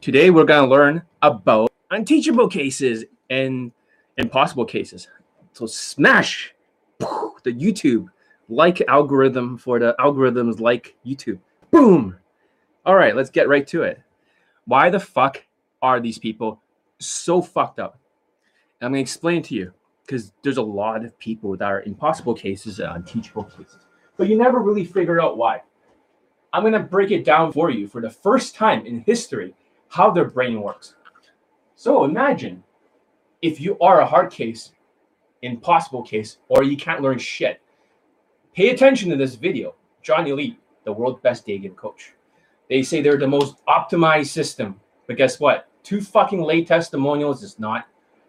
Today we're going to learn about unteachable cases and impossible cases. So smash the YouTube like algorithm for the algorithms like YouTube. Boom. All right, let's get right to it. Why the fuck are these people so fucked up? I'm going to explain to you because there's a lot of people that are impossible cases and unteachable cases, but you never really figure out why. I'm going to break it down for you for the first time in history how their brain works. So imagine if you are a hard case, impossible case, or you can't learn shit. Pay attention to this video. John Elite, the world's best day game coach. They say they're the most optimized system, but guess what? Two fucking late testimonials is not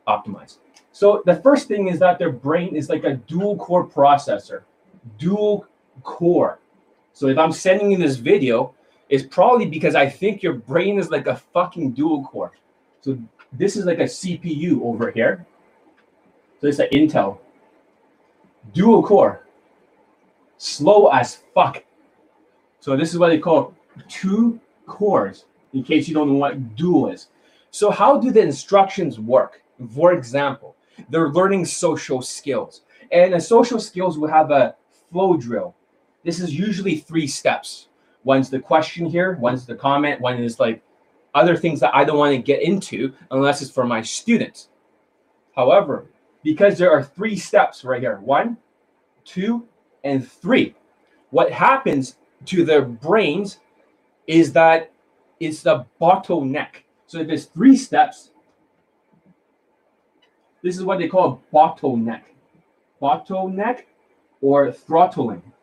optimized. So the first thing is that their brain is like a dual core processor, dual core. So if I'm sending you this video, it's probably because I think your brain is like a fucking dual core. So this is like a CPU over here. So it's an Intel. Dual core. Slow as fuck. So this is what they call two cores, in case you don't know what dual is. So how do the instructions work? For example, they're learning social skills. And a social skills will have a flow drill. This is usually three steps. One's the question here, one's the comment, one is like other things that I don't want to get into unless it's for my students. However, because there are three steps right here one, two, and three, what happens to their brains is that it's the bottleneck. So if there's three steps, this is what they call a bottleneck. Bottleneck or throttling.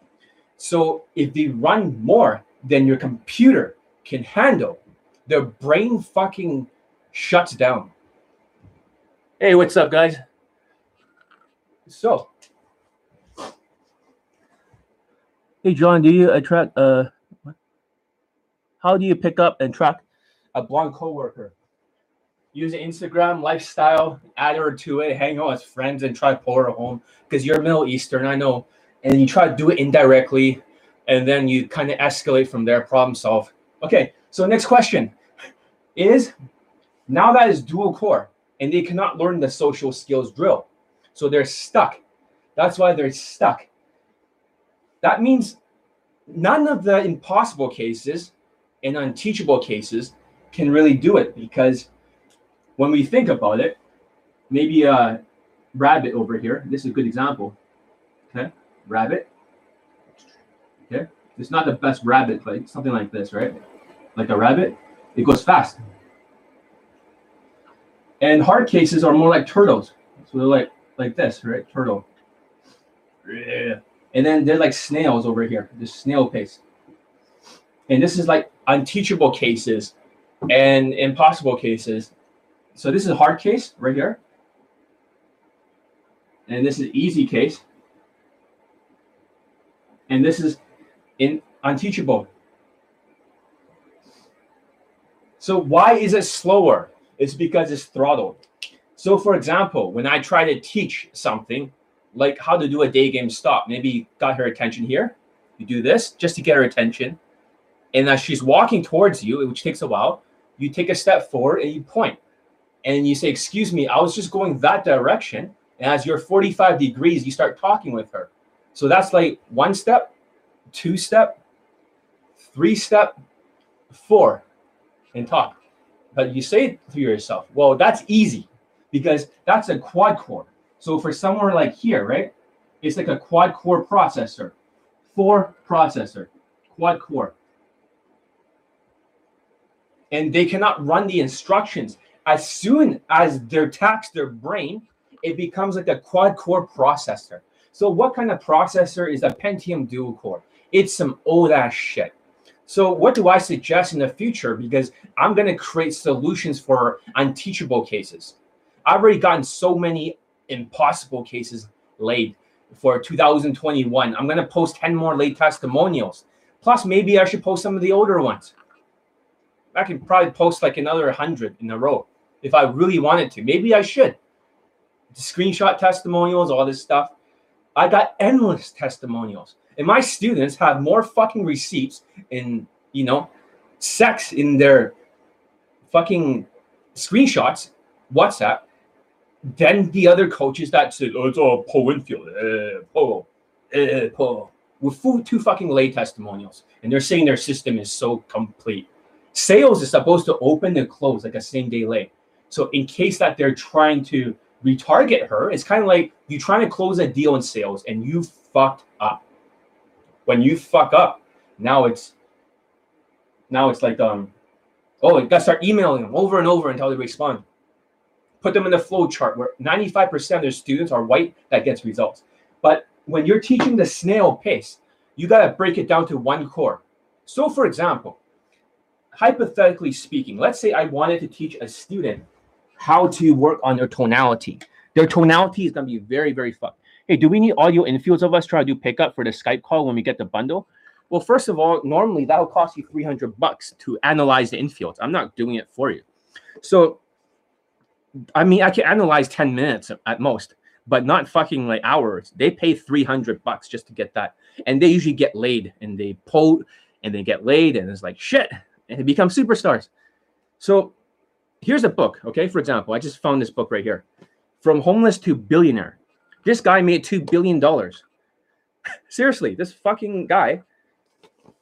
So if they run more than your computer can handle, their brain fucking shuts down. Hey, what's up, guys? So, hey, John, do you attract uh, how do you pick up and track a blonde coworker? Use Instagram lifestyle, add her to it, hang out as friends, and try to pull her home because you're Middle Eastern, I know, and you try to do it indirectly, and then you kind of escalate from there, problem solve. Okay, so next question is now that is dual core and they cannot learn the social skills drill. So they're stuck. That's why they're stuck. That means none of the impossible cases and unteachable cases can really do it because when we think about it, maybe a rabbit over here, this is a good example. Okay, rabbit. Okay, it's not the best rabbit, like something like this, right? Like a rabbit, it goes fast. And hard cases are more like turtles. So they're like like this, right? Turtle. Yeah. And then they're like snails over here, the snail pace. And this is like unteachable cases and impossible cases. So this is a hard case right here. And this is easy case. And this is in unteachable. So why is it slower? It's because it's throttled. So for example, when I try to teach something like how to do a day game stop, maybe got her attention here. You do this just to get her attention. And as she's walking towards you, which takes a while, you take a step forward and you point. And you say, Excuse me, I was just going that direction. And as you're 45 degrees, you start talking with her. So that's like one step, two step, three step, four, and talk. But you say to yourself, well, that's easy because that's a quad core. So for somewhere like here, right, it's like a quad core processor, four processor, quad core. And they cannot run the instructions. As soon as they're taxed their brain, it becomes like a quad core processor. So what kind of processor is a Pentium dual core? It's some old ass shit. So what do I suggest in the future? Because I'm going to create solutions for unteachable cases. I've already gotten so many impossible cases laid for 2021. I'm going to post 10 more late testimonials. Plus, maybe I should post some of the older ones. I can probably post like another 100 in a row if I really wanted to. Maybe I should. The screenshot testimonials, all this stuff. I got endless testimonials. And my students have more fucking receipts in, you know, sex in their fucking screenshots, WhatsApp. than the other coaches that said, "Oh, it's all Paul Winfield, uh, Paul, uh, Paul," with two fucking lay testimonials, and they're saying their system is so complete. Sales is supposed to open and close like a same day lay. So in case that they're trying to retarget her, it's kind of like you trying to close a deal in sales and you fucked up. When you fuck up, now it's now it's like um oh you gotta start emailing them over and over until they respond. Put them in the flow chart where 95% of their students are white that gets results. But when you're teaching the snail pace, you gotta break it down to one core. So for example, hypothetically speaking, let's say I wanted to teach a student how to work on their tonality. Their tonality is going to be very, very fun. Hey, do we need audio infields of us try to do pickup for the Skype call when we get the bundle? Well, first of all, normally that will cost you 300 bucks to analyze the infields. I'm not doing it for you. So, I mean, I can analyze 10 minutes at most, but not fucking like hours. They pay 300 bucks just to get that. And they usually get laid and they pull and they get laid and it's like shit and they become superstars. So here's a book, okay? For example, I just found this book right here. From Homeless to Billionaire. This guy made $2 billion. Seriously, this fucking guy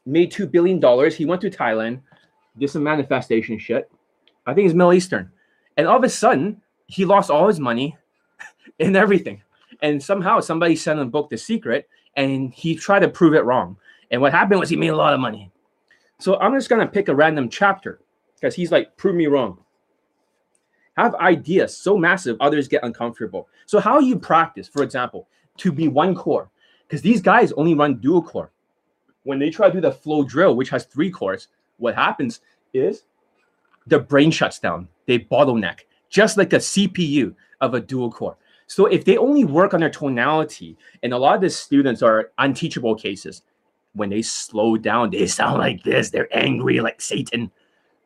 made $2 billion. He went to Thailand, did some manifestation shit. I think it's Middle Eastern. And all of a sudden, he lost all his money and everything. And somehow somebody sent him a book, The Secret, and he tried to prove it wrong. And what happened was he made a lot of money. So I'm just gonna pick a random chapter because he's like, prove me wrong have ideas so massive others get uncomfortable. So how you practice for example to be one core because these guys only run dual core. When they try to do the flow drill which has three cores what happens is the brain shuts down. They bottleneck just like a cpu of a dual core. So if they only work on their tonality and a lot of the students are unteachable cases when they slow down they sound like this they're angry like satan.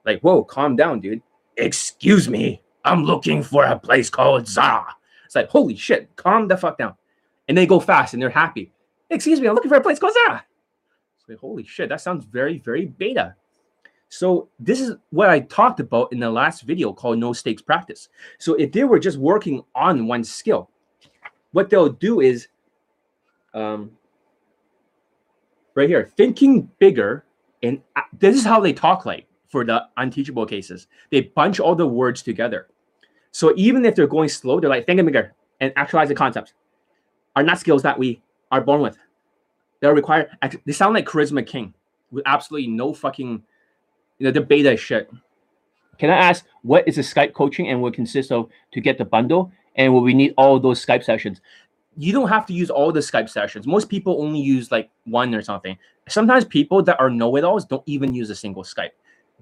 Like whoa calm down dude. Excuse me I'm looking for a place called Za. It's like, holy shit, calm the fuck down. And they go fast and they're happy. Excuse me, I'm looking for a place called Za. It's like, holy shit, that sounds very, very beta. So this is what I talked about in the last video called no stakes practice. So if they were just working on one skill, what they'll do is um, right here, thinking bigger. And uh, this is how they talk like for the unteachable cases. They bunch all the words together. So even if they're going slow, they're like thinking bigger and actualizing concepts are not skills that we are born with. They're required. They sound like charisma king with absolutely no fucking, you know, the beta shit. Can I ask what is the Skype coaching and what consists of to get the bundle? And will we need all those Skype sessions? You don't have to use all the Skype sessions. Most people only use like one or something. Sometimes people that are know-it-alls don't even use a single Skype.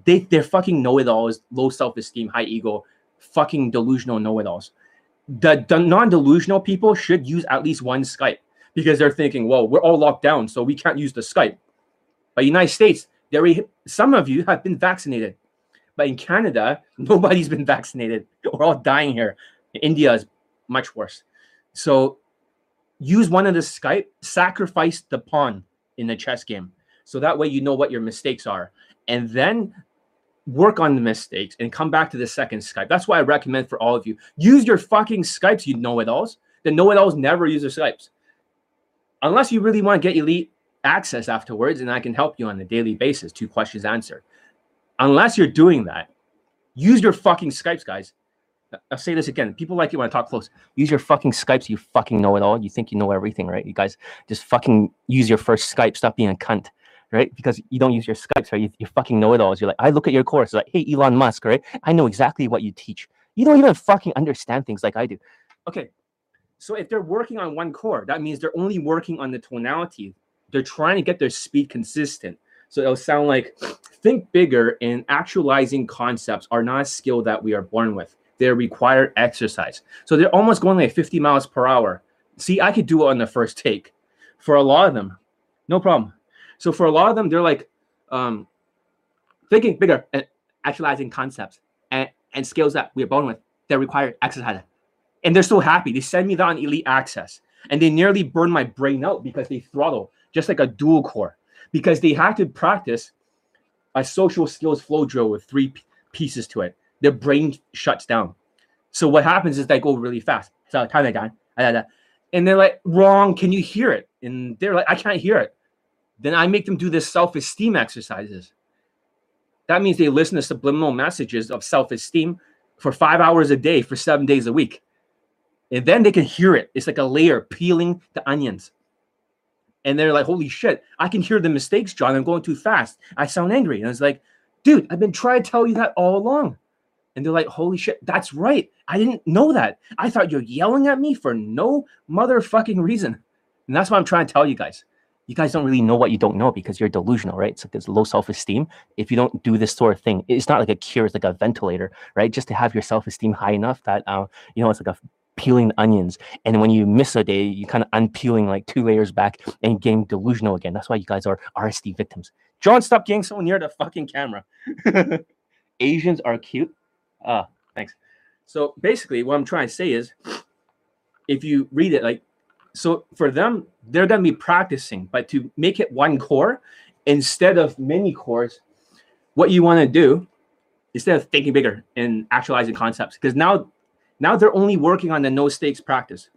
They they're fucking know-it-alls, low self-esteem, high ego fucking delusional know-it-alls. The, the non-delusional people should use at least one Skype because they're thinking, well, we're all locked down, so we can't use the Skype. But United States, there some of you have been vaccinated. But in Canada, nobody's been vaccinated. We're all dying here. India is much worse. So use one of the Skype, sacrifice the pawn in the chess game. So that way you know what your mistakes are. And then work on the mistakes and come back to the second Skype. That's why I recommend for all of you use your fucking Skypes, you know it alls. The know it alls never use their Skypes. Unless you really want to get elite access afterwards, and I can help you on a daily basis, two questions answered. Unless you're doing that, use your fucking Skypes, guys. I'll say this again. People like you when I talk close. Use your fucking Skypes, you fucking know it all. You think you know everything, right? You guys just fucking use your first Skype. Stop being a cunt right? Because you don't use your Skypes, right? You, you fucking know it alls. You're like, I look at your course, like, hey, Elon Musk, right? I know exactly what you teach. You don't even fucking understand things like I do. Okay. So if they're working on one core, that means they're only working on the tonality. They're trying to get their speed consistent. So it'll sound like think bigger and actualizing concepts are not a skill that we are born with. They require exercise. So they're almost going like 50 miles per hour. See, I could do it on the first take. For a lot of them, no problem. So for a lot of them, they're like um, thinking bigger and actualizing concepts and, and skills that we're born with that require exercise. And they're so happy. They send me that on elite access. And they nearly burn my brain out because they throttle just like a dual core. Because they had to practice a social skills flow drill with three pieces to it. Their brain shuts down. So what happens is they go really fast. So time they die. and they're like, wrong. Can you hear it? And they're like, I can't hear it. Then I make them do this self-esteem exercises. That means they listen to subliminal messages of self-esteem for five hours a day for seven days a week. And then they can hear it. It's like a layer peeling the onions. And they're like, holy shit, I can hear the mistakes, John. I'm going too fast. I sound angry. And it's like, dude, I've been trying to tell you that all along. And they're like, holy shit, that's right. I didn't know that. I thought you're yelling at me for no motherfucking reason. And that's what I'm trying to tell you guys. You guys don't really know what you don't know because you're delusional, right? It's like this low self esteem. If you don't do this sort of thing, it's not like a cure, it's like a ventilator, right? Just to have your self esteem high enough that, uh, you know, it's like a peeling onions. And when you miss a day, you kind of unpeeling like two layers back and getting delusional again. That's why you guys are RSD victims. John, stop getting so near the fucking camera. Asians are cute. Ah, thanks. So basically, what I'm trying to say is, if you read it, like, so for them, they're going to be practicing, but to make it one core instead of many cores, what you want to do instead of thinking bigger and actualizing concepts, because now, now they're only working on the no stakes practice.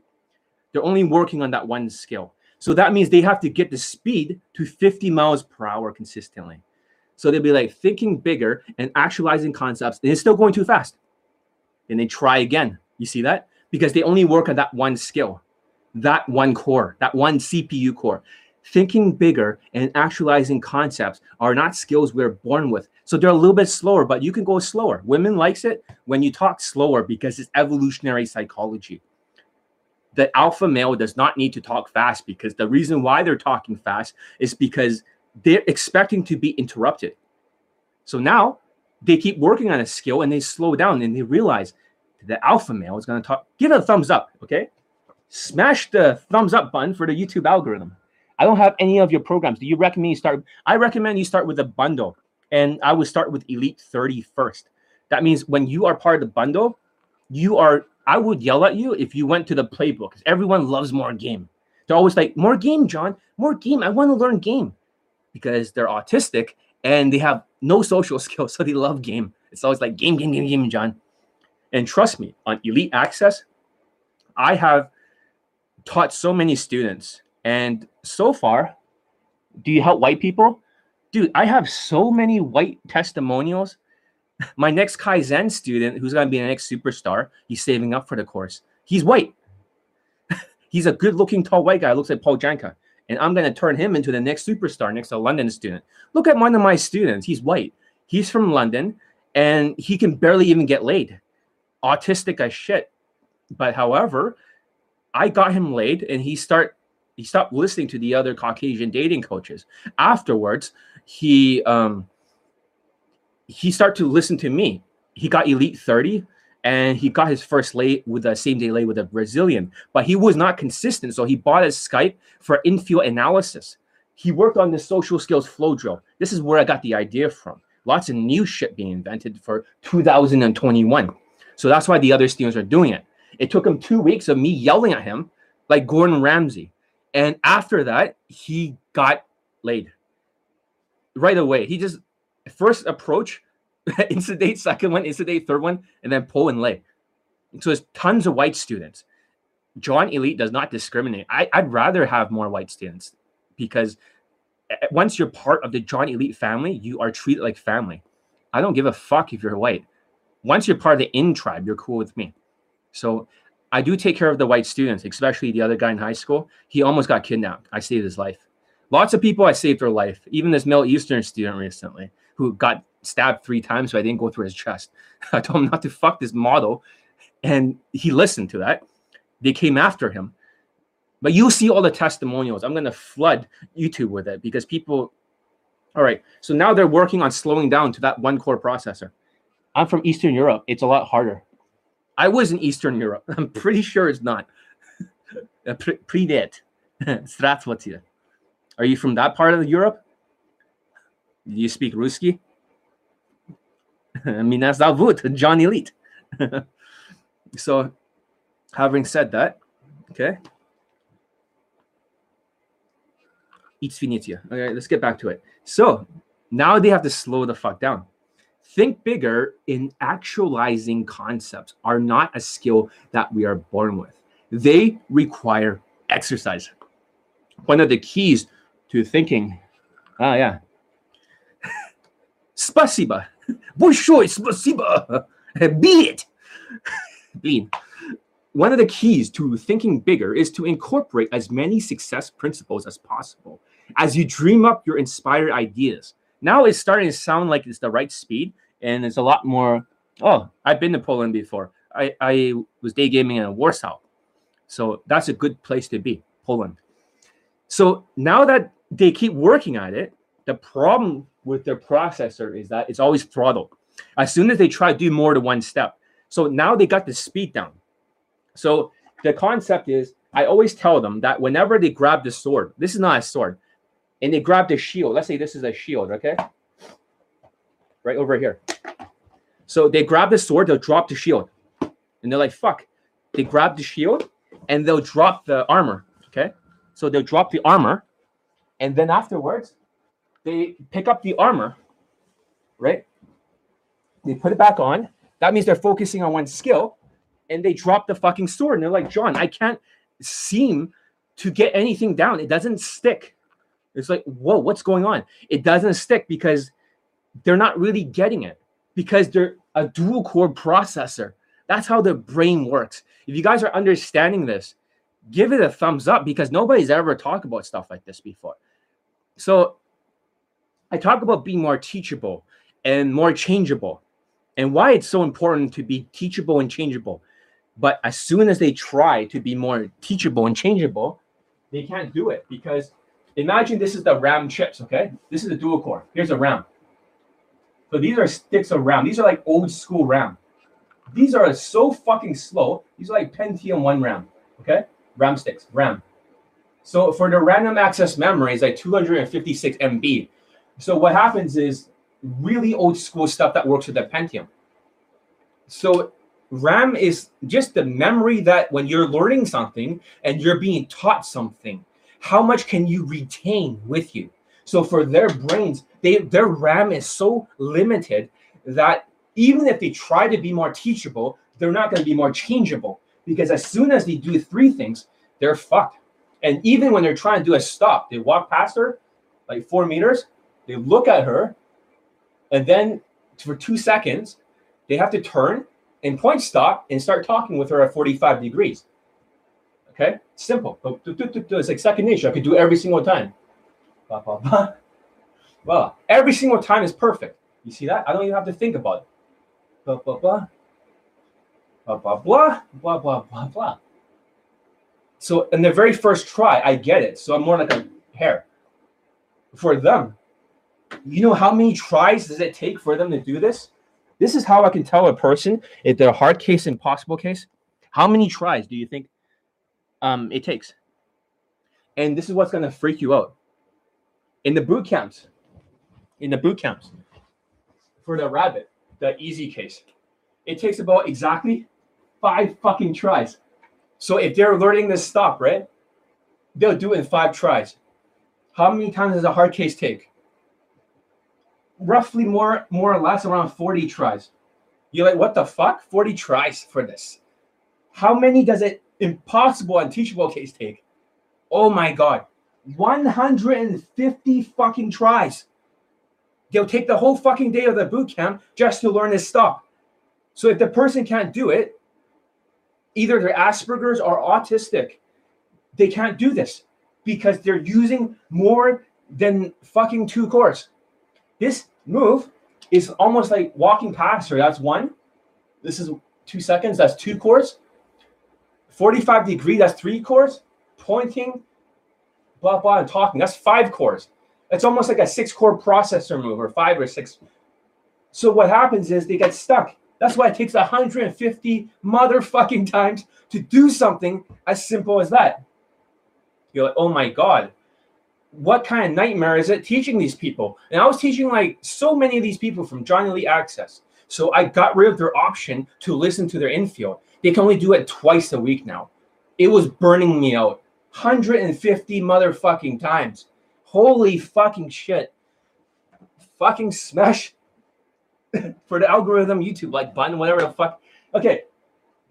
They're only working on that one skill. So that means they have to get the speed to 50 miles per hour consistently. So they'll be like thinking bigger and actualizing concepts, and it's still going too fast. And they try again. You see that? Because they only work on that one skill, that one core, that one CPU core. Thinking bigger and actualizing concepts are not skills we're born with. So they're a little bit slower, but you can go slower. Women likes it when you talk slower because it's evolutionary psychology the alpha male does not need to talk fast because the reason why they're talking fast is because they're expecting to be interrupted. So now they keep working on a skill and they slow down and they realize the alpha male is going to talk. Give it a thumbs up, okay? Smash the thumbs up button for the YouTube algorithm. I don't have any of your programs. Do you recommend you start? I recommend you start with a bundle, and I would start with Elite 30 first. That means when you are part of the bundle, you are. I would yell at you if you went to the playbook. Everyone loves more game. They're always like, more game, John, more game. I want to learn game because they're autistic and they have no social skills, so they love game. It's always like game, game, game, game, John. And trust me, on Elite Access, I have taught so many students, and so far, do you help white people? Dude, I have so many white testimonials. My next Kaizen student, who's going to be the next superstar, he's saving up for the course. He's white. he's a good looking, tall white guy. Looks like Paul Janka and I'm going to turn him into the next superstar, next to London student. Look at one of my students. He's white. He's from London, and he can barely even get laid. Autistic as shit. But however, I got him laid, and he start he stopped listening to the other Caucasian dating coaches. Afterwards, he um he started to listen to me. He got elite 30 and he got his first lay with the same day lay with a Brazilian, but he was not consistent. So he bought a Skype for infield analysis. He worked on the social skills flow drill. This is where I got the idea from. Lots of new shit being invented for 2021. So that's why the other students are doing it. It took him two weeks of me yelling at him like Gordon Ramsay. And after that, he got laid right away. He just first approach instadate, second one, instadate, third one, and then pull and lay. So there's tons of white students. John Elite does not discriminate. I, I'd rather have more white students because eh, eh, once you're part of the John Elite family, you are treated like family. I don't give a fuck if you're white. Once you're part of the in tribe, you're cool with me. So I do take care of the white students, especially the other guy in high school. He almost got kidnapped. I saved his life. Lots of people I saved their life. Even this Middle Eastern student recently who got stabbed three times, so I didn't go through his chest. I told him not to fuck this model, and he listened to that. They came after him. But you'll see all the testimonials. I'm gonna flood YouTube with it because people. All right, so now they're working on slowing down to that one core processor. I'm from Eastern Europe. It's a lot harder. I was in Eastern Europe. I'm pretty sure it's not. Привет. Здравствуйте. Are you from that part of Europe? Do you speak Ruski? Меня зовут John Elite. so, having said that, okay. It's finito. Okay, let's get back to it. So now they have to slow the fuck down. think bigger in actualizing concepts are not a skill that we are born with. They require exercise. One of the keys to thinking, ah, yeah. Spasiba. Большое spasiba. Be it. Bean. One of the keys to thinking bigger is to incorporate as many success principles as possible as you dream up your inspired ideas. now it's starting to sound like it's the right speed and it's a lot more. Oh, I've been to Poland before. I, I was day gaming in Warsaw. So that's a good place to be, Poland. So now that they keep working at it, the problem with their processor is that it's always throttled. As soon as they try to do more to one step. So now they got the speed down. So the concept is I always tell them that whenever they grab the sword, this is not a sword, and they grab the shield. Let's say this is a shield, okay? Right over here. So they grab the sword, they'll drop the shield. And they're like, fuck. They grab the shield and they'll drop the armor. Okay. So they'll drop the armor. And then afterwards, they pick up the armor, right? They put it back on. That means they're focusing on one skill and they drop the fucking sword. And they're like, John, I can't seem to get anything down. It doesn't stick. It's like, whoa, what's going on? It doesn't stick because they're not really getting it because they're a dual core processor. That's how the brain works. If you guys are understanding this, give it a thumbs up because nobody's ever talked about stuff like this before. So I talk about being more teachable and more changeable and why it's so important to be teachable and changeable. But as soon as they try to be more teachable and changeable, they can't do it because imagine this is the RAM chips, okay? This is the dual core. Here's a RAM. So these are sticks of RAM. These are like old school RAM. These are so fucking slow. These are like Pentium 1 RAM, okay? RAM sticks, RAM. So for the random access memory, it's like 256 MB. So what happens is really old school stuff that works with the Pentium. So RAM is just the memory that when you're learning something and you're being taught something, how much can you retain with you? So for their brains, they their RAM is so limited that even if they try to be more teachable, they're not going to be more changeable because as soon as they do three things, they're fucked. And even when they're trying to do a stop, they walk past her like four meters, they look at her, and then for two seconds, they have to turn and point stop and start talking with her at 45 degrees. Okay, simple. Oh, it's like second nature. I could do every single time. Well, every single time is perfect. You see that? I don't even have to think about it. Blah, blah, blah. Blah, blah, blah. Blah, blah, blah, blah. So in the very first try, I get it. So I'm more like a hare. For them, you know how many tries does it take for them to do this? This is how I can tell a person if they're hard case, impossible case. How many tries do you think um, it takes? And this is what's going to freak you out in the boot camps, in the boot camps for the rabbit, the easy case, it takes about exactly five fucking tries. So if they're learning this stuff, right, they'll do it in five tries. How many times does a hard case take? Roughly more, more or less around 40 tries. You're like, what the fuck? 40 tries for this. How many does it impossible and teachable case take? Oh my god. 150 fucking tries. They'll take the whole fucking day of the boot camp just to learn this stuff. So if the person can't do it, either they're Asperger's or autistic, they can't do this because they're using more than fucking two cores. This move is almost like walking past her. That's one. This is two seconds. That's two cores. 45 degree, that's three cores. Pointing, blah blah and talking. That's five cores. It's almost like a six core processor move or five or six. So what happens is they get stuck. That's why it takes 150 motherfucking times to do something as simple as that. You're like, oh my God, what kind of nightmare is it teaching these people? And I was teaching like so many of these people from John Elite Access. So I got rid of their option to listen to their infield. They can only do it twice a week now. It was burning me out. 150 motherfucking times. Holy fucking shit. Fucking smash. for the algorithm, YouTube like button, whatever the fuck. Okay,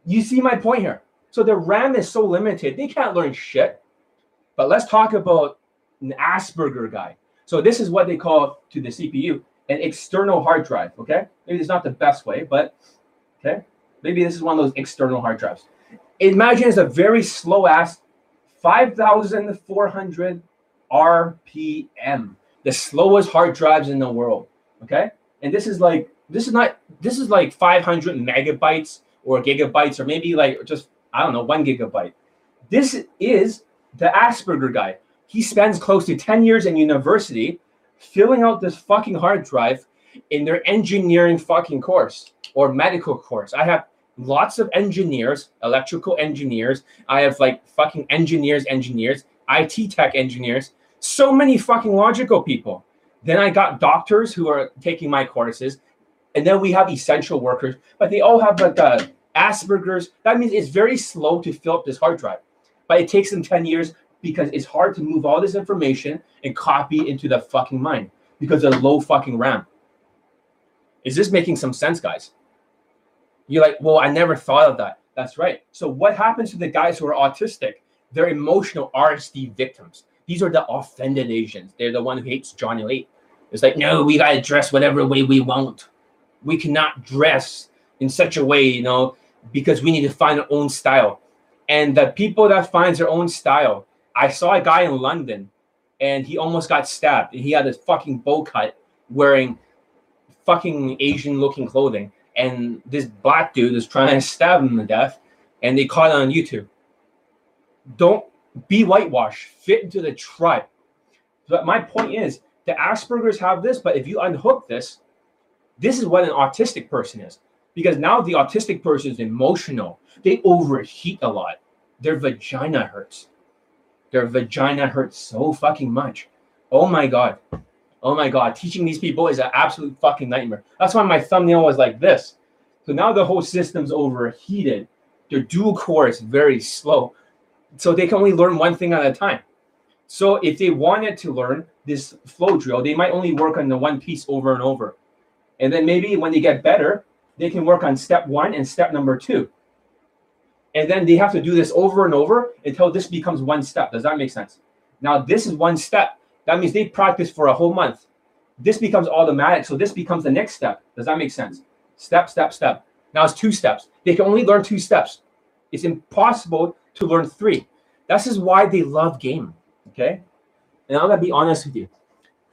you see my point here. So the RAM is so limited, they can't learn shit. But let's talk about an Asperger guy. So this is what they call to the CPU an external hard drive. Okay, maybe it's not the best way, but okay, maybe this is one of those external hard drives. Imagine it's a very slow ass 5,400 RPM, the slowest hard drives in the world. Okay, and this is like this is not this is like 500 megabytes or gigabytes or maybe like just I don't know one gigabyte. This is the Asperger guy. He spends close to 10 years in university filling out this fucking hard drive in their engineering fucking course or medical course. I have lots of engineers, electrical engineers. I have like fucking engineers, engineers, IT tech engineers, so many fucking logical people. Then I got doctors who are taking my courses. And then we have essential workers, but they all have like uh, Asperger's. That means it's very slow to fill up this hard drive, but it takes them 10 years because it's hard to move all this information and copy into the fucking mind because of low fucking RAM. Is this making some sense, guys? You're like, well, I never thought of that. That's right. So what happens to the guys who are autistic? They're emotional RSD victims. These are the offended Asians. They're the one who hates John Elite. It's like, no, we gotta dress whatever way we want. We cannot dress in such a way, you know, because we need to find our own style. And the people that finds their own style, I saw a guy in London and he almost got stabbed. And he had this fucking bow cut wearing fucking Asian looking clothing. And this black dude is trying to stab him to death. And they caught it on YouTube. Don't be whitewashed, fit into the tribe. But my point is the Asperger's have this, but if you unhook this, this is what an autistic person is. Because now the autistic person is emotional. They overheat a lot. Their vagina hurts their vagina hurts so fucking much. Oh my god. Oh my god. Teaching these people is an absolute fucking nightmare. That's why my thumbnail was like this. So now the whole system's overheated. Their dual core is very slow. So they can only learn one thing at a time. So if they wanted to learn this flow drill, they might only work on the one piece over and over. And then maybe when they get better, they can work on step one and step number two and then they have to do this over and over until this becomes one step. Does that make sense? Now this is one step. That means they practice for a whole month. This becomes automatic, so this becomes the next step. Does that make sense? Step, step, step. Now it's two steps. They can only learn two steps. It's impossible to learn three. This is why they love game. Okay, and I'm gonna be honest with you.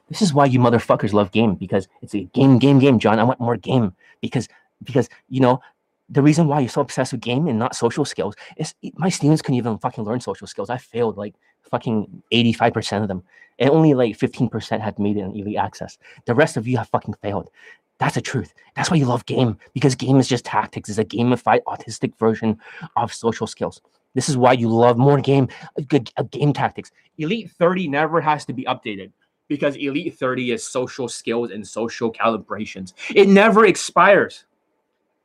This is why you motherfuckers love game because it's a game, game, game, John. I want more game because because you know the reason why you're so obsessed with game and not social skills is my students couldn't even fucking learn social skills. I failed like fucking 85% of them. And only like 15% had made it in elite access. The rest of you have fucking failed. That's the truth. That's why you love game because game is just tactics. It's a gamified autistic version of social skills. This is why you love more game, good uh, game tactics. Elite 30 never has to be updated because Elite 30 is social skills and social calibrations. It never expires.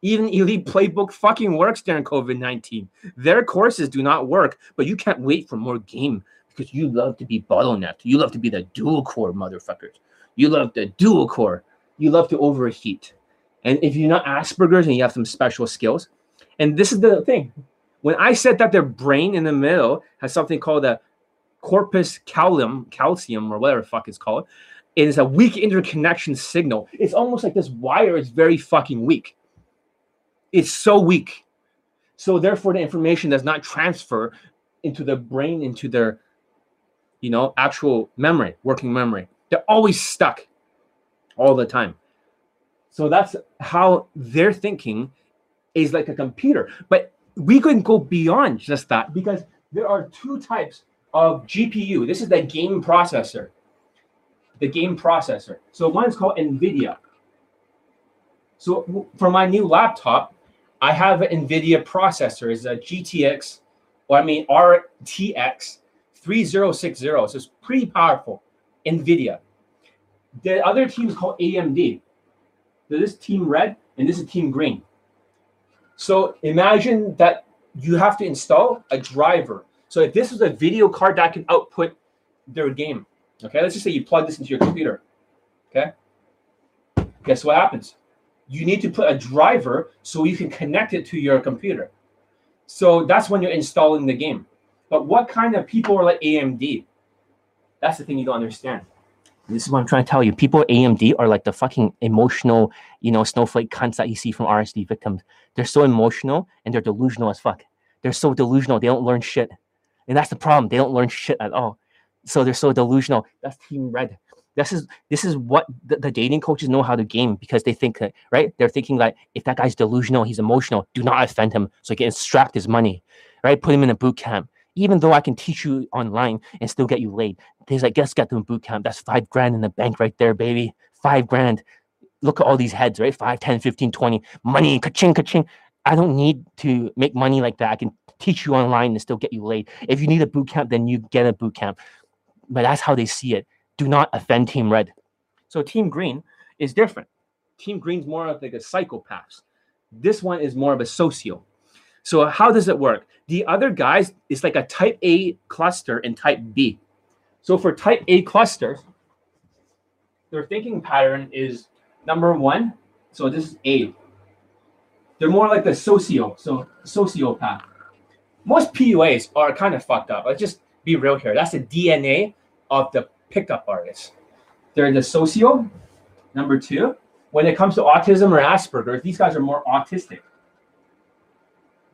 Even Elite Playbook fucking works during COVID 19. Their courses do not work, but you can't wait for more game because you love to be bottlenecked. You love to be the dual core motherfuckers. You love the dual core. You love to overheat. And if you're not Asperger's and you have some special skills, and this is the thing when I said that their brain in the middle has something called a corpus calcium, calcium or whatever fuck it's called, it is a weak interconnection signal. It's almost like this wire is very fucking weak it's so weak. So therefore, the information does not transfer into the brain, into their, you know, actual memory, working memory. They're always stuck all the time. So that's how their thinking is like a computer. But we can go beyond just that because there are two types of GPU. This is the game processor. The game processor. So one is called NVIDIA. So for my new laptop, I have an NVIDIA processor. It's a uh, GTX, or I mean RTX 3060. So it's pretty powerful. NVIDIA. The other team is called AMD. So this team red and this is team green. So imagine that you have to install a driver. So if this is a video card that can output their game, okay, let's just say you plug this into your computer, okay, guess what happens? You need to put a driver so you can connect it to your computer. So that's when you're installing the game. But what kind of people are like AMD? That's the thing you don't understand. This is what I'm trying to tell you. People at AMD are like the fucking emotional, you know, snowflake cunts that you see from RSD victims. They're so emotional and they're delusional as fuck. They're so delusional. They don't learn shit. And that's the problem. They don't learn shit at all. So they're so delusional. That's Team Red. This is this is what the, the dating coaches know how to game because they think that right. They're thinking like if that guy's delusional, he's emotional. Do not offend him, so he can extract his money. Right? Put him in a boot camp. Even though I can teach you online and still get you laid, there's like guess get them boot camp. That's five grand in the bank right there, baby. Five grand. Look at all these heads, right? 5, 10, 15, 20. Money, ka-ching, ka-ching. I don't need to make money like that. I can teach you online and still get you laid. If you need a boot camp, then you get a boot camp. But that's how they see it. Do not offend Team Red. So Team Green is different. Team Green's more of like a psychopath. This one is more of a socio. So how does it work? The other guys is like a type A cluster and type B. So for type A clusters, their thinking pattern is number one. So this is A. They're more like the socio, so sociopath. Most PUAs are kind of fucked up. Let's just be real here. That's the DNA of the pickup artists. They're the socio. Number two, when it comes to autism or Asperger's, these guys are more autistic.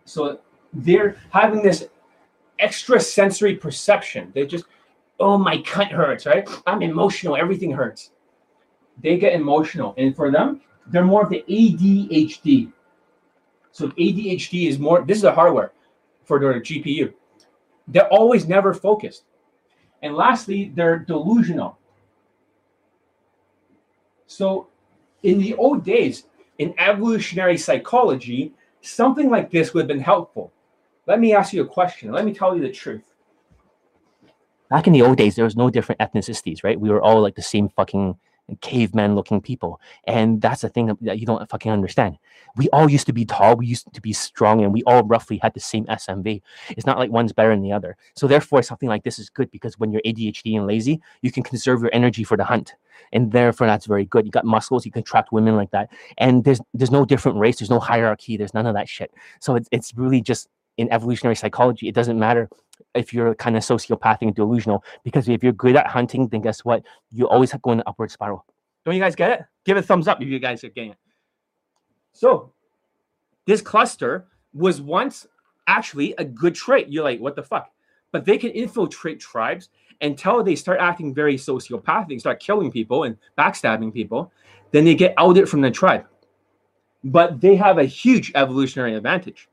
So they're having this extra sensory perception. They just, oh, my cunt hurts, right? I'm emotional. Everything hurts. They get emotional. And for them, they're more of the ADHD. So ADHD is more, this is the hardware for their GPU. They're always never focused. And lastly, they're delusional. So in the old days, in evolutionary psychology, something like this would have been helpful. Let me ask you a question. Let me tell you the truth. Back in the old days, there was no different ethnicities, right? We were all like the same fucking caveman looking people. And that's the thing that you don't fucking understand. We all used to be tall, we used to be strong, and we all roughly had the same SMV. It's not like one's better than the other. So therefore, something like this is good because when you're ADHD and lazy, you can conserve your energy for the hunt. And therefore that's very good. You got muscles, you can attract women like that. And there's there's no different race, there's no hierarchy, there's none of that shit. So it's it's really just in evolutionary psychology, it doesn't matter if you're kind of sociopathic and delusional, because if you're good at hunting, then guess what? You always go in an upward spiral. Don't you guys get it? Give it a thumbs up if you guys are getting it. So, this cluster was once actually a good trait. You're like, what the fuck? But they can infiltrate tribes until they start acting very sociopathic, start killing people and backstabbing people. Then they get outed from the tribe. But they have a huge evolutionary advantage.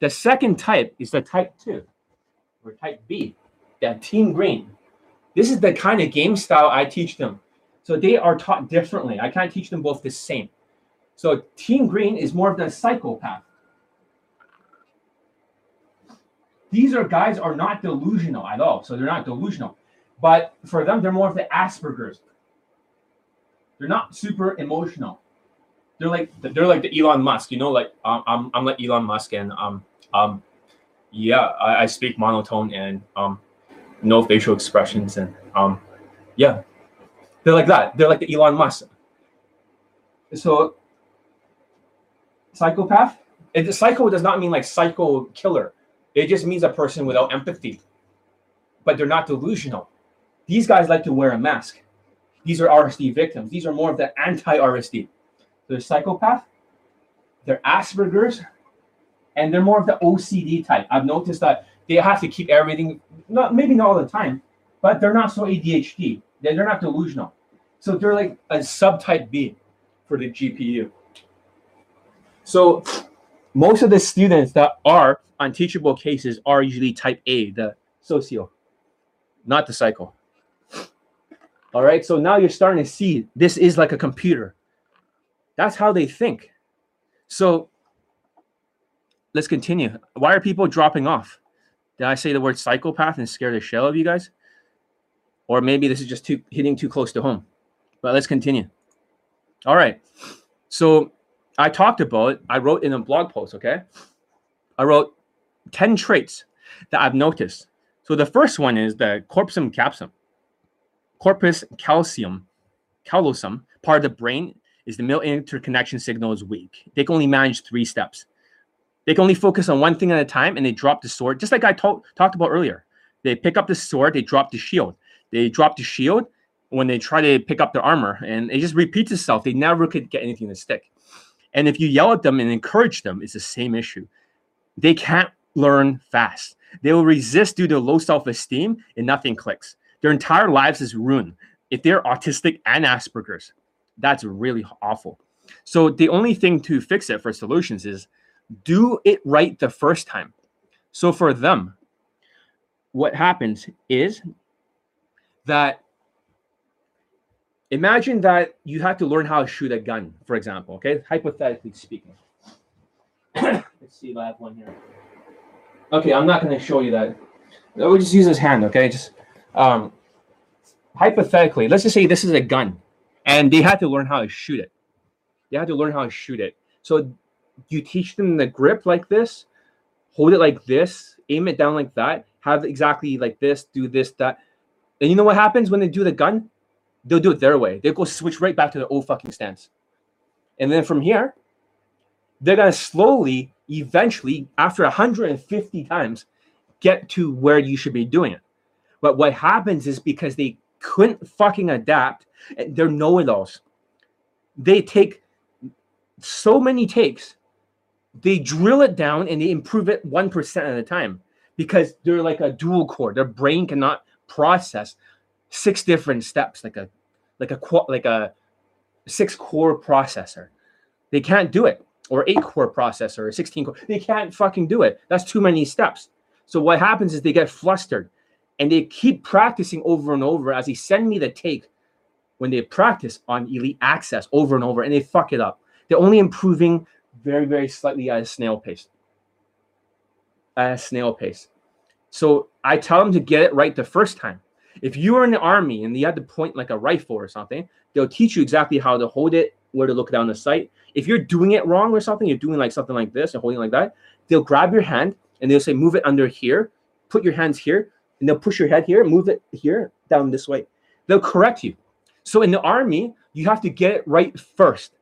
The second type is the type two or type B, that team green. This is the kind of game style I teach them. So they are taught differently. I can't teach them both the same. So team green is more of the psychopath. These are guys are not delusional at all. So they're not delusional. But for them, they're more of the Asperger's. They're not super emotional. They're like they're like the Elon Musk, you know, like um, I'm I'm like Elon Musk and um um yeah, I, I speak monotone and um, no facial expressions and um, yeah, they're like that. They're like the Elon Musk. So, psychopath. It, psycho does not mean like psycho killer. It just means a person without empathy. But they're not delusional. These guys like to wear a mask. These are RSD victims. These are more of the anti-RSD. They're psychopath. They're Asperger's and they're more of the OCD type. I've noticed that they have to keep everything, not maybe not all the time, but they're not so ADHD. They're, not delusional. So they're like a subtype B for the GPU. So most of the students that are on teachable cases are usually type A, the socio, not the psycho. All right, so now you're starting to see this is like a computer. That's how they think. So let's continue. Why are people dropping off? Did I say the word psychopath and scare the shell of you guys? Or maybe this is just too hitting too close to home. But let's continue. All right. So I talked about, I wrote in a blog post, okay? I wrote 10 traits that I've noticed. So the first one is the corpusum capsum. Corpus calcium, callosum, part of the brain, is the middle interconnection signal is weak. They can only manage three steps. They can only focus on one thing at a time and they drop the sword, just like I to- talked about earlier. They pick up the sword, they drop the shield. They drop the shield when they try to pick up their armor, and it just repeats itself. They never could get anything to stick. And if you yell at them and encourage them, it's the same issue. They can't learn fast. They will resist due to low self esteem and nothing clicks. Their entire lives is ruined if they're autistic and Asperger's. That's really awful. So the only thing to fix it for solutions is do it right the first time. So for them, what happens is that imagine that you have to learn how to shoot a gun, for example, okay? Hypothetically speaking. Let's see if I have one here. Okay, I'm not going to show you that. We'll just use his hand, okay? Just um, hypothetically, let's just say this is a gun, and they had to learn how to shoot it. They had to learn how to shoot it. So you teach them the grip like this, hold it like this, aim it down like that, have exactly like this, do this, that. And you know what happens when they do the gun? They'll do it their way. They'll go switch right back to their old fucking stance. And then from here, they're gonna slowly, eventually, after 150 times, get to where you should be doing it. But what happens is because they couldn't fucking adapt, they're know-it-alls. They take so many takes, they drill it down and they improve it 1% at a time because they're like a dual core. Their brain cannot process six different steps like a like a like a six core processor. They can't do it or eight core processor or 16 core. They can't fucking do it. That's too many steps. So what happens is they get flustered and they keep practicing over and over as they send me the take when they practice on elite access over and over and they fuck it up. They're only improving very, very slightly at a snail pace. At a snail pace. So I tell them to get it right the first time. If you are in the army and you had to point like a rifle or something, they'll teach you exactly how to hold it, where to look down the sight. If you're doing it wrong or something, you're doing like something like this and holding like that, they'll grab your hand and they'll say, move it under here, put your hands here, and they'll push your head here, move it here, down this way. They'll correct you. So in the army, you have to get it right first.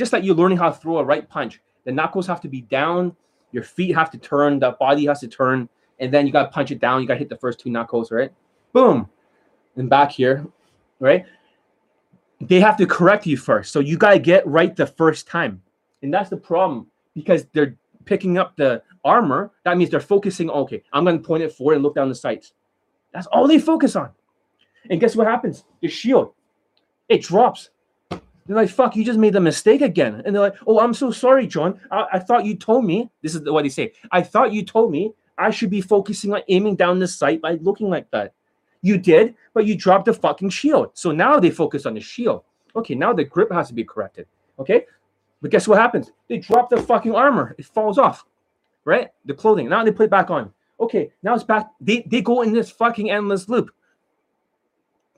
Just like you're learning how to throw a right punch. The knuckles have to be down, your feet have to turn, the body has to turn, and then you got to punch it down. You got to hit the first two knuckles, right? Boom. And back here, right? They have to correct you first. So you got to get right the first time. And that's the problem because they're picking up the armor. That means they're focusing, okay, I'm going to point it forward and look down the sights. That's all they focus on. And guess what happens? The shield, it drops. They're like, fuck, you just made a mistake again. And they're like, oh, I'm so sorry, John. I, I thought you told me. This is what they say. I thought you told me I should be focusing on aiming down the sight by looking like that. You did, but you dropped the fucking shield. So now they focus on the shield. Okay, now the grip has to be corrected. Okay, but guess what happens? They drop the fucking armor. It falls off, right? The clothing. Now they put it back on. Okay, now it's back. They, they go in this fucking endless loop.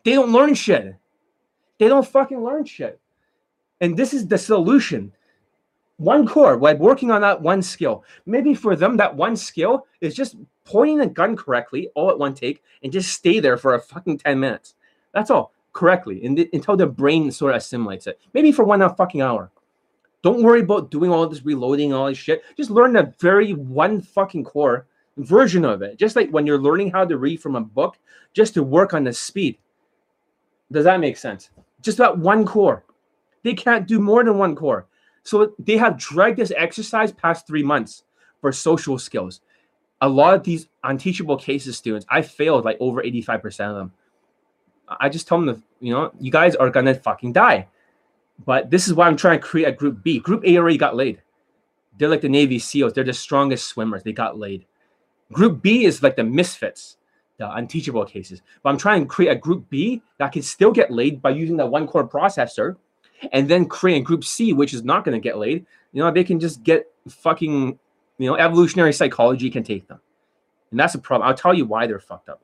They don't learn shit. They don't fucking learn shit. And this is the solution. One core, like working on that one skill. Maybe for them, that one skill is just pointing the gun correctly all at one take and just stay there for a fucking 10 minutes. That's all correctly and until the brain sort of assimilates it. Maybe for one fucking hour. Don't worry about doing all this reloading, all this shit. Just learn the very one fucking core version of it. Just like when you're learning how to read from a book, just to work on the speed. Does that make sense? Just that one core. They can't do more than one core. So they have dragged this exercise past three months for social skills. A lot of these unteachable cases students, I failed like over 85% of them. I just tell them, you know, you guys are gonna fucking die. But this is why I'm trying to create a group B. Group A already got laid. They're like the Navy SEALs. They're the strongest swimmers. They got laid. Group B is like the misfits, the unteachable cases. But I'm trying to create a group B that can still get laid by using that one core processor, and then create a group C, which is not going to get laid. You know, they can just get fucking, you know, evolutionary psychology can take them. And that's a problem. I'll tell you why they're fucked up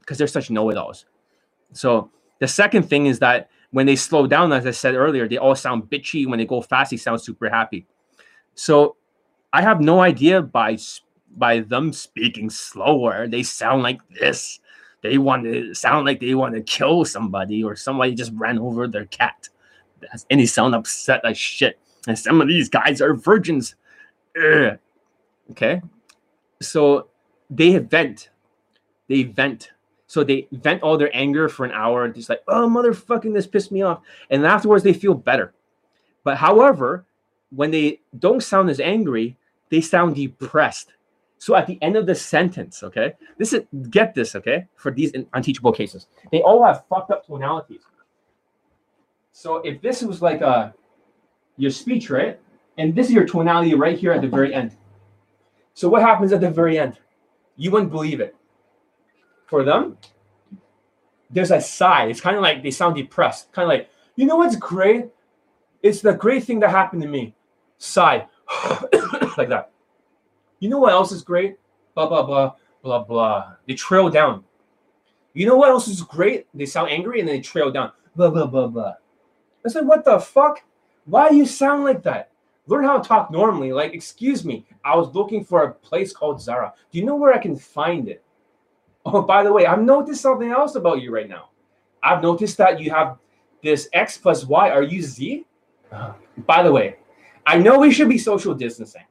because they're such know it alls. So the second thing is that when they slow down, as I said earlier, they all sound bitchy. When they go fast, they sound super happy. So I have no idea by by them speaking slower, they sound like this. They want to sound like they want to kill somebody or somebody just ran over their cat. And they sound upset like shit. And some of these guys are virgins. Ugh. Okay. So they vent. They vent. So they vent all their anger for an hour and just like, oh motherfucking, this pissed me off. And afterwards they feel better. But however, when they don't sound as angry, they sound depressed. So at the end of the sentence, okay, this is get this, okay, for these unteachable cases, they all have fucked up tonalities. So if this was like a your speech, right, and this is your tonality right here at the very end. So what happens at the very end? You wouldn't believe it. For them, there's a sigh. It's kind of like they sound depressed. Kind of like, you know what's great? It's the great thing that happened to me. Sigh. like that. You know what else is great? Blah, blah, blah, blah, blah. They trail down. You know what else is great? They sound angry and they trail down. Blah, blah, blah, blah. I said, what the fuck? Why do you sound like that? Learn how to talk normally. Like, excuse me, I was looking for a place called Zara. Do you know where I can find it? Oh, by the way, I've noticed something else about you right now. I've noticed that you have this X plus Y. Are you Z? Uh, by the way, I know we should be social distancing.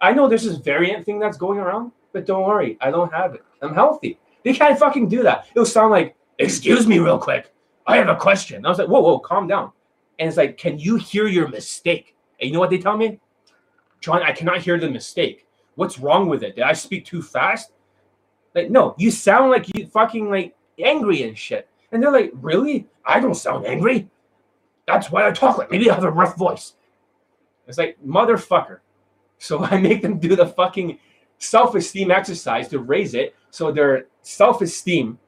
I know there's this variant thing that's going around, but don't worry, I don't have it. I'm healthy. They can't fucking do that. It'll sound like, excuse me, real quick. I have a question. I was like, whoa, whoa, calm down. And it's like, can you hear your mistake? And you know what they tell me? John, I cannot hear the mistake. What's wrong with it? Did I speak too fast? Like, no, you sound like you fucking like angry and shit. And they're like, really? I don't sound angry. That's why I talk like maybe I have a rough voice. It's like, motherfucker. So I make them do the fucking self-esteem exercise to raise it so their self-esteem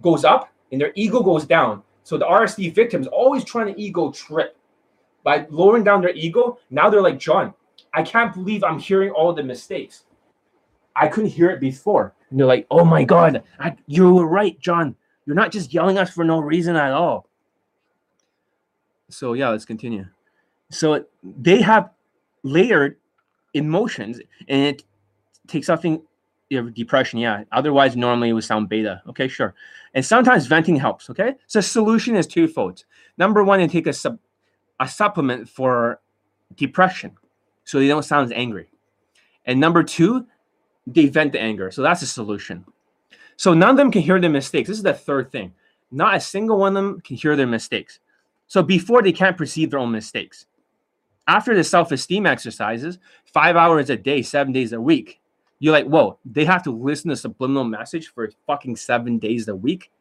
goes up and their ego goes down. So the RSD victims always trying to ego trip by lowering down their ego. Now they're like, John, I can't believe I'm hearing all the mistakes. I couldn't hear it before. And they're like, oh my God, I, you were right, John. You're not just yelling at us for no reason at all. So, yeah, let's continue. So, they have layered emotions and it takes something depression yeah otherwise normally it would sound beta okay sure and sometimes venting helps okay? So solution is twofold. Number one they take a sub a supplement for depression so they don't sound as angry. And number two they vent the anger so that's a solution. So none of them can hear their mistakes. This is the third thing. Not a single one of them can hear their mistakes. So before they can't perceive their own mistakes. After the self-esteem exercises five hours a day seven days a week you're like, whoa, they have to listen to subliminal message for fucking seven days a week.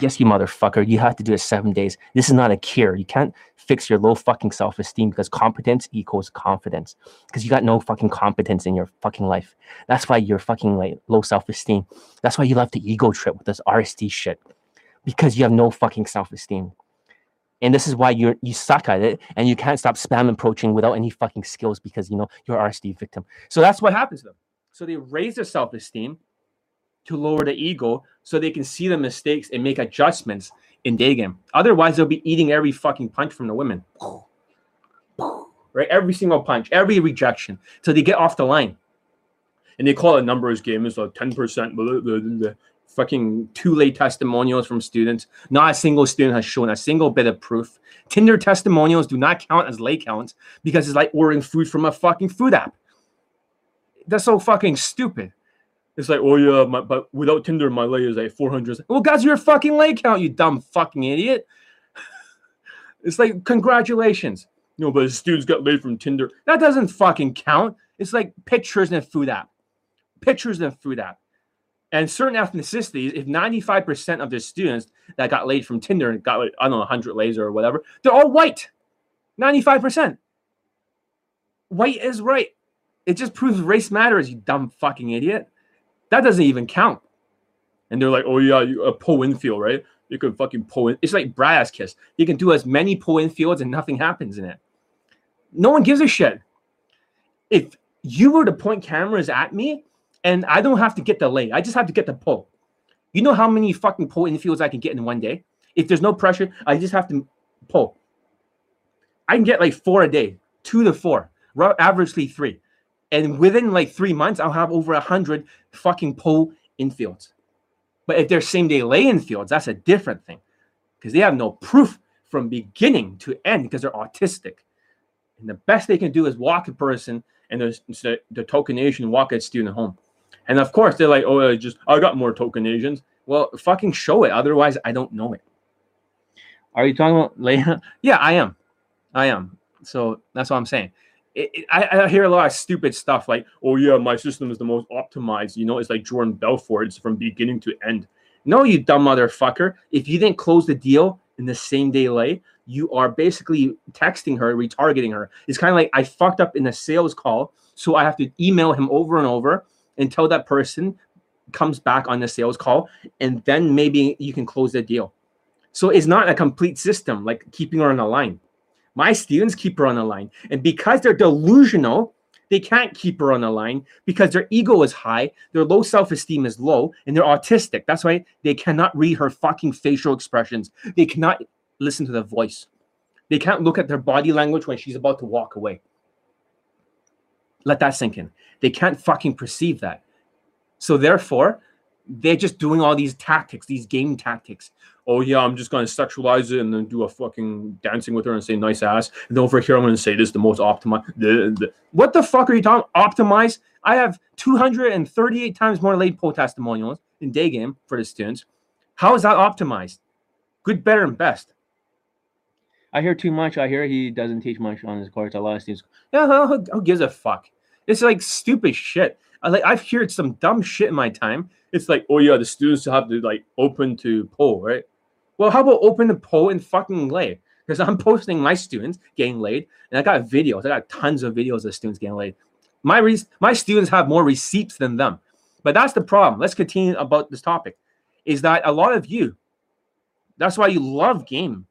Yes, you motherfucker. You have to do it seven days. This is not a cure. You can't fix your low fucking self esteem because competence equals confidence. Because you got no fucking competence in your fucking life. That's why you're fucking like low self esteem. That's why you love the ego trip with this RSD shit. Because you have no fucking self esteem. And this is why you're you suck at it and you can't stop spam approaching without any fucking skills because you know you're RSD victim. So that's what happens to them. So they raise their self esteem to lower the ego so they can see the mistakes and make adjustments in day game. Otherwise, they'll be eating every fucking punch from the women. Right? Every single punch, every rejection. So they get off the line. And they call it numbers game. It's like 10%. Blah, blah, blah, fucking two late testimonials from students. Not a single student has shown a single bit of proof. Tinder testimonials do not count as lay counts because it's like ordering food from a fucking food app that's so fucking stupid. It's like, oh yeah, my, but without Tinder, my lay is like 400. Well, guys, your fucking lay count, you dumb fucking idiot. it's like, congratulations. No, but his students got laid from Tinder. That doesn't fucking count. It's like pictures in a food app. Pictures in a food app. And certain ethnicities, if 95% of their students that got laid from Tinder and got, like, I don't know, 100 lays or whatever, they're all white. 95%. White is right. It just proves race matters, you dumb fucking idiot. That doesn't even count. And they're like, oh yeah, you, a pull infield, right? You can fucking pull in. It's like Brad's kiss. You can do as many pull infields and nothing happens in it. No one gives a shit. If you were to point cameras at me and I don't have to get the lay, I just have to get the pull. You know how many fucking pull infields I can get in one day? If there's no pressure, I just have to pull. I can get like four a day, two to four, averagely three and within like three months, I'll have over a hundred fucking pull infields. But if they're same day lay infields, that's a different thing because they have no proof from beginning to end because they're autistic. And the best they can do is walk a person and there's the, the token Asian walk a student home. And of course, they're like, oh, I just I got more token Asians. Well, fucking show it. Otherwise, I don't know it. Are you talking about Leia? yeah, I am. I am. So that's what I'm saying. It, it, I, I, hear a lot of stupid stuff like, oh, yeah, my system is the most optimized. You know, it's like Jordan Belfort. It's from beginning to end. No, you dumb motherfucker. If you didn't close the deal in the same day late, you are basically texting her, retargeting her. It's kind of like I fucked up in a sales call, so I have to email him over and over until that person comes back on the sales call, and then maybe you can close the deal. So it's not a complete system like keeping her on the line. My students keep her on the line, and because they're delusional, they can't keep her on the line because their ego is high, their low self esteem is low, and they're autistic. That's why they cannot read her fucking facial expressions. They cannot listen to the voice. They can't look at their body language when she's about to walk away. Let that sink in. They can't fucking perceive that. So therefore, they're just doing all these tactics, these game tactics. Oh yeah, I'm just gonna sexualize it and then do a fucking dancing with her and say nice ass. And over here, I'm gonna say this is the most optimized. What the fuck are you talking? Optimize? I have 238 times more late poll testimonials in day game for the students. How is that optimized? Good, better, and best. I hear too much. I hear he doesn't teach much on his course. A lot of students. Yeah, who, who gives a fuck? It's like stupid shit. I like I've heard some dumb shit in my time. It's like, oh yeah, the students have to like open to poll, right? Well, how about open the poll and fucking lay? Because I'm posting my students getting laid, and I got videos. I got tons of videos of students getting laid. My re- my students have more receipts than them, but that's the problem. Let's continue about this topic. Is that a lot of you? That's why you love game,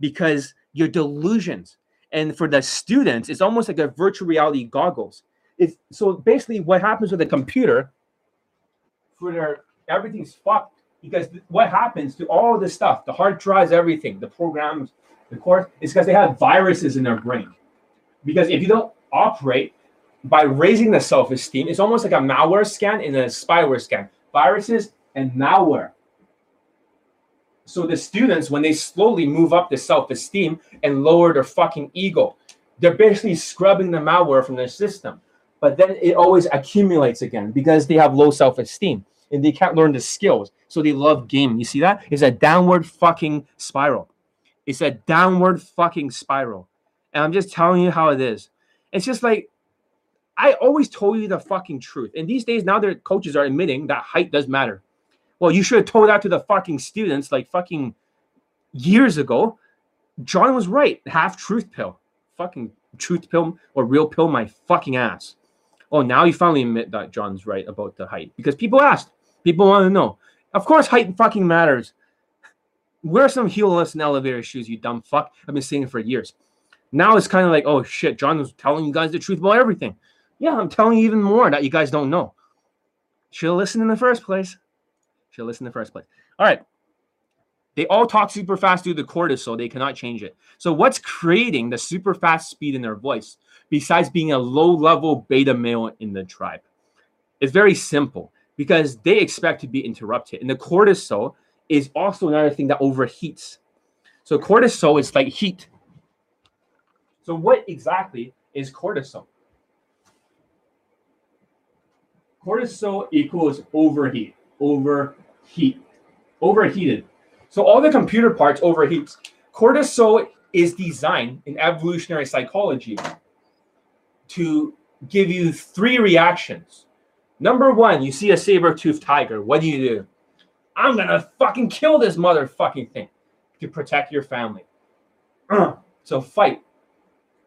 because your delusions. And for the students, it's almost like a virtual reality goggles it's so basically what happens with a computer for their everything's fucked because what happens to all this stuff, the hard drives, everything, the programs, the course, is because they have viruses in their brain. Because if you don't operate by raising the self-esteem, it's almost like a malware scan and a spyware scan. Viruses and malware. So the students, when they slowly move up the self-esteem and lower their fucking ego, they're basically scrubbing the malware from their system but then it always accumulates again because they have low self-esteem and they can't learn the skills. So they love gaming. You see that? It's a downward fucking spiral. It's a downward fucking spiral. And I'm just telling you how it is. It's just like I always told you the fucking truth. And these days now their coaches are admitting that height does matter. Well, you should have told that to the fucking students like fucking years ago. John was right. Half truth pill. Fucking truth pill or real pill my fucking ass oh, now you finally admit that John's right about the height because people asked, people want to know. Of course, height fucking matters. Wear some heelless and elevator shoes, you dumb fuck. I've been saying it for years. Now it's kind of like, oh shit, John was telling you guys the truth about everything. Yeah, I'm telling you even more that you guys don't know. Should have listened in the first place. Should have listened in the first place. All right. They all talk super fast through the cortisol. They cannot change it. So, what's creating the super fast speed in their voice? besides being a low level beta male in the tribe? It's very simple because they expect to be interrupted. And the cortisol is also another thing that overheats. So cortisol is like heat. So what exactly is cortisol? Cortisol equals overheat, overheat, overheated. So all the computer parts overheats. Cortisol is designed in evolutionary psychology to give you three reactions. Number one, you see a saber-toothed tiger. What do you do? I'm gonna fucking kill this motherfucking thing to protect your family. Uh, so fight.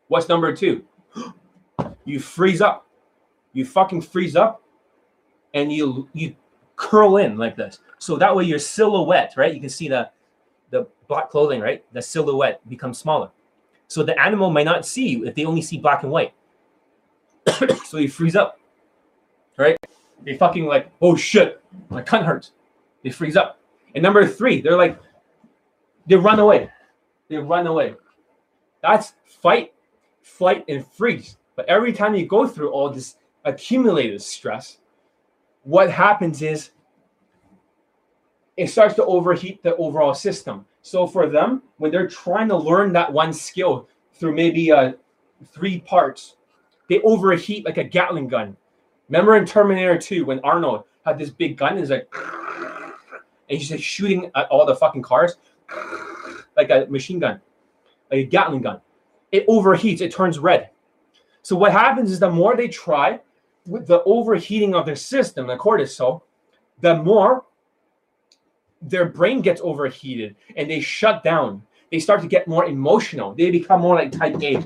What's number two? you freeze up. You fucking freeze up and you you curl in like this. So that way your silhouette, right? You can see the the black clothing, right? The silhouette becomes smaller. So the animal might not see you if they only see black and white. so they freeze up, right? They fucking like, oh shit, my cunt hurts. They freeze up. And number three, they're like, they run away. They run away. That's fight, flight, and freeze. But every time you go through all this accumulated stress, what happens is it starts to overheat the overall system. So for them, when they're trying to learn that one skill through maybe uh, three parts, they overheat like a Gatling gun. Remember in Terminator 2 when Arnold had this big gun, he's like, and he's just shooting at all the fucking cars like a machine gun, like a Gatling gun. It overheats, it turns red. So what happens is the more they try with the overheating of their system, the cortisol, the more their brain gets overheated and they shut down. They start to get more emotional. They become more like type A.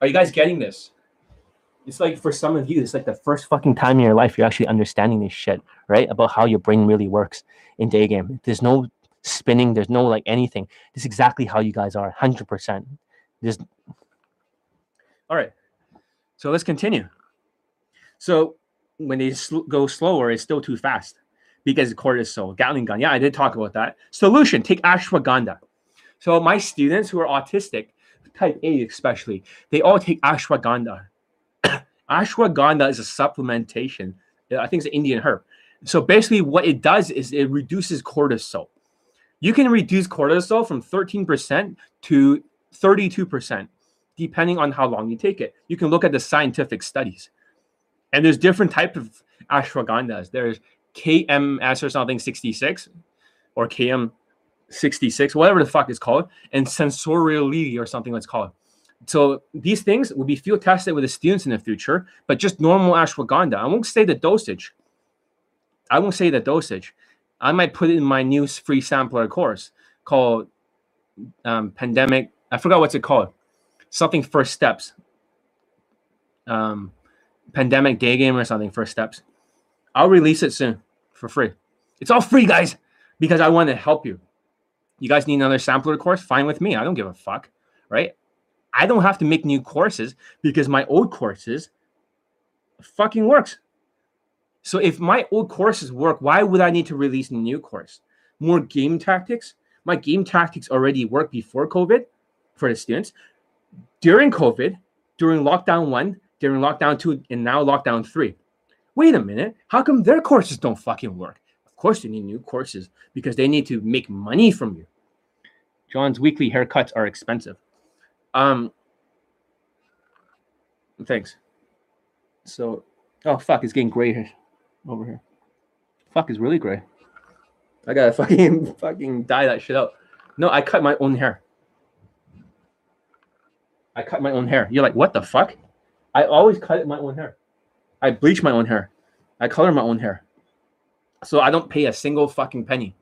Are you guys getting this? It's like for some of you, it's like the first fucking time in your life you're actually understanding this shit, right? About how your brain really works in day game. There's no spinning, there's no like anything. This is exactly how you guys are, 100%. There's all right. So let's continue. So when they sl- go slower, it's still too fast because cortisol, Gatling gun. Yeah, I did talk about that. Solution: take ashwagandha. So my students who are autistic, type A especially, they all take ashwagandha. ashwagandha is a supplementation. I think it's an Indian herb. So basically, what it does is it reduces cortisol. You can reduce cortisol from 13% to 32%, depending on how long you take it. You can look at the scientific studies. And there's different type of ashwagandhas. There's KMS or something 66 or KM 66, whatever the fuck it's called, and sensorially or something that's called. So these things will be field tested with the students in the future, but just normal ashwagandha. I won't say the dosage. I won't say the dosage. I might put it in my new free sampler course called um, Pandemic. I forgot what's it called. Something First Steps. Um, pandemic day game or something. First Steps. I'll release it soon for free. It's all free, guys, because I want to help you. You guys need another sampler course? Fine with me. I don't give a fuck, right? I don't have to make new courses because my old courses fucking works. So if my old courses work, why would I need to release a new course? More game tactics? My game tactics already work before COVID for the students. During COVID, during lockdown one, during lockdown two, and now lockdown three. Wait a minute. How come their courses don't fucking work? Of course, they need new courses because they need to make money from you. John's weekly haircuts are expensive. Um, thanks. So, oh fuck, it's getting gray here over here. Fuck is really gray. I gotta fucking fucking dye that shit out. No, I cut my own hair. I cut my own hair. You're like, what the fuck? I always cut my own hair. I bleach my own hair. I color my own hair. So I don't pay a single fucking penny.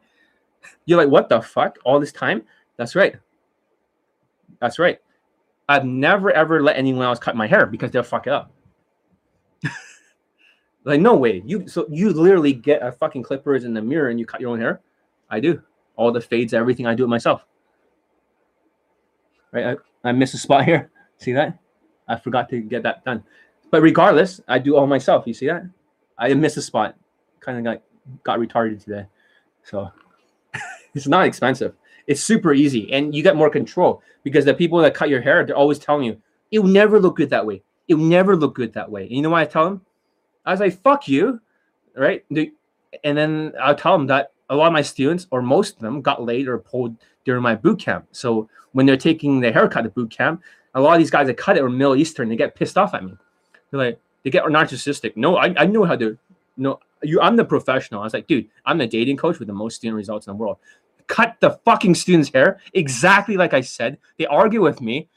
You're like, what the fuck? All this time? That's right. That's right. I've never ever let anyone else cut my hair because they'll fuck it up. Like, no way. You so you literally get a fucking clippers in the mirror and you cut your own hair. I do. All the fades, everything I do it myself. Right? I, I missed a spot here. See that? I forgot to get that done. But regardless, I do all myself. You see that? I missed a spot. Kind of got got retarded today. So it's not expensive. It's super easy and you get more control because the people that cut your hair, they're always telling you, it will never look good that way. It will never look good that way. And you know why I tell them? I was like, fuck you, right? And then I'll tell them that a lot of my students, or most of them, got laid or pulled during my boot camp. So when they're taking the haircut at boot camp, a lot of these guys that cut it are Middle Eastern. They get pissed off at me. They're like, they get narcissistic. No, I, I know how to. No, you. I'm the professional. I was like, dude, I'm the dating coach with the most student results in the world. Cut the fucking student's hair exactly like I said. They argue with me.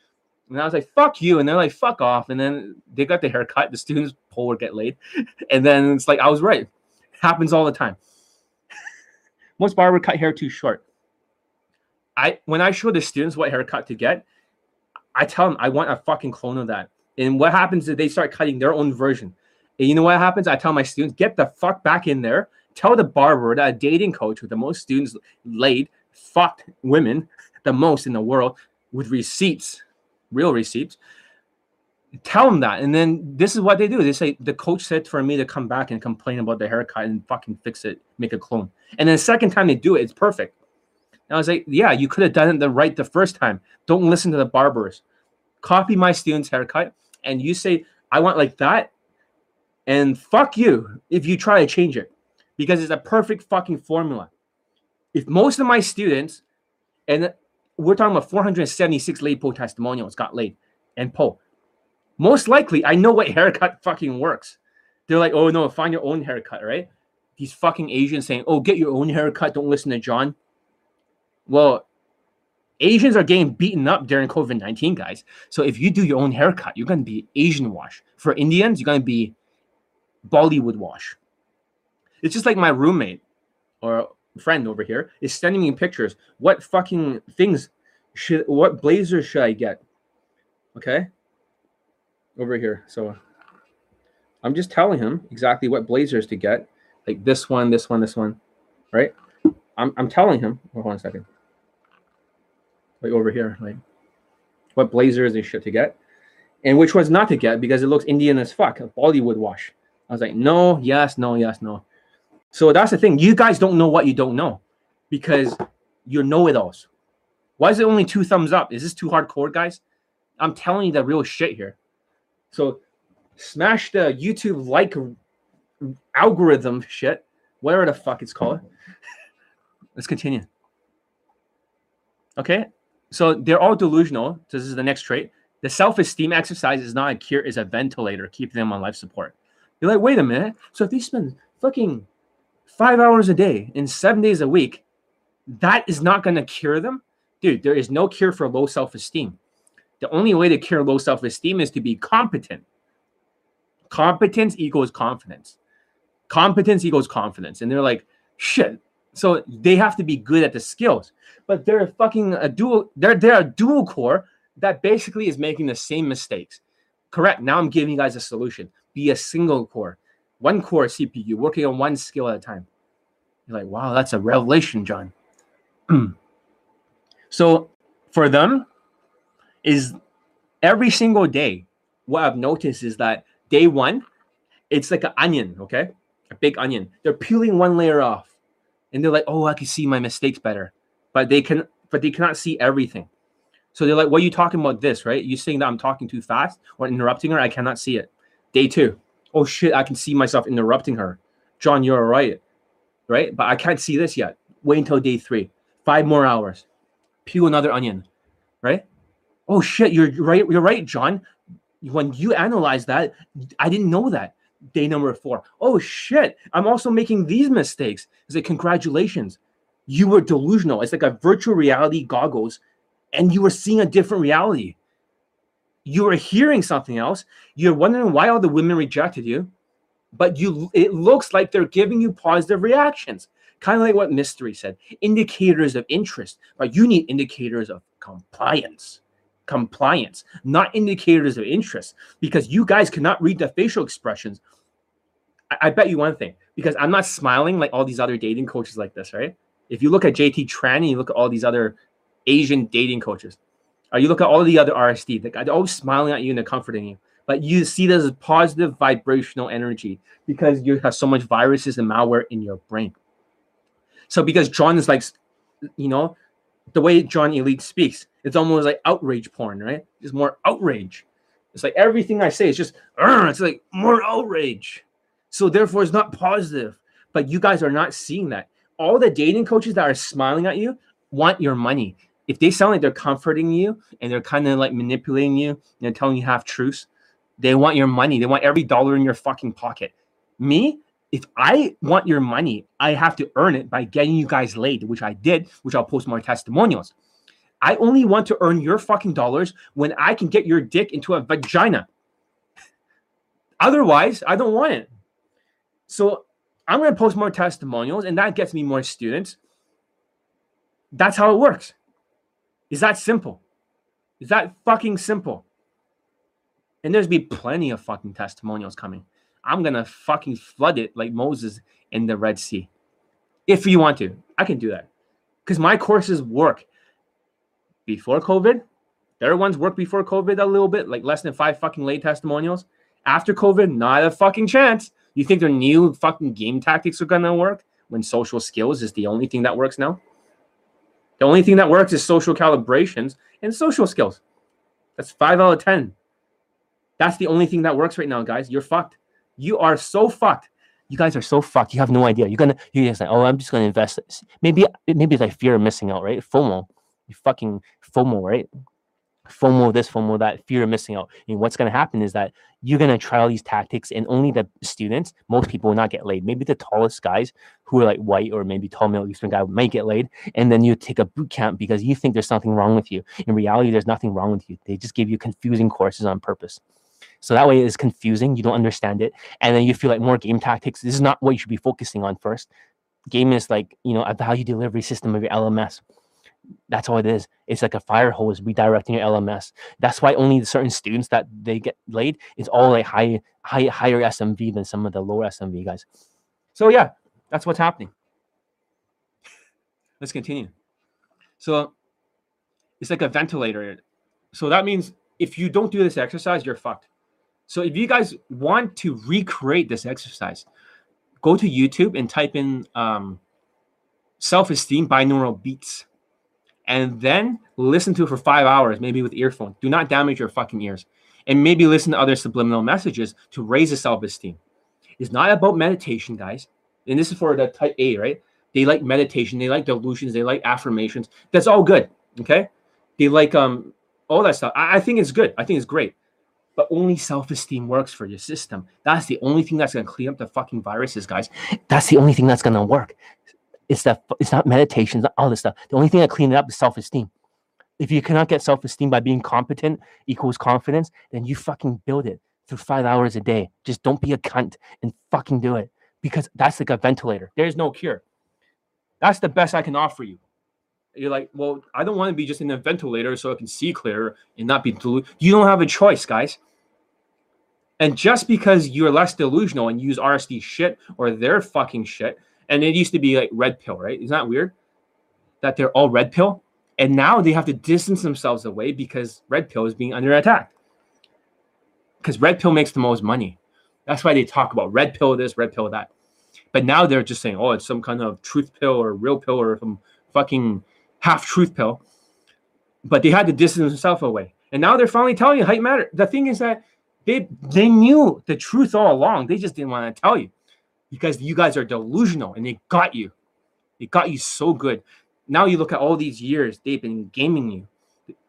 And I was like, fuck you. And they're like, fuck off. And then they got the haircut. The students pull or get laid. And then it's like, I was right. It happens all the time. Most barber cut hair too short. I when I show the students what haircut to get, I tell them I want a fucking clone of that. And what happens is they start cutting their own version. And you know what happens? I tell my students, get the fuck back in there. Tell the barber that dating coach with the most students laid fucked women the most in the world with receipts real receipts tell them that and then this is what they do they say the coach said for me to come back and complain about the haircut and fucking fix it make a clone and then the second time they do it it's perfect and i was like yeah you could have done it the right the first time don't listen to the barbers copy my student's haircut and you say i want like that and fuck you if you try to change it because it's a perfect fucking formula if most of my students, and we're talking about 476 late poll testimonials got laid and poll, most likely I know what haircut fucking works. They're like, oh no, find your own haircut, right? These fucking Asians saying, oh, get your own haircut, don't listen to John. Well, Asians are getting beaten up during COVID 19, guys. So if you do your own haircut, you're going to be Asian wash. For Indians, you're going to be Bollywood wash. It's just like my roommate or friend over here is sending me pictures. What fucking things should, what blazers should I get? Okay. Over here. So I'm just telling him exactly what blazers to get. Like this one, this one, this one. Right. I'm, I'm telling him. Hold on a second like over here, like what blazers and shit to get, and which ones not to get because it looks Indian as fuck, a Bollywood wash. I was like, no, yes, no, yes, no. So that's the thing. You guys don't know what you don't know because you're know it alls. Why is it only two thumbs up? Is this too hardcore, guys? I'm telling you the real shit here. So smash the YouTube like algorithm shit, whatever the fuck it's called. Let's continue. Okay, so they're all delusional. So this is the next trait. The self-esteem exercise is not a cure, is a ventilator, keeping them on life support. You're like, wait a minute. So if they spend fucking five hours a day in seven days a week, that is not going to cure them, dude. There is no cure for low self-esteem. The only way to cure low self-esteem is to be competent. Competence equals confidence. Competence equals confidence. And they're like, shit, so they have to be good at the skills. But they're fucking a dual, they're they're a dual core that basically is making the same mistakes. Correct. Now I'm giving you guys a solution. Be a single core, one core CPU, working on one skill at a time. You're like, wow, that's a revelation, John. so for them, is every single day, what I've noticed is that day one, it's like an onion, okay? A big onion. They're peeling one layer off and they're like, "Oh, I can see my mistakes better," but they can, but they cannot see everything. So they're like, "What are you talking about? This right? You saying that I'm talking too fast or interrupting her? I cannot see it." Day two, oh shit, I can see myself interrupting her. John, you're right, right? But I can't see this yet. Wait until day three. Five more hours. Peel another onion, right? Oh shit, you're right. You're right, John. When you analyze that, I didn't know that day number four. Oh shit, I'm also making these mistakes. It's like, congratulations, you were delusional. It's like a virtual reality goggles, and you were seeing a different reality. You were hearing something else. You're wondering why all the women rejected you, but you it looks like they're giving you positive reactions. Kind of like what Mystery said indicators of interest, but you need indicators of compliance compliance, not indicators of interest, because you guys cannot read the facial expressions. I, I, bet you one thing, because I'm not smiling like all these other dating coaches like this, right? If you look at JT Tran and you look at all these other Asian dating coaches, or you look at all the other RSD, they're always smiling at you and they're comforting you. But you see this as positive vibrational energy because you have so much viruses and malware in your brain. So because John is like, you know, the way John Elite speaks, it's almost like outrage porn, right? It's more outrage. It's like everything I say is just, it's like more outrage. So therefore, it's not positive. But you guys are not seeing that. All the dating coaches that are smiling at you want your money. If they sound like they're comforting you and they're kind of like manipulating you and telling you half truths, they want your money. They want every dollar in your fucking pocket. Me, if I want your money, I have to earn it by getting you guys laid, which I did, which I'll post more testimonials. I only want to earn your fucking dollars when I can get your dick into a vagina. Otherwise, I don't want it. So I'm going to post more testimonials, and that gets me more students. That's how it works. Is that simple? Is that fucking simple? And there's be plenty of fucking testimonials coming. I'm gonna fucking flood it like Moses in the Red Sea. If you want to, I can do that. Because my courses work before COVID. Their ones work before COVID a little bit, like less than five fucking late testimonials. After COVID, not a fucking chance. You think their new fucking game tactics are gonna work when social skills is the only thing that works now? The only thing that works is social calibrations and social skills. That's five out of 10. That's the only thing that works right now, guys. You're fucked. You are so fucked. You guys are so fucked. You have no idea. You're gonna you're just like, oh, I'm just gonna invest. this." Maybe maybe it's like fear of missing out, right? FOMO. You fucking FOMO, right? FOMO this, FOMO that, fear of missing out. And what's going to happen is that you're going to try all these tactics, and only the students, most people will not get laid. Maybe the tallest guys who are like white or maybe tall Middle Eastern guy might get laid, and then you take a boot camp because you think there's something wrong with you. In reality, there's nothing wrong with you. They just give you confusing courses on purpose. So that way it's confusing, you don't understand it, and then you feel like more game tactics. This is not what you should be focusing on first. Game is like, you know, a value delivery system of your LMS that's all it is. It's like a fire hose redirecting your LMS. That's why only certain students that they get laid is all like high, high, higher SMV than some of the lower SMV guys. So yeah, that's what's happening. Let's continue. So it's like a ventilator. So that means if you don't do this exercise, you're fucked. So if you guys want to recreate this exercise, go to YouTube and type in um, self-esteem binaural beats and then listen to it for five hours, maybe with earphones. Do not damage your fucking ears. And maybe listen to other subliminal messages to raise the self esteem. It's not about meditation, guys. And this is for the type A, right? They like meditation, they like delusions, they like affirmations. That's all good. Okay. They like um all that stuff. I, I think it's good. I think it's great. But only self-esteem works for your system. That's the only thing that's gonna clean up the fucking viruses, guys. That's the only thing that's gonna work. It's that it's not meditation, it's not all this stuff. The only thing that cleans it up is self-esteem. If you cannot get self-esteem by being competent equals confidence, then you fucking build it through five hours a day. Just don't be a cunt and fucking do it. Because that's like a ventilator. There's no cure. That's the best I can offer you. You're like, well, I don't want to be just in a ventilator so I can see clearer and not be deluded. You don't have a choice, guys. And just because you're less delusional and use RSD shit or their fucking shit and it used to be like red pill, right? Isn't that weird? That they're all red pill. And now they have to distance themselves away because red pill is being under attack. Because red pill makes the most money. That's why they talk about red pill this, red pill that. But now they're just saying, oh, it's some kind of truth pill or real pill or some fucking half truth pill. But they had to distance themselves away. And now they're finally telling you height matter. The thing is that they they knew the truth all along. They just didn't want to tell you because you guys are delusional and they got you. They got you so good. Now you look at all these years they've been gaming you,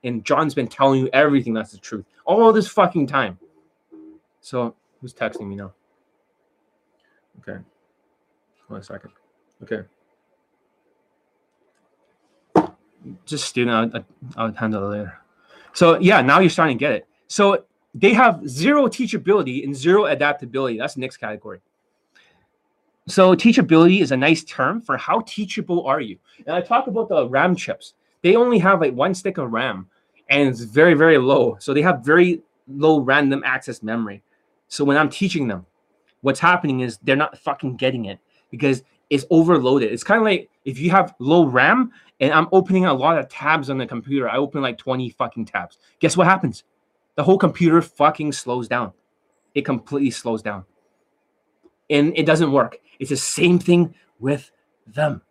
and John's been telling you everything that's the truth all this fucking time. So who's texting me now? Okay, one second. Okay, just student. I'll, I'll handle it later. So yeah, now you're starting to get it. So they have zero teachability and zero adaptability. That's the next category. So teachability is a nice term for how teachable are you. And I talk about the RAM chips. They only have like one stick of RAM and it's very, very low. So they have very low random access memory. So when I'm teaching them, what's happening is they're not fucking getting it because it's overloaded. It's kind of like if you have low RAM and I'm opening a lot of tabs on the computer, I open like 20 fucking tabs. Guess what happens? The whole computer fucking slows down. It completely slows down and it doesn't work. It's the same thing with them.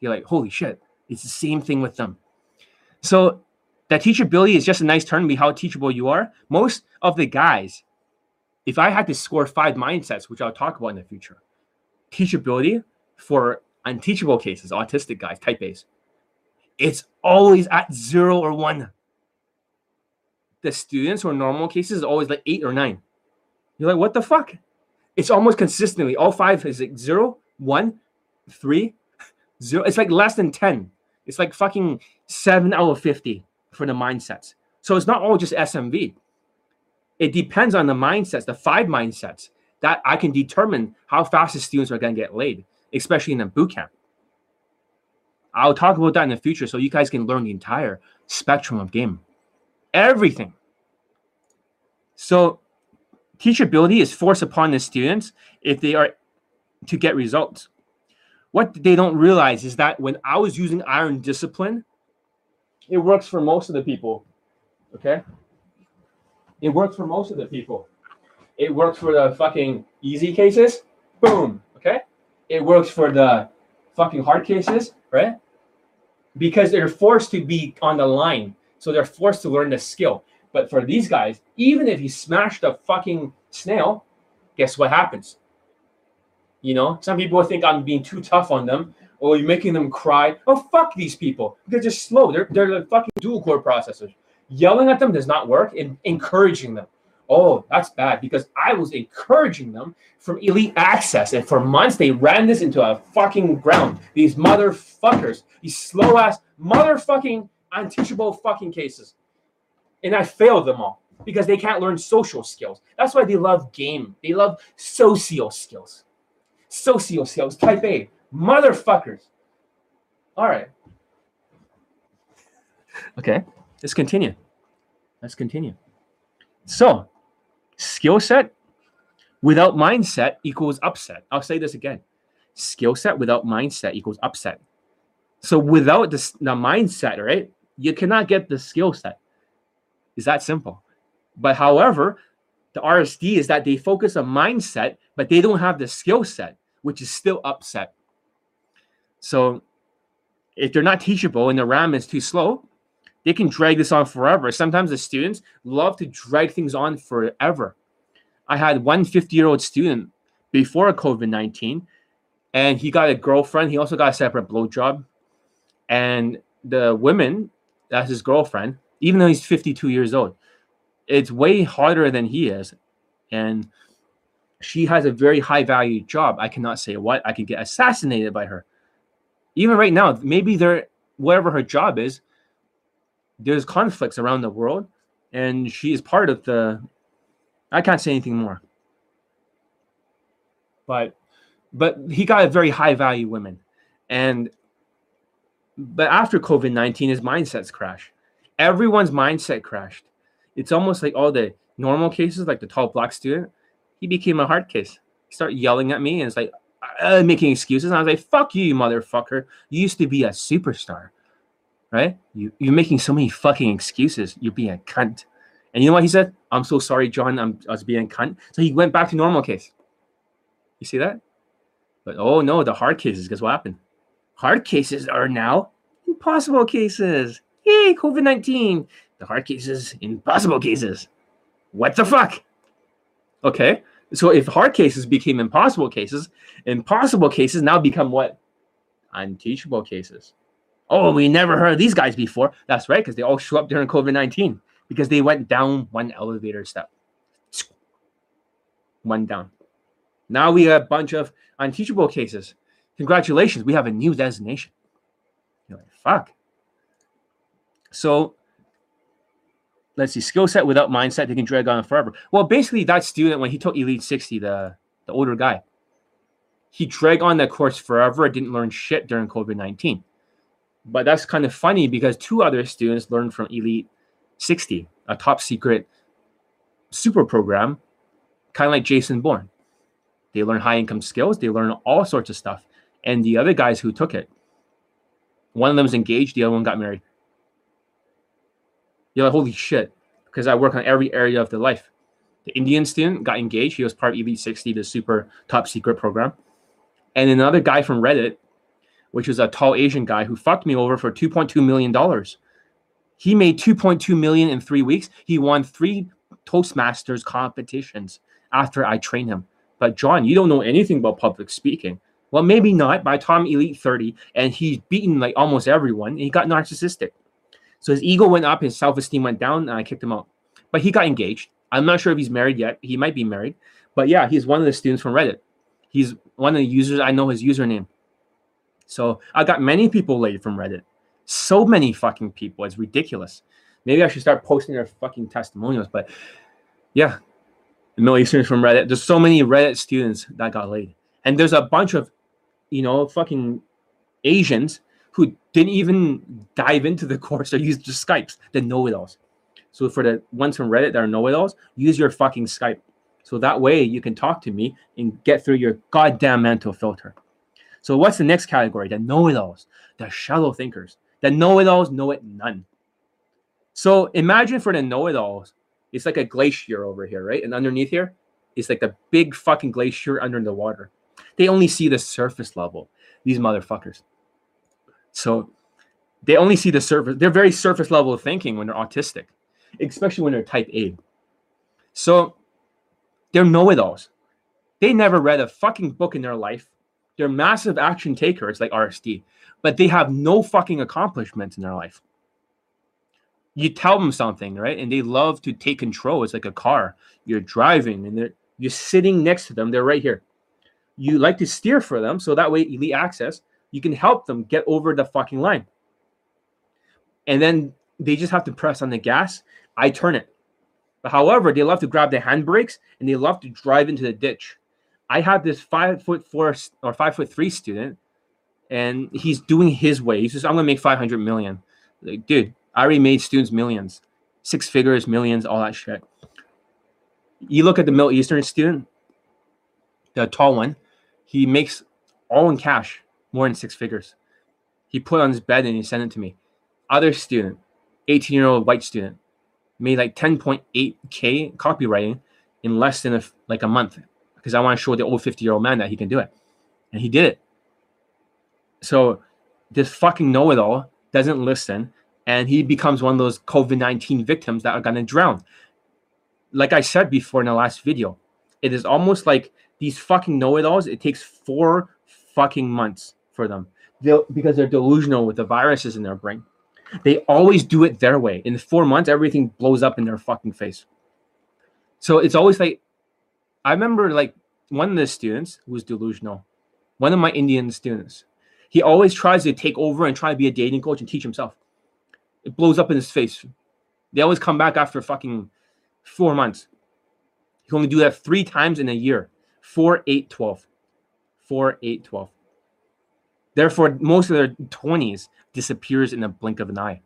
You're like, holy shit, it's the same thing with them. So that teachability is just a nice term to be how teachable you are. Most of the guys, if I had to score five mindsets, which I'll talk about in the future, teachability for unteachable cases, autistic guys, type A's, it's always at zero or one. The students or normal cases is always like eight or nine. You're like, what the fuck? It's almost consistently all five is like zero, one, three, zero. It's like less than 10. It's like fucking seven out of 50 for the mindsets. So it's not all just SMV. It depends on the mindsets, the five mindsets that I can determine how fast the students are going to get laid, especially in a boot camp. I'll talk about that in the future so you guys can learn the entire spectrum of game. Everything. So Teachability is forced upon the students if they are to get results. What they don't realize is that when I was using iron discipline, it works for most of the people. Okay? It works for most of the people. It works for the fucking easy cases. Boom. Okay? It works for the fucking hard cases, right? Because they're forced to be on the line. So they're forced to learn the skill. But for these guys, even if he smashed a fucking snail, guess what happens? You know, some people think I'm being too tough on them or you're making them cry. Oh, fuck these people. They're just slow. They're, they're like fucking dual core processors. Yelling at them does not work and encouraging them. Oh, that's bad because I was encouraging them from elite access. And for months, they ran this into a fucking ground. These motherfuckers, these slow ass motherfucking unteachable fucking cases. And I failed them all because they can't learn social skills. That's why they love game. They love socio skills. Socio skills, type A. Motherfuckers. All right. Okay, let's continue. Let's continue. So, skill set without mindset equals upset. I'll say this again. Skill set without mindset equals upset. So, without this, the mindset, right, you cannot get the skill set. Is that simple? But however, the RSD is that they focus on mindset, but they don't have the skill set, which is still upset. So if they're not teachable and the RAM is too slow, they can drag this on forever. Sometimes the students love to drag things on forever. I had one 50 year old student before COVID 19, and he got a girlfriend. He also got a separate blowjob. And the women, that's his girlfriend, even though he's 52 years old, it's way harder than he is. And she has a very high value job. I cannot say what. I could get assassinated by her. Even right now, maybe there, whatever her job is, there's conflicts around the world, and she is part of the. I can't say anything more. But, but he got a very high value women, and. But after COVID nineteen, his mindsets crash. Everyone's mindset crashed it's almost like all the normal cases, like the tall black student, he became a hard case. He started yelling at me and it's like uh, making excuses. And I was like, fuck you, you motherfucker. You used to be a superstar, right? You, you're making so many fucking excuses. You're being a cunt. And you know what he said? I'm so sorry, John. I'm, I was being a cunt. So he went back to normal case. You see that? But oh no, the hard cases, guess what happened? Hard cases are now impossible cases. Yay, COVID 19 the hard cases, impossible cases. What the fuck? Okay. So if hard cases became impossible cases, impossible cases now become what? Unteachable cases. Oh, we never heard of these guys before. That's right, because they all show up during COVID 19 because they went down one elevator step. One down. Now we have a bunch of unteachable cases. Congratulations, we have a new designation. You're like, fuck. So let's see, skill set without mindset, they can drag on forever. Well, basically, that student, when he took Elite 60, the, the older guy, he dragged on that course forever, didn't learn shit during COVID 19. But that's kind of funny because two other students learned from Elite 60, a top secret super program, kind of like Jason Bourne. They learn high income skills, they learn all sorts of stuff. And the other guys who took it, one of them was engaged, the other one got married. You're like, holy shit, because I work on every area of the life. The Indian student got engaged. He was part of Elite 60, the super top secret program. And another guy from Reddit, which was a tall Asian guy who fucked me over for $2.2 million. He made 2.2 million in three weeks. He won three Toastmasters competitions after I trained him. But John, you don't know anything about public speaking. Well, maybe not. By Tom Elite 30, and he's beaten like almost everyone. he got narcissistic. So his ego went up, his self esteem went down, and I kicked him out. But he got engaged. I'm not sure if he's married yet. He might be married. But yeah, he's one of the students from Reddit. He's one of the users. I know his username. So I got many people laid from Reddit. So many fucking people. It's ridiculous. Maybe I should start posting their fucking testimonials. But yeah, the Middle from Reddit. There's so many Reddit students that got laid. And there's a bunch of, you know, fucking Asians who didn't even dive into the course or use just Skypes, the know-it-alls. So for the ones from Reddit that are know-it-alls, use your fucking Skype. So that way you can talk to me and get through your goddamn mental filter. So what's the next category? The know-it-alls, the shallow thinkers. The know-it-alls know it none. So imagine for the know-it-alls, it's like a glacier over here, right? And underneath here, it's like the big fucking glacier under the water. They only see the surface level. These motherfuckers. So they only see the surface. They're very surface level of thinking when they're autistic, especially when they're type A. So they're know-it-alls. They never read a fucking book in their life. They're massive action takers like RSD, but they have no fucking accomplishments in their life. You tell them something, right? And they love to take control. It's like a car. You're driving and they're you're sitting next to them. They're right here. You like to steer for them so that way elite access, you can help them get over the fucking line. And then they just have to press on the gas. I turn it. But however, they love to grab the handbrakes and they love to drive into the ditch. I have this five foot four or five foot three student, and he's doing his way. He says, I'm gonna make 500 million. Like, dude, I already made students millions, six figures, millions, all that shit. You look at the Middle Eastern student, the tall one, he makes all in cash, more than six figures. He put on his bed and he sent it to me. Other student, 18 year old white student, made like 10.8k copywriting in less than a, like a month because I want to show the old 50 year old man that he can do it. And he did it. So this fucking know it all doesn't listen and he becomes one of those COVID 19 victims that are going to drown. Like I said before in the last video, it is almost like these fucking know it alls, it takes four fucking months for them They'll, because they're delusional with the viruses in their brain. They always do it their way. In four months, everything blows up in their fucking face. So it's always like, I remember like one of the students who was delusional, one of my Indian students, he always tries to take over and try to be a dating coach and teach himself. It blows up in his face. They always come back after fucking four months. He can only do that three times in a year. Four, eight, 12. Four, eight, 12. Therefore, most of their 20s disappears in a blink of an eye.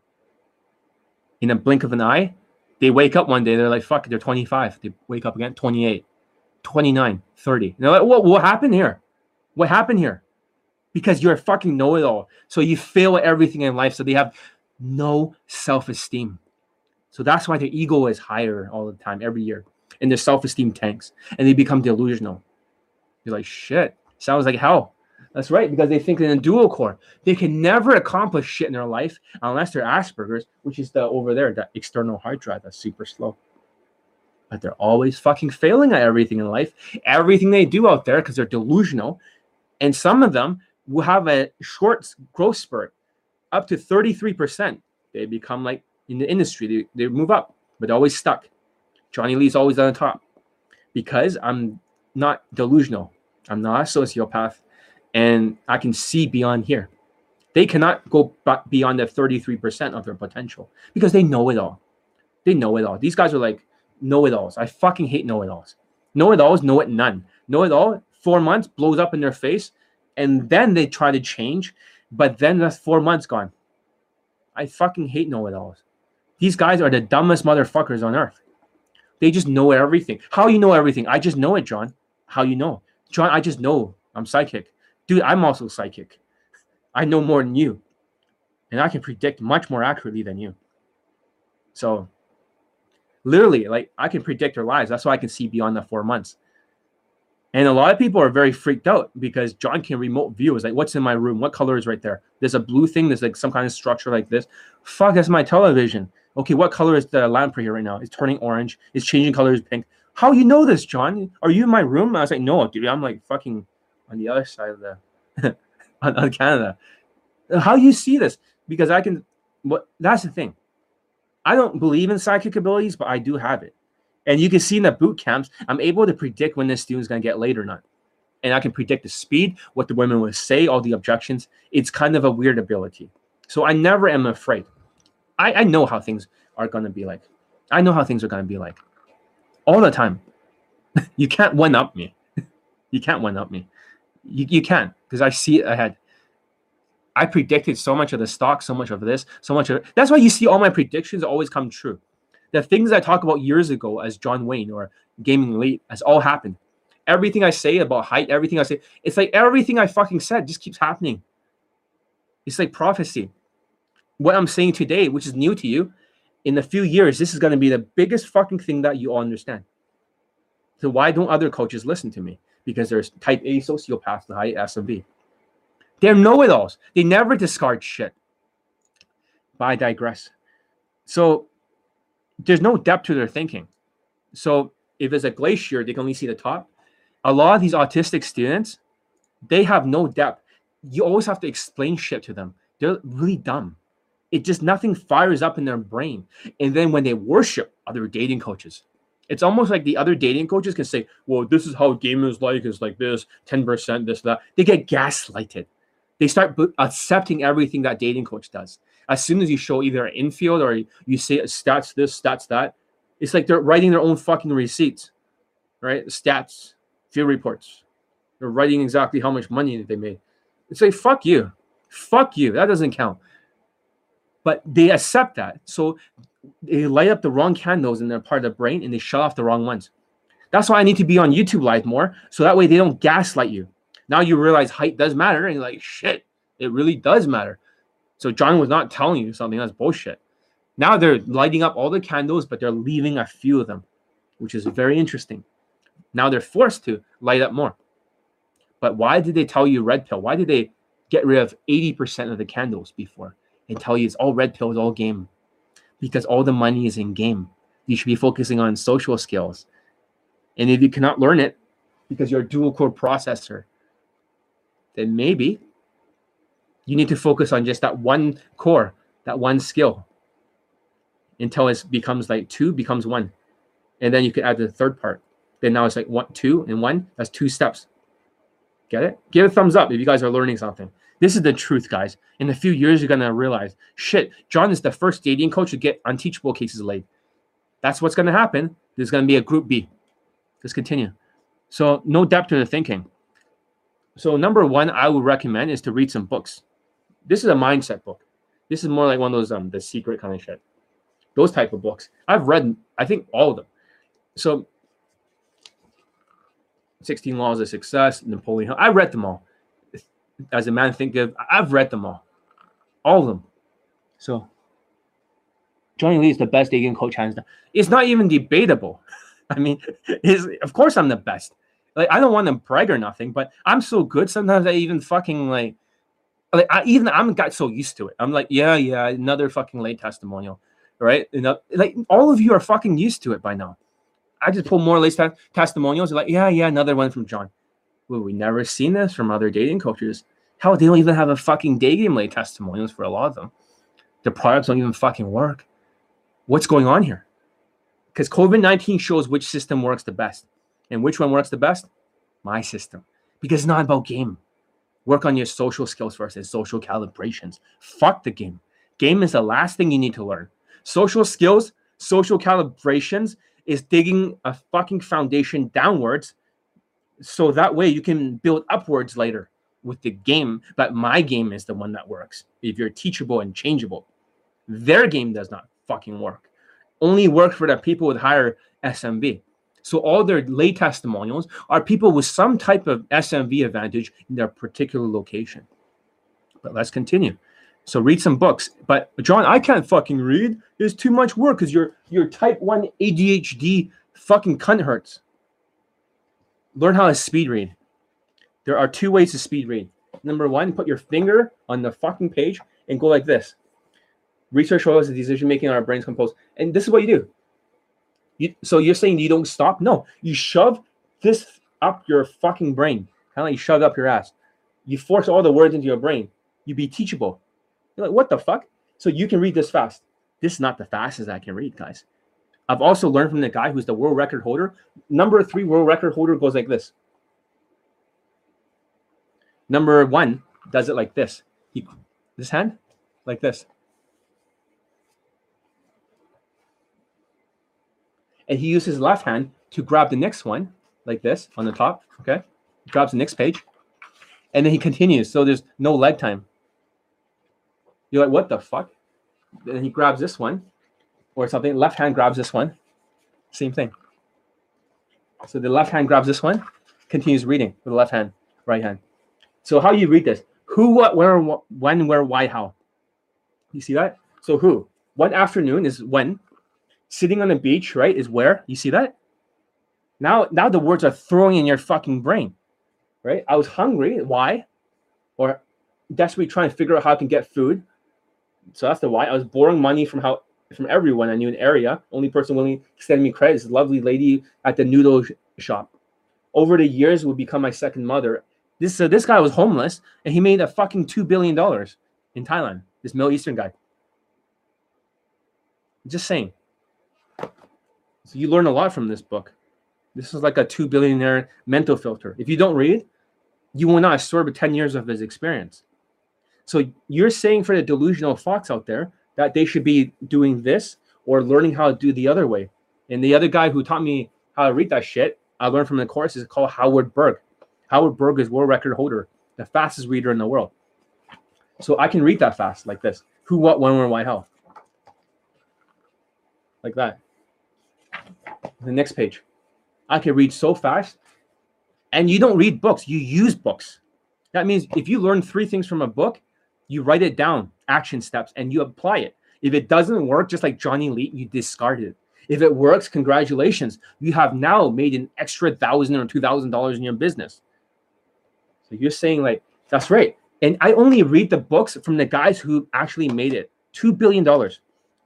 In a blink of an eye, they wake up one day, they're like, fuck, they're 25. They wake up again, 28, 29, 30. They're like, what, what happened here? What happened here? Because you're a fucking know it all. So you fail at everything in life. So they have no self esteem. So that's why their ego is higher all the time, every year. And their self esteem tanks and they become delusional. You're like, shit, sounds like hell. That's right, because they think in a dual core. They can never accomplish shit in their life unless they're Asperger's, which is the over there, that external hard drive that's super slow. But they're always fucking failing at everything in life, everything they do out there because they're delusional. And some of them will have a short growth spurt up to 33%. They become like in the industry, they, they move up, but they're always stuck. John Elite's always on the top because I'm not delusional. I'm not a sociopath and I can see beyond here. They cannot go beyond the 33% of their potential because they know it all. They know it all. These guys are like know it alls. I fucking hate know it alls. Know it alls, know it none. Know it all, four months blows up in their face, and then they try to change, but then that's four months gone. I fucking hate know it alls. These guys are the dumbest motherfuckers on earth. They just know everything. How you know everything? I just know it, John. How you know? John, I just know. I'm psychic dude, I'm also psychic. I know more than you. And I can predict much more accurately than you. So literally, like I can predict their lives. That's why I can see beyond the four months. And a lot of people are very freaked out because John can remote view. Is like, what's in my room? What color is right there? There's a blue thing. There's like some kind of structure like this. Fuck, that's my television. Okay, what color is the lamp right here right now? It's turning orange. It's changing colors pink. How you know this, John? Are you in my room? I was like, no, dude. I'm like fucking on the other side of the on, on Canada. How you see this? Because I can. What that's the thing. I don't believe in psychic abilities, but I do have it. And you can see in the boot camps, I'm able to predict when this student's going to get laid or not. And I can predict the speed, what the women will say, all the objections. It's kind of a weird ability. So I never am afraid. I, I know how things are going to be like. I know how things are going to be like all the time. you can't one up me. you can't one up me. You, you can because I see it ahead. I predicted so much of the stock, so much of this, so much of. That's why you see all my predictions always come true. The things I talked about years ago as John Wayne or Gaming Elite has all happened. Everything I say about height, everything I say, it's like everything I fucking said just keeps happening. It's like prophecy. What I'm saying today, which is new to you, in a few years, this is going to be the biggest fucking thing that you all understand. So why don't other coaches listen to me? Because there's type A sociopaths and high SMV. They're know-it-alls. They never discard shit. But I digress. So there's no depth to their thinking. So if it's a glacier, they can only see the top. a lot of these autistic students, they have no depth. You always have to explain shit to them. They're really dumb. It just nothing fires up in their brain. And then when they worship other dating coaches, it's almost like the other dating coaches can say, Well, this is how gaming is like, it's like this, 10%, this, that. They get gaslighted. They start accepting everything that dating coach does. As soon as you show either an infield or you say uh, stats this, stats that, it's like they're writing their own fucking receipts, right? Stats, field reports. They're writing exactly how much money they made. It's like, fuck you. Fuck you. That doesn't count. But they accept that. So they light up the wrong candles in their part of the brain and they shut off the wrong ones. That's why I need to be on YouTube Live more. So that way they don't gaslight you. Now you realize height does matter. And you're like, shit, it really does matter. So John was not telling you something that's bullshit. Now they're lighting up all the candles, but they're leaving a few of them, which is very interesting. Now they're forced to light up more. But why did they tell you red pill? Why did they get rid of 80% of the candles before and tell you it's all red pill, it's all game? Because all the money is in game. You should be focusing on social skills. And if you cannot learn it because you're a dual core processor, then maybe you need to focus on just that one core, that one skill until it becomes like two becomes one. And then you could add the third part. Then now it's like one, two, and one. That's two steps. Get it? Give a thumbs up if you guys are learning something. This is the truth, guys. In a few years, you're gonna realize, shit, John is the first dating coach to get unteachable cases laid. That's what's gonna happen. There's gonna be a group B. Let's continue. So no depth to the thinking. So number one, I would recommend is to read some books. This is a mindset book. This is more like one of those um the secret kind of shit. Those type of books. I've read, I think all of them. So 16 Laws of Success, Napoleon Hill. I read them all. As a Man Thinketh, I've read them all. All of them. So John Elite is the best dating coach hands down. It's not even debatable. I mean, is of course I'm the best. Like I don't want to brag or nothing, but I'm so good. Sometimes I even fucking like, like I even I'm got so used to it. I'm like, yeah, yeah, another fucking late testimonial, right? You know, like all of you are fucking used to it by now. I just pull more late testimonials. Like, yeah, yeah, another one from John. Well, we never seen this from other dating coaches. Hell, they don't even have a fucking game late testimonials for a lot of them. The products don't even fucking work. What's going on here? Because COVID 19 shows which system works the best. And which one works the best? My system. Because it's not about game. Work on your social skills first and social calibrations. Fuck the game. Game is the last thing you need to learn. Social skills, social calibrations is digging a fucking foundation downwards so that way you can build upwards later with the game. But my game is the one that works. If you're teachable and changeable, their game does not fucking work. Only work for the people with higher SMV. So all their lay testimonials are people with some type of SMV advantage in their particular location. But let's continue. So read some books. But John, I can't fucking read. It's too much work because your your type one ADHD fucking cunt hurts. Learn how to speed read. There are two ways to speed read. Number one, put your finger on the fucking page and go like this. Research shows the decision making on our brains composed. And this is what you do. You, so you're saying you don't stop? No, you shove this up your fucking brain, kind of like you shove up your ass. You force all the words into your brain. You be teachable. You're like, what the fuck? So you can read this fast. This is not the fastest I can read, guys. I've also learned from the guy who's the world record holder. Number three world record holder goes like this. Number one does it like this. He, this hand, like this. And he uses his left hand to grab the next one, like this on the top. Okay. He grabs the next page. And then he continues. So there's no leg time. You're like, what the fuck? Then he grabs this one or something. Left hand grabs this one. Same thing. So the left hand grabs this one, continues reading with the left hand, right hand. So how you read this? Who, what, where, when, where, why, how. You see that? So who? One afternoon is when. Sitting on the beach, right, is where. You see that? Now, now the words are throwing in your fucking brain, right? I was hungry. Why? Or desperately trying to figure out how I can get food. So that's the why. I was borrowing money from how from everyone I knew in area. Only person willing to extend me credit is lovely lady at the noodle shop. over the years would become my second mother. This so this guy was homeless and he made a fucking two billion dollars in Thailand. This Middle Eastern guy. Just saying. So you learn a lot from this book. This is like a two billionaire mental filter. If you don't read, you will not absorb 10 years of his experience. So you're saying for the delusional fox out there that they should be doing this or learning how to do the other way. And the other guy who taught me how to read that shit, I learned from the course, is called Howard Berg. Howard Berg is world record holder, the fastest reader in the world. So I can read that fast like this. Who, what, when, where, why, how. Like that. The next page. I can read so fast. And you don't read books, you use books. That means if you learn three things from a book, you write it down, action steps, and you apply it. If it doesn't work, just like John Elite, you discard it. If it works, congratulations. You have now made an extra thousand or two thousand dollars in your business. So you're saying, like, that's right. And I only read the books from the guys who actually made it. Two billion dollars.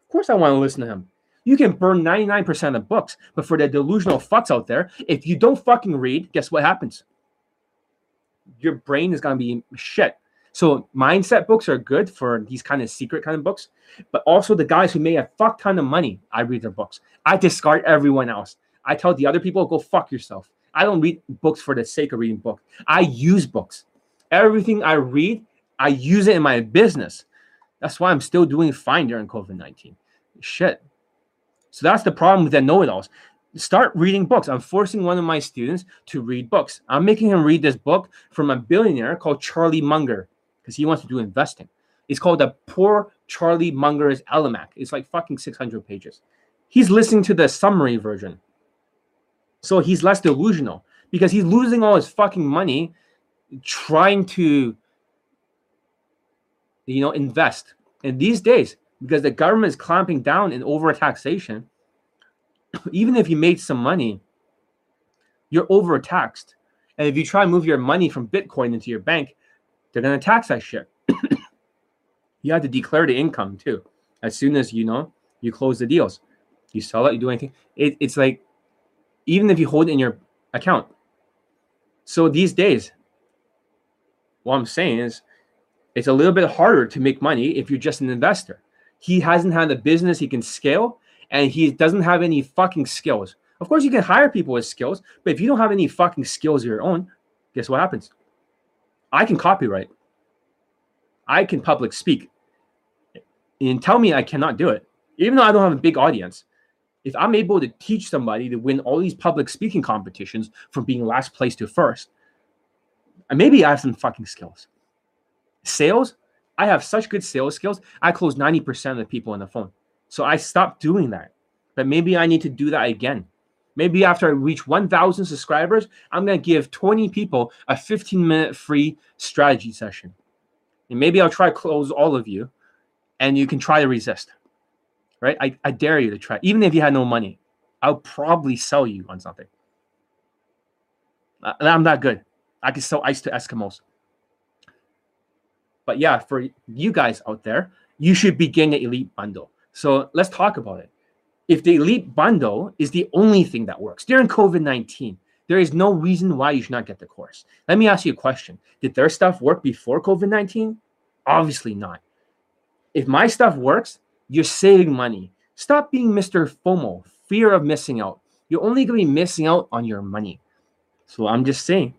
Of course, I want to listen to him. You can burn 99% of books, but for the delusional fucks out there, if you don't fucking read, guess what happens? Your brain is gonna be shit. So mindset books are good for these kind of secret kind of books, but also the guys who made a fuck ton of money, I read their books. I discard everyone else. I tell the other people, go fuck yourself. I don't read books for the sake of reading books. I use books. Everything I read, I use it in my business. That's why I'm still doing fine during COVID 19. Shit. So that's the problem with the know it alls. Start reading books. I'm forcing one of my students to read books. I'm making him read this book from a billionaire called Charlie Munger because he wants to do investing. It's called the Poor Charlie Munger's Almanac. It's like fucking 600 pages. He's listening to the summary version. So he's less delusional because he's losing all his fucking money trying to you know invest. And these days, because the government is clamping down in over taxation, even if you made some money, you're overtaxed. And if you try and move your money from Bitcoin into your bank, they're going to tax that shit. you have to declare the income too. As soon as you know you close the deals, you sell it, you do anything. It, it's like even if you hold it in your account. So these days, what I'm saying is it's a little bit harder to make money if you're just an investor. He hasn't had a business he can scale and he doesn't have any fucking skills. Of course, you can hire people with skills, but if you don't have any fucking skills of your own, guess what happens? I can copyright. I can public speak. And tell me I cannot do it. Even though I don't have a big audience. If I'm able to teach somebody to win all these public speaking competitions from being last place to first, and maybe I have some fucking skills. Sales, I have such good sales skills. I close 90% of the people on the phone. So I stopped doing that. But maybe I need to do that again. Maybe after I reach 1,000 subscribers, I'm going to give 20 people a 15 minute free strategy session. And maybe I'll try to close all of you and you can try to resist. Right? I, I dare you to try. Even if you had no money, I'll probably sell you on something. Uh, I'm that good. I can sell ice to Eskimos. But yeah, for you guys out there, you should begin the elite bundle. So let's talk about it if the elite bundle is the only thing that works during COVID 19, there is no reason why you should not get the course. Let me ask you a question Did their stuff work before COVID 19? Obviously not. If my stuff works, you're saving money. Stop being Mr. FOMO, fear of missing out. You're only going to be missing out on your money. So I'm just saying,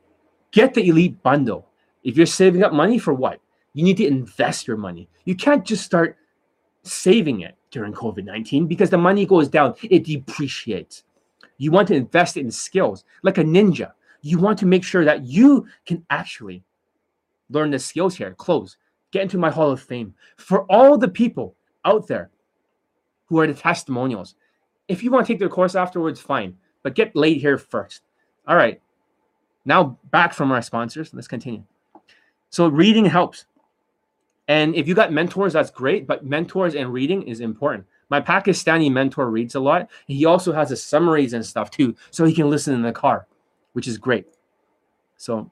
get the elite bundle. If you're saving up money for what? You need to invest your money. You can't just start saving it during COVID 19 because the money goes down, it depreciates. You want to invest in skills like a ninja. You want to make sure that you can actually learn the skills here, close, get into my Hall of Fame. For all the people out there who are the testimonials, if you want to take their course afterwards, fine, but get laid here first. All right. Now back from our sponsors. Let's continue. So reading helps. And if you got mentors, that's great, but mentors and reading is important. My Pakistani mentor reads a lot. He also has the summaries and stuff too, so he can listen in the car, which is great. So,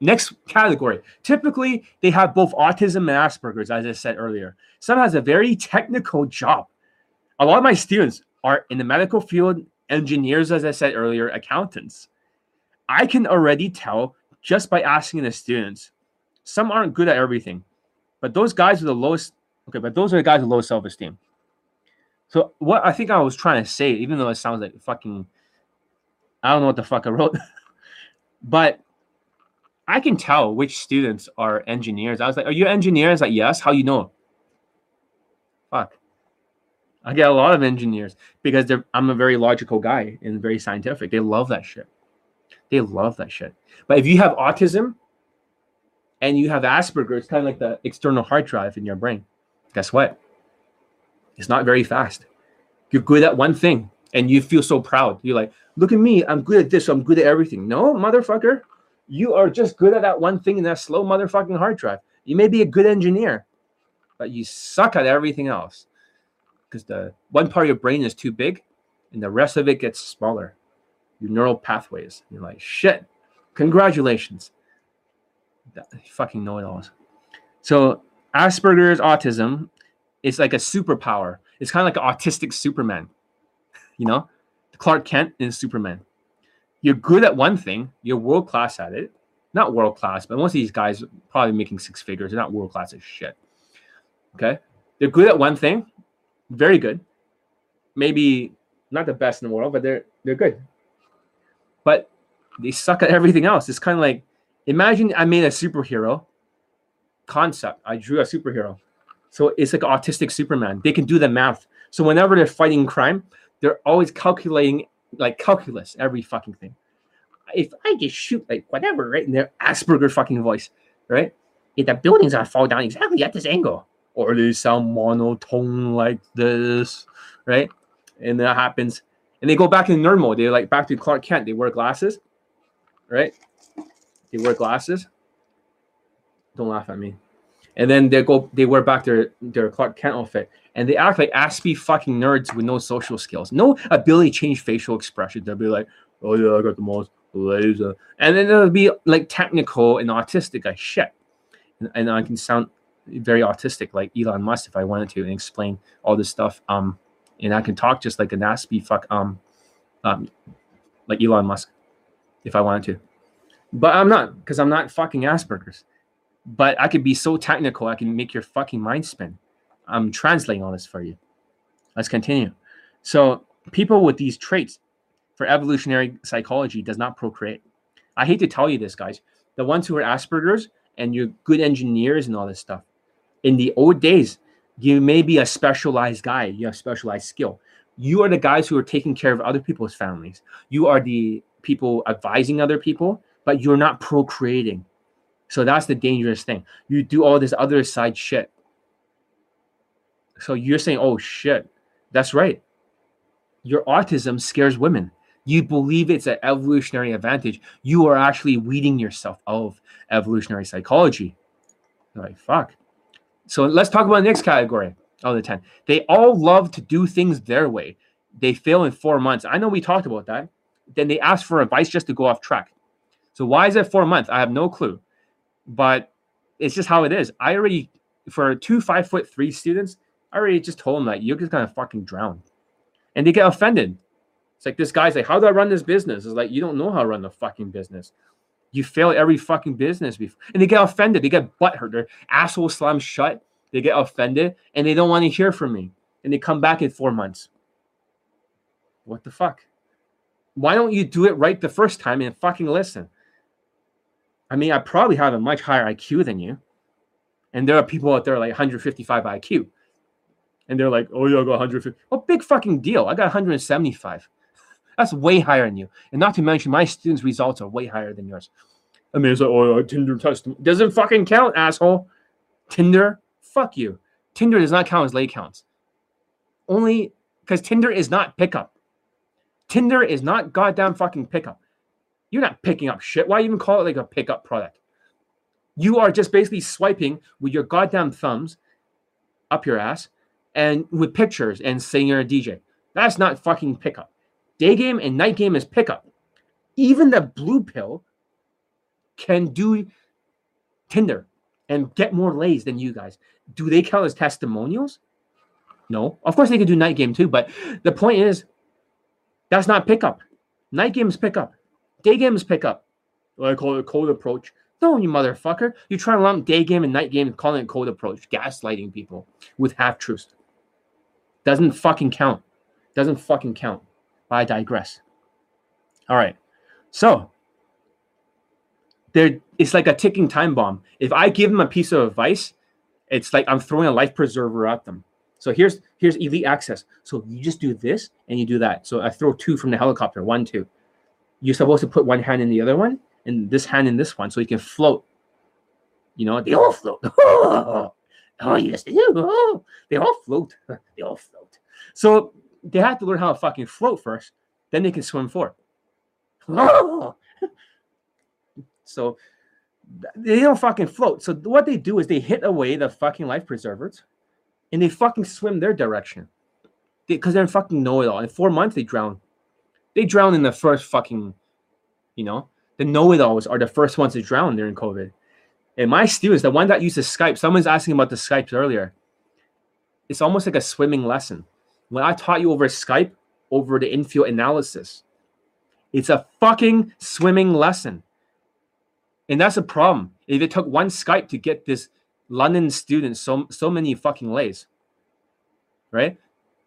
next category. Typically, they have both autism and Asperger's, as I said earlier. Some has a very technical job. A lot of my students are in the medical field, engineers, as I said earlier, accountants. I can already tell just by asking the students. Some aren't good at everything, but those guys are the lowest, okay, but those are the guys with low self esteem. So what I think I was trying to say, even though it sounds like fucking, I don't know what the fuck I wrote, but I can tell which students are engineers. I was like, "Are you engineers?" Like, yes. How you know? Fuck. I get a lot of engineers because I'm a very logical guy and very scientific. They love that shit. They love that shit. But if you have autism and you have Asperger's, kind of like the external hard drive in your brain, guess what? It's not very fast. You're good at one thing and you feel so proud. You're like, look at me. I'm good at this. So I'm good at everything. No, motherfucker. You are just good at that one thing in that slow motherfucking hard drive. You may be a good engineer, but you suck at everything else because the one part of your brain is too big and the rest of it gets smaller. Your neural pathways. You're like, shit, congratulations. Fucking know it alls. So, Asperger's autism is like a superpower. It's kind of like an autistic Superman. You know, Clark Kent is Superman. You're good at one thing, you're world class at it. Not world class, but most of these guys probably making six figures. They're not world class as shit. Okay. They're good at one thing, very good. Maybe not the best in the world, but they're they're good. But they suck at everything else. It's kind of like imagine I made a superhero concept. I drew a superhero. So it's like autistic Superman. They can do the math. So whenever they're fighting crime, they're always calculating like calculus every fucking thing. If I just shoot like whatever, right? In their Asperger fucking voice, right? If the buildings are fall down exactly at this angle, or they sound monotone like this, right? And that happens. And they go back in nerd mode. They're like back to Clark Kent. They wear glasses, right? They wear glasses. Don't laugh at me. And then they go, they wear back their their Clark Kent outfit, and they act like aspy fucking nerds with no social skills, no ability to change facial expression. They'll be like, "Oh yeah, I got the most laser," and then they'll be like technical and autistic like shit. And, and I can sound very autistic like Elon Musk if I wanted to and explain all this stuff. Um, and I can talk just like a nasty fuck um, um, like Elon Musk if I wanted to, but I'm not because I'm not fucking Asperger's. But I could be so technical, I can make your fucking mind spin. I'm translating all this for you. Let's continue. So people with these traits for evolutionary psychology does not procreate. I hate to tell you this, guys. The ones who are Asperger's and you're good engineers and all this stuff, in the old days, you may be a specialized guy, you have specialized skill. You are the guys who are taking care of other people's families. You are the people advising other people, but you're not procreating. So that's the dangerous thing. You do all this other side shit. So you're saying, oh shit, that's right. Your autism scares women. You believe it's an evolutionary advantage. You are actually weeding yourself of evolutionary psychology. You're like, fuck. So let's talk about the next category of the 10. They all love to do things their way. They fail in four months. I know we talked about that. Then they ask for advice just to go off track. So why is it four months? I have no clue. But it's just how it is. I already, for two five foot three students, I already just told them that you're just gonna fucking drown. And they get offended. It's like this guy's like, How do I run this business? It's like, you don't know how to run the fucking business. You fail every fucking business before. And they get offended. They get butthurt. Their asshole slams shut. They get offended and they don't want to hear from me. And they come back in four months. What the fuck? Why don't you do it right the first time and fucking listen? I mean, I probably have a much higher IQ than you. And there are people out there like 155 IQ. And they're like, oh, yeah, I got 150. Oh, big fucking deal. I got 175. That's way higher than you. And not to mention, my students' results are way higher than yours. I mean, it's like, oh, Tinder test doesn't fucking count, asshole. Tinder, fuck you. Tinder does not count as lay counts. Only because Tinder is not pickup. Tinder is not goddamn fucking pickup. You're not picking up shit. Why even call it like a pickup product? You are just basically swiping with your goddamn thumbs up your ass and with pictures and saying you're a DJ. That's not fucking pickup. Day game and night game is pickup. Even the blue pill can do Tinder and get more lays than you guys. Do they count as testimonials? No. Of course they can do night game too, but the point is that's not pickup. Night game is pickup. Day games pick up. I call it a cold approach. No, you motherfucker. You try to lump day game and night game, calling it cold approach, gaslighting people with half truths. Doesn't fucking count. Doesn't fucking count. But I digress. All right. So there it's like a ticking time bomb. If I give them a piece of advice, it's like I'm throwing a life preserver at them. So here's here's elite access. So you just do this and you do that. So I throw two from the helicopter, one, two. You're supposed to put one hand in the other one and this hand in this one so you can float. You know, they all float. oh, yes, they do. Oh, they all float. They all float. So they have to learn how to fucking float first, then they can swim forward. Oh. So they don't fucking float. So what they do is they hit away the fucking life preservers and they fucking swim their direction. Because they, are fucking know it all. In four months, they drown. They drown in the first fucking, you know, the know it alls are the first ones to drown during COVID. And my students, the one that uses Skype, someone's asking about the Skypes earlier. It's almost like a swimming lesson. When I taught you over Skype, over the infield analysis, it's a fucking swimming lesson. And that's a problem. If it took one Skype to get this London student so so many fucking lays, right?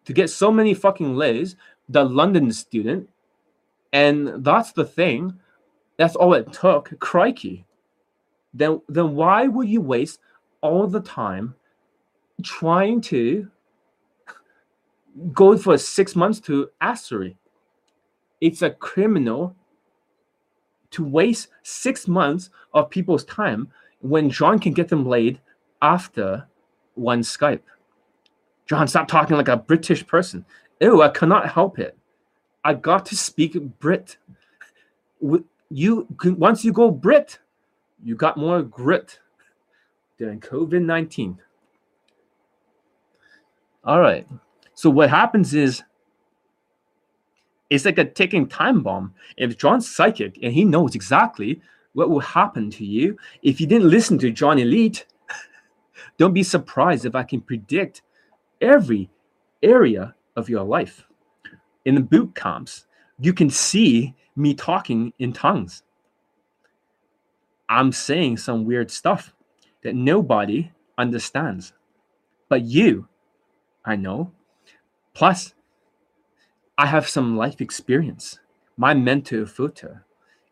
To get so many fucking lays, the London student, and that's the thing. That's all it took. Crikey. Then then why would you waste all the time trying to go for six months to Asbury? It's a criminal to waste six months of people's time when John can get them laid after one Skype. John, stop talking like a British person. Ew, I cannot help it. I got to speak Brit. You once you go Brit, you got more grit during COVID nineteen. All right. So what happens is it's like a ticking time bomb. If John's psychic and he knows exactly what will happen to you if you didn't listen to John Elite, don't be surprised if I can predict every area of your life. In the boot camps, you can see me talking in tongues. I'm saying some weird stuff that nobody understands. But you, I know. Plus, I have some life experience. My mentor, Futa,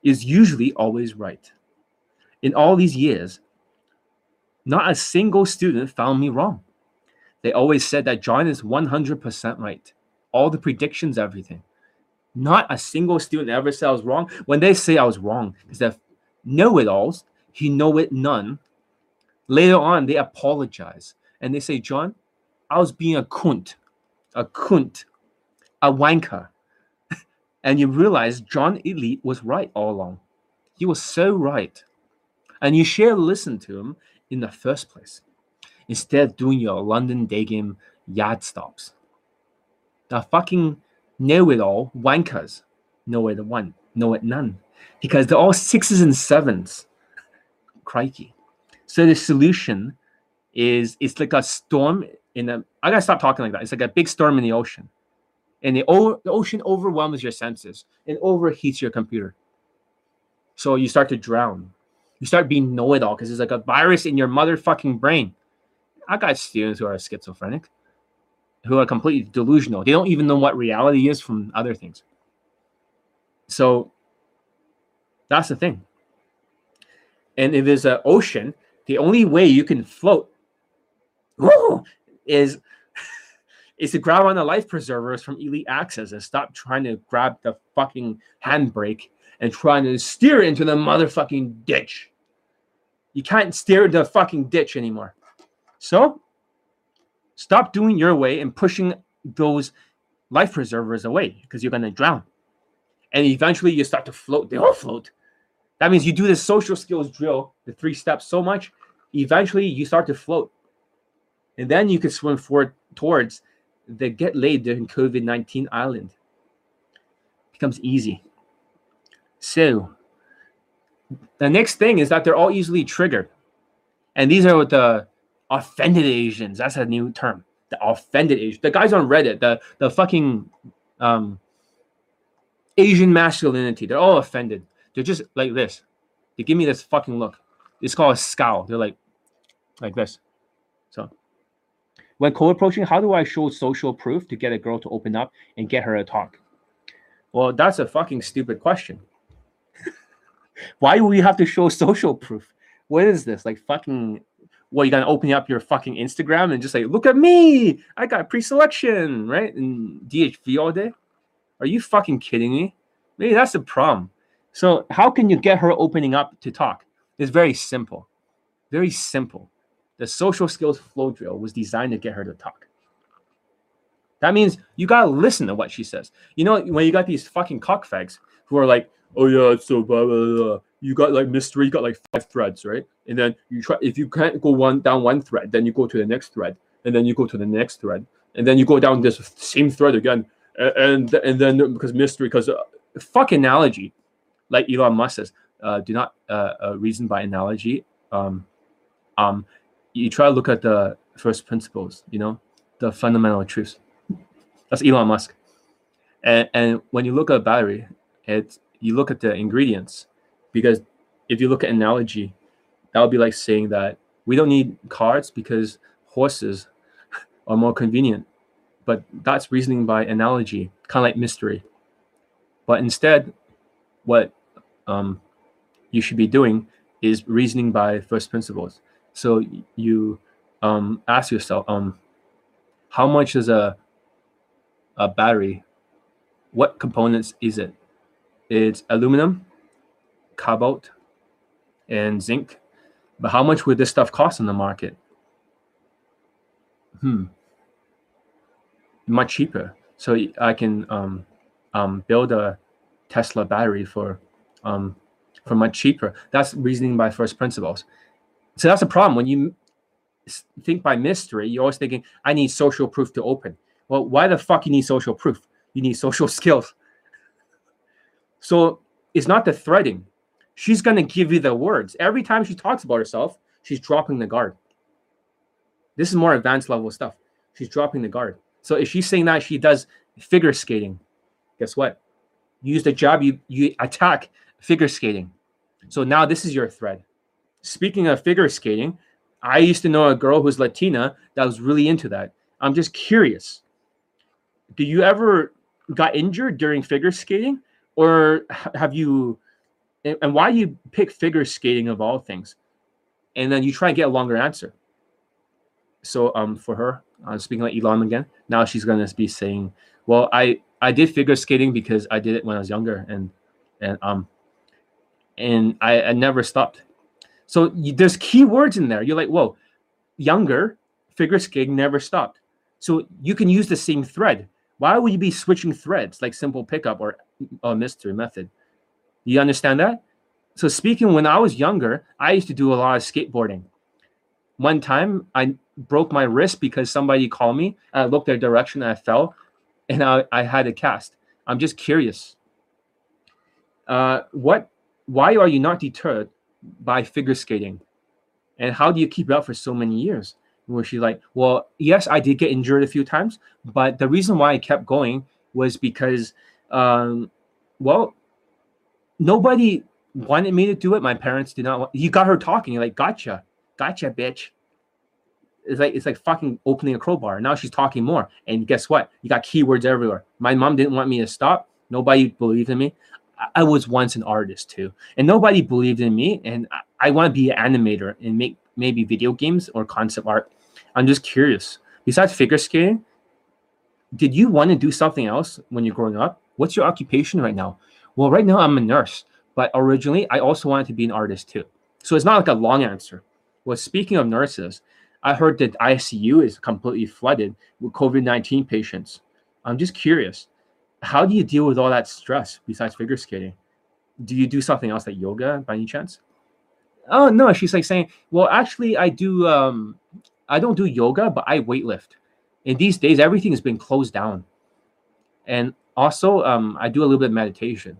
is usually always right. In all these years, not a single student found me wrong. They always said that John is 100% right. All the predictions, everything. Not a single student ever said I was wrong. When they say I was wrong, because they know it alls, he know it none. Later on, they apologize and they say, John, I was being a kunt, a kunt a wanker. and you realize John Elite was right all along. He was so right. And you should listen to him in the first place instead of doing your London day game yard stops. The fucking know it all wankers know it one, know it none. Because they're all sixes and sevens. Crikey. So the solution is it's like a storm in a I gotta stop talking like that. It's like a big storm in the ocean and the, o- the ocean overwhelms your senses and overheats your computer. So you start to drown. You start being know-it-all because it's like a virus in your motherfucking brain. I got students who are schizophrenic, who are completely delusional. They don't even know what reality is from other things. So that's the thing. And if there's an ocean, the only way you can float whoo, is is to grab on the life preservers from Elite Access and stop trying to grab the fucking handbrake and trying to steer into the motherfucking ditch. You can't steer the fucking ditch anymore. So stop doing your way and pushing those life preservers away because you're going to drown. And eventually you start to float. They all float. That means you do this social skills drill, the three steps so much, eventually you start to float. And then you can swim forward towards the get laid during COVID 19 island becomes easy. So, the next thing is that they're all easily triggered. And these are the offended Asians. That's a new term. The offended Asians. The guys on Reddit, the, the fucking um, Asian masculinity. They're all offended. They're just like this. They give me this fucking look. It's called a scowl. They're like, like this. So, when co-approaching, how do I show social proof to get a girl to open up and get her to talk? Well, that's a fucking stupid question. Why do we have to show social proof? What is this? Like fucking what you got to open up your fucking Instagram and just like, look at me, I got pre-selection, right? And DHV all day. Are you fucking kidding me? Maybe that's the problem. So how can you get her opening up to talk? It's very simple. Very simple. The social skills flow drill was designed to get her to talk. That means you gotta listen to what she says. You know, when you got these fucking cockfags who are like, oh yeah, it's so blah blah blah. You got like mystery, you got like five threads, right? And then you try if you can't go one down one thread, then you go to the next thread, and then you go to the next thread, and then you go down this same thread again, and and then because mystery, because uh, fuck analogy, like Elon Musk says, uh, do not uh, uh, reason by analogy. Um, um, you try to look at the first principles, you know, the fundamental truths. That's Elon Musk. And, and when you look at a battery, it you look at the ingredients because if you look at analogy, that would be like saying that we don't need cars because horses are more convenient. But that's reasoning by analogy, kind of like mystery. But instead, what um, you should be doing is reasoning by first principles. So you um, ask yourself, um, how much is a a battery? What components is it? It's aluminum, cobalt, and zinc. But how much would this stuff cost in the market? Hmm. Much cheaper. So I can um, um, build a Tesla battery for um, for much cheaper. That's reasoning by first principles. So that's a problem when you think by mystery. You're always thinking, "I need social proof to open." Well, why the fuck you need social proof? You need social skills. So it's not the threading. She's gonna give you the words every time she talks about herself. She's dropping the guard. This is more advanced level stuff. She's dropping the guard. So if she's saying that she does figure skating, guess what? You use the job you you attack figure skating. So now this is your thread. Speaking of figure skating, I used to know a girl who's Latina that was really into that. I'm just curious. Do you ever got injured during figure skating? Or have you and why you pick figure skating of all things? And then you try and get a longer answer. So um for her, uh, speaking like Elon again, now she's gonna be saying, Well, I I did figure skating because I did it when I was younger and and um and I, I never stopped. So you, there's key words in there. You're like, whoa, younger figure skating never stopped. So you can use the same thread. Why would you be switching threads like simple pickup or a mystery method? You understand that? So speaking when I was younger, I used to do a lot of skateboarding. One time I broke my wrist because somebody called me. I looked their direction and I fell and I, I had a cast. I'm just curious. Uh, what why are you not deterred by figure skating? And how do you keep it up for so many years? Where she's like, well, yes, I did get injured a few times, but the reason why I kept going was because, um, well, nobody wanted me to do it. My parents did not want. You got her talking. You're like, gotcha, gotcha, bitch. It's like it's like fucking opening a crowbar. Now she's talking more, and guess what? You got keywords everywhere. My mom didn't want me to stop. Nobody believed in me. I was once an artist too, and nobody believed in me. And I, I want to be an animator and make maybe video games or concept art. I'm just curious. Besides figure skating, did you want to do something else when you're growing up? What's your occupation right now? Well, right now I'm a nurse, but originally I also wanted to be an artist too. So it's not like a long answer. Well, speaking of nurses, I heard that ICU is completely flooded with COVID 19 patients. I'm just curious how do you deal with all that stress besides figure skating? Do you do something else like yoga by any chance? Oh no, she's like saying, well, actually, I do. Um, I don't do yoga, but I weightlift. In these days, everything has been closed down, and also, um, I do a little bit of meditation.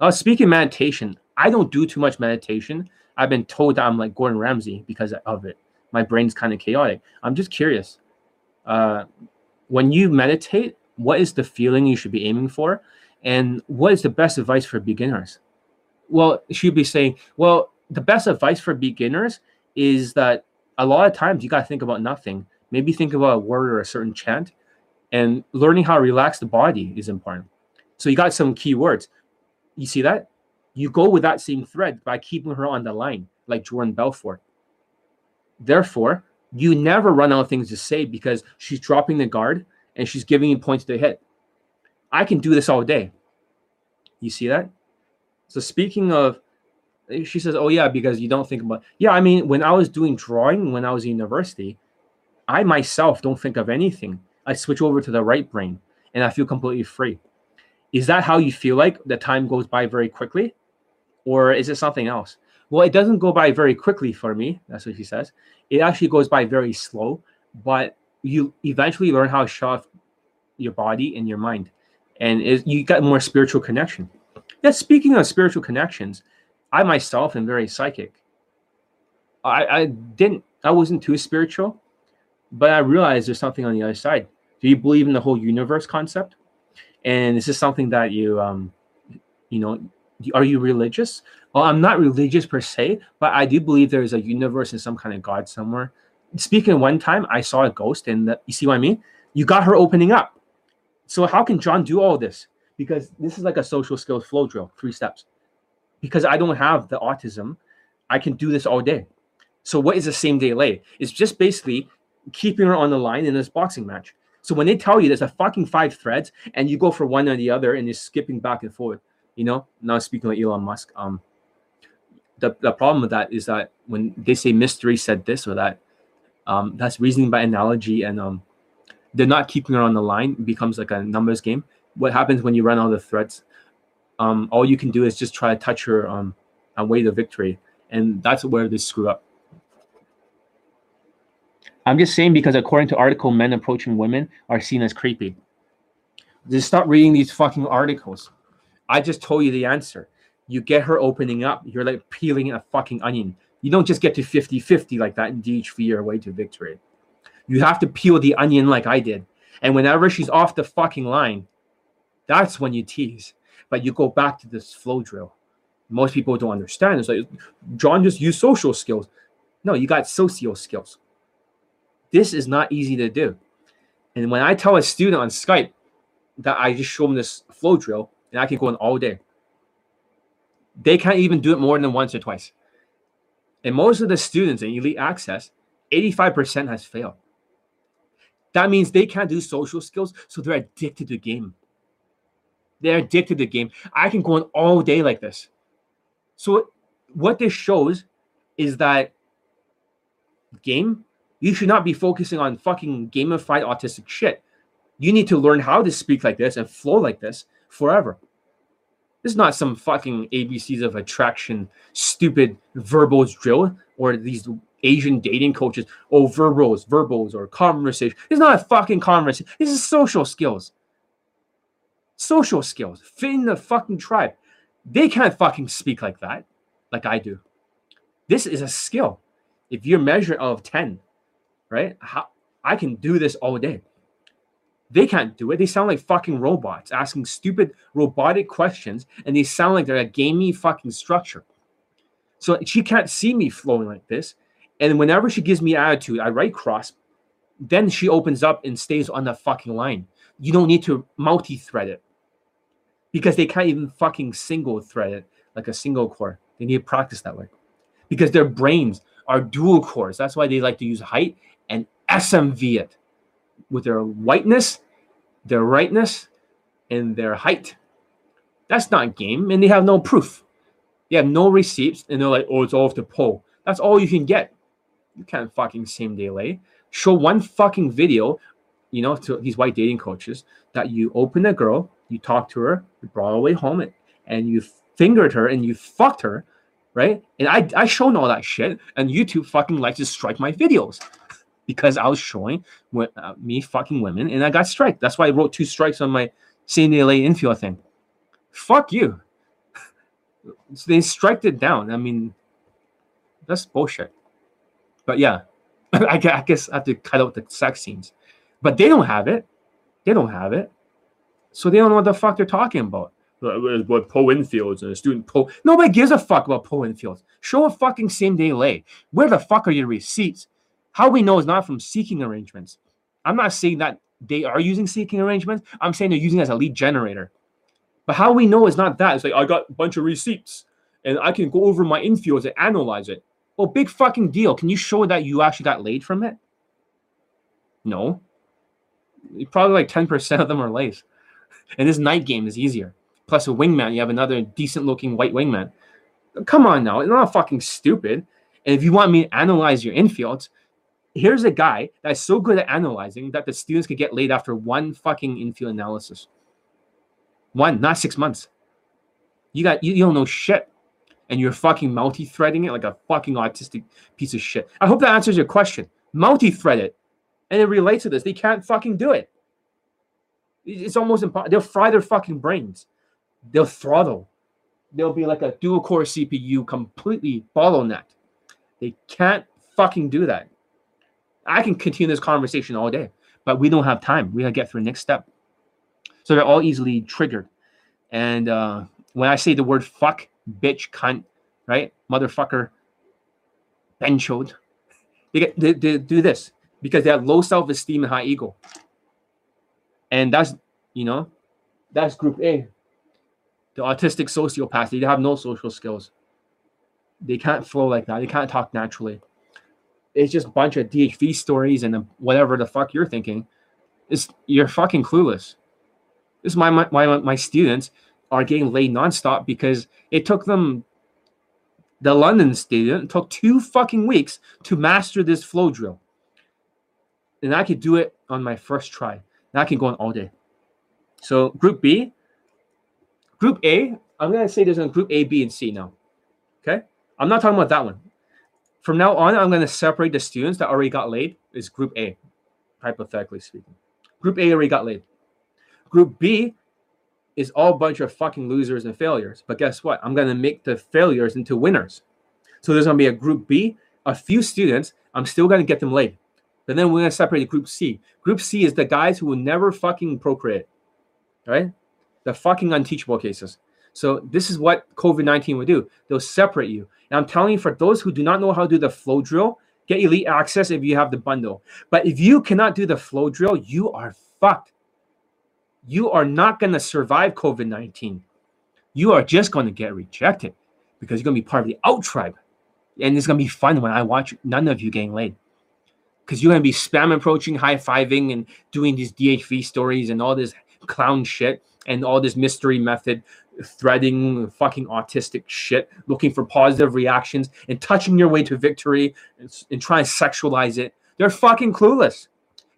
Uh, speaking meditation, I don't do too much meditation. I've been told that I'm like Gordon Ramsay because of it. My brain's kind of chaotic. I'm just curious. Uh, when you meditate, what is the feeling you should be aiming for And what is the best advice for beginners? Well, she'd be saying, well, the best advice for beginners is that a lot of times you got to think about nothing. Maybe think about a word or a certain chant, and learning how to relax the body is important. So you got some key words. You see that? You go with that same thread by keeping her on the line, like Jordan Belfort. Therefore, you never run out of things to say because she's dropping the guard and she's giving you points to hit. I can do this all day. You see that? So speaking of, she says, "Oh yeah, because you don't think about." Yeah, I mean, when I was doing drawing when I was in university, I myself don't think of anything. I switch over to the right brain, and I feel completely free. Is that how you feel like the time goes by very quickly, or is it something else? Well, it doesn't go by very quickly for me. That's what she says. It actually goes by very slow, but you eventually learn how to shut off your body and your mind, and you get more spiritual connection. Yeah, speaking of spiritual connections, I myself am very psychic. I, I didn't, I wasn't too spiritual, but I realized there's something on the other side. Do you believe in the whole universe concept? And this is this something that you, um, you know, are you religious? Well, I'm not religious per se, but I do believe there is a universe and some kind of God somewhere. Speaking one time, I saw a ghost, and the, you see what I mean? You got her opening up. So how can John do all this? Because this is like a social skills flow drill, three steps. Because I don't have the autism, I can do this all day. So what is the same day lay? It's just basically keeping her on the line in this boxing match. So when they tell you there's a fucking five threads and you go for one or the other and you're skipping back and forth, you know, now speaking of Elon Musk, um, the, the problem with that is that when they say mystery said this or that, um, that's reasoning by analogy and um, they're not keeping her on the line. It becomes like a numbers game. What happens when you run out of threads? Um, all you can do is just try to touch her um, and way to victory, and that's where they screw up. I'm just saying because according to article, men approaching women are seen as creepy. Just stop reading these fucking articles. I just told you the answer. You get her opening up. You're like peeling a fucking onion. You don't just get to 50 50 like that in DHV your way to victory. You have to peel the onion like I did. And whenever she's off the fucking line, that's when you tease. But you go back to this flow drill. Most people don't understand. It's like, John just used social skills. No, you got socio skills. This is not easy to do. And when I tell a student on Skype that I just show them this flow drill and I can go on all day, they can't even do it more than once or twice. And most of the students in Elite Access, 85% has failed. That means they can't do social skills, so they're addicted to the game. They're addicted to the game. I can go on all day like this. So what this shows is that game, you should not be focusing on fucking gamified autistic shit. You need to learn how to speak like this and flow like this forever. This is not some fucking ABCs of attraction, stupid verbals drill or these Asian dating coaches. Oh, verbals, verbals, or conversation. It's not a fucking conversation. This is social skills. Social skills. Fit in the fucking tribe. They can't fucking speak like that, like I do. This is a skill. If you're measured of 10, right? How I can do this all day. They can't do it. They sound like fucking robots asking stupid robotic questions, and they sound like they're a gamey fucking structure. So she can't see me flowing like this. And whenever she gives me attitude, I write cross. Then she opens up and stays on the fucking line. You don't need to multi-thread it because they can't even fucking single thread it like a single core. They need to practice that way because their brains are dual cores. That's why they like to use height and SMV it with their whiteness, their rightness, and their height. That's not game, and they have no proof. They have no receipts, and they're like, "Oh, it's all off the pole." That's all you can get. You can't fucking same day lay. Show one fucking video, you know, to these white dating coaches that you open a girl, you talk to her, you brought her away home, and you fingered her and you fucked her, right? And I I shown all that shit, and YouTube fucking likes to strike my videos because I was showing uh, me fucking women and I got striked. That's why I wrote two strikes on my LA infield thing. Fuck you. so they striked it down. I mean, that's bullshit. But yeah, I guess I have to cut out the sex scenes. But they don't have it. They don't have it. So they don't know what the fuck they're talking about. What Poe infields and a student Poe. Nobody gives a fuck about Poe infields. Show a fucking same day lay. Where the fuck are your receipts? How we know is not from seeking arrangements. I'm not saying that they are using seeking arrangements. I'm saying they're using it as a lead generator. But how we know is not that. It's like I got a bunch of receipts and I can go over my infields and analyze it. Well, big fucking deal. Can you show that you actually got laid from it? No. Probably like 10% of them are lays. And this night game is easier. Plus a wingman, you have another decent looking white wingman. Come on now, it's not fucking stupid. And if you want me to analyze your infields, here's a guy that's so good at analyzing that the students could get laid after one fucking infield analysis. One, not six months. You got you, you don't know shit. And you're fucking multi-threading it like a fucking autistic piece of shit. I hope that answers your question. Multi-thread it. And it relates to this. They can't fucking do it. It's almost impossible. They'll fry their fucking brains. They'll throttle. They'll be like a dual core CPU completely bottlenecked. They can't fucking do that. I can continue this conversation all day, but we don't have time. We gotta get through the next step. So they're all easily triggered. And uh, when I say the word fuck, bitch, cunt, right, motherfucker, benchode, they get they, they do this because they have low self-esteem and high ego. And that's you know, that's group A. The autistic sociopaths, they have no social skills. They can't flow like that. They can't talk naturally it's just a bunch of DHV stories and whatever the fuck you're thinking. It's you're fucking clueless. This is my my my students are getting laid nonstop because it took them. The London student took two fucking weeks to master this flow drill, and I could do it on my first try. And I can go on all day. So group B, group A, I'm gonna say there's a group A, B, and C now. Okay, I'm not talking about that one from now on, I'm going to separate the students that already got laid is group A, hypothetically speaking. Group A already got laid. Group B is all bunch of fucking losers and failures. But guess what? I'm going to make the failures into winners. So there's going to be a group B, a few students. I'm still going to get them laid. But then we're going to separate the group C. Group C is the guys who will never fucking procreate, right? The fucking unteachable cases. So this is what COVID 19 will do. They'll separate you. And I'm telling you, for those who do not know how to do the flow drill, get elite access if you have the bundle. But if you cannot do the flow drill, you are fucked. You are not going to survive COVID 19. You are just going to get rejected because you're going to be part of the out tribe. And it's going to be fun when I watch none of you getting laid. Because you're going to be spam approaching, high fiving, and doing these DHV stories and all this clown shit and all this mystery method threading fucking autistic shit, looking for positive reactions and touching your way to victory and, and trying to sexualize it. They're fucking clueless.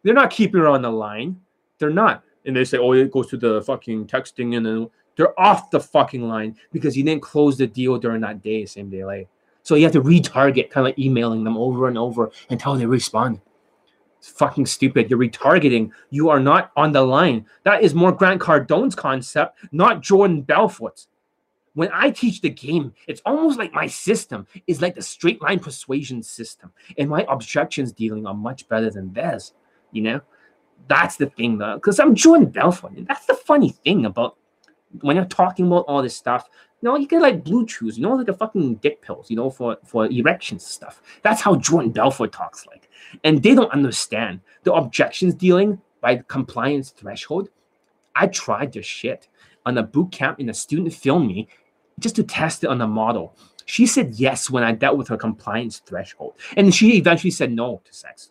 They're not keeping it on the line. They're not. And they say, oh, it goes to the fucking texting and then they're off the fucking line because you didn't close the deal during that day, same day lay. So you have to retarget, kind of like emailing them over and over until they respond. It's fucking stupid. You're retargeting. You are not on the line. That is more Grant Cardone's concept, not Jordan Belfort's. When I teach the game, it's almost like my system is like the straight line persuasion system, and my objections dealing are much better than theirs. You know, that's the thing, though, because I'm Jordan Belfort. And that's the funny thing about when you're talking about all this stuff. You know, you get like BlueChews, you know, like the fucking dick pills, you know, for for erections stuff. That's how Jordan Belfort talks like and they don't understand the objections dealing by compliance threshold. I tried this shit on a boot camp and a student filmed me just to test it on the model. She said yes when I dealt with her compliance threshold. And she eventually said no to sex.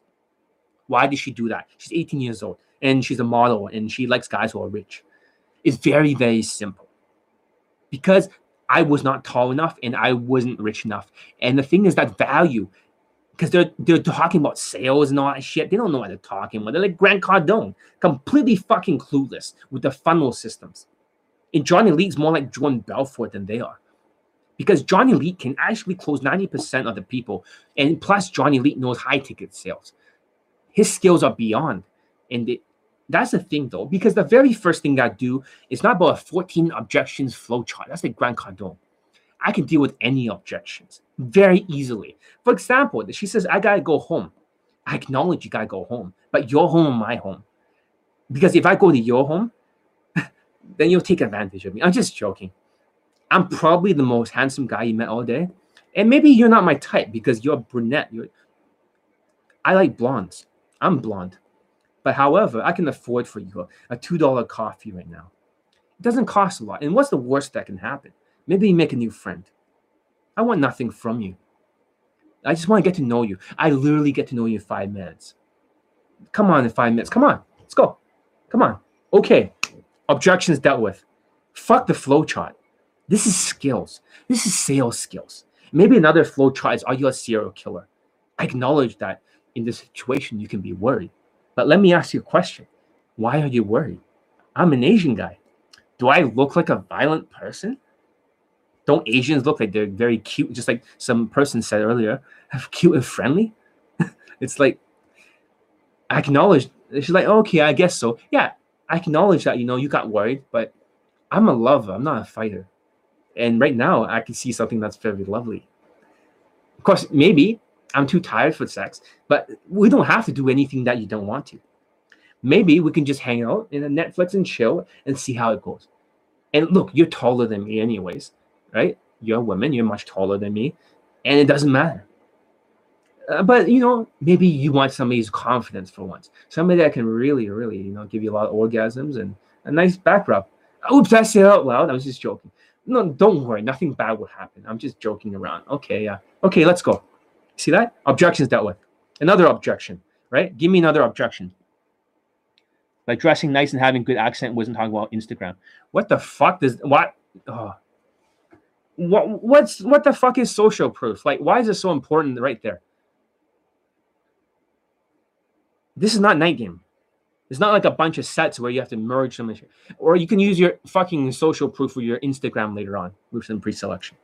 Why did she do that? She's 18 years old and she's a model and she likes guys who are rich. It's very, very simple. Because I was not tall enough and I wasn't rich enough. And the thing is that value because they're they're talking about sales and all that shit. They don't know what they're talking about. They're like Grant Cardone, completely fucking clueless with the funnel systems. And Johnny Elite's more like Jordan Belfort than they are. Because Johnny Elite can actually close 90% of the people. And plus, Johnny Elite knows high ticket sales. His skills are beyond. And they, that's the thing, though, because the very first thing I do is not about a 14 objections flow chart. That's like Grant Cardone. I can deal with any objections very easily. For example, she says, I gotta go home. I acknowledge you gotta go home, but your home my home. Because if I go to your home, then you'll take advantage of me. I'm just joking. I'm probably the most handsome guy you met all day. And maybe you're not my type because you're brunette. You're, I like blondes. I'm blonde. But however, I can afford for you a $2 coffee right now. It doesn't cost a lot. And what's the worst that can happen? Maybe you make a new friend. I want nothing from you. I just want to get to know you. I literally get to know you in five minutes. Come on, in five minutes. Come on. Let's go. Come on. Okay. Objections dealt with. Fuck the flow chart. This is skills. This is sales skills. Maybe another flow chart is are you a serial killer? I acknowledge that in this situation you can be worried. But let me ask you a question. Why are you worried? I'm an Asian guy. Do I look like a violent person? Don't Asians look like they're very cute, just like some person said earlier, cute and friendly? it's like I acknowledge she's like, oh, okay, I guess so. Yeah, I acknowledge that, you know, you got worried, but I'm a lover, I'm not a fighter. And right now I can see something that's very lovely. Of course, maybe I'm too tired for sex, but we don't have to do anything that you don't want to. Maybe we can just hang out in a Netflix and chill and see how it goes. And look, you're taller than me, anyways, right? You're a woman, you're much taller than me, and it doesn't matter. Uh, but you know, maybe you want somebody's confidence for once, somebody that can really, really, you know, give you a lot of orgasms and a nice back rub. Oops, I said out loud. I was just joking. No, don't worry, nothing bad will happen. I'm just joking around. Okay, yeah. Okay, let's go. See that? Objections dealt with. Another objection, right? Give me another objection. Like dressing nice and having good accent wasn't talking about Instagram. What the fuck does what? Oh. What what's what the fuck is social proof? Like, why is it so important right there? This is not night game. It's not like a bunch of sets where you have to merge them, or you can use your fucking social proof for your Instagram later on with some pre-selection.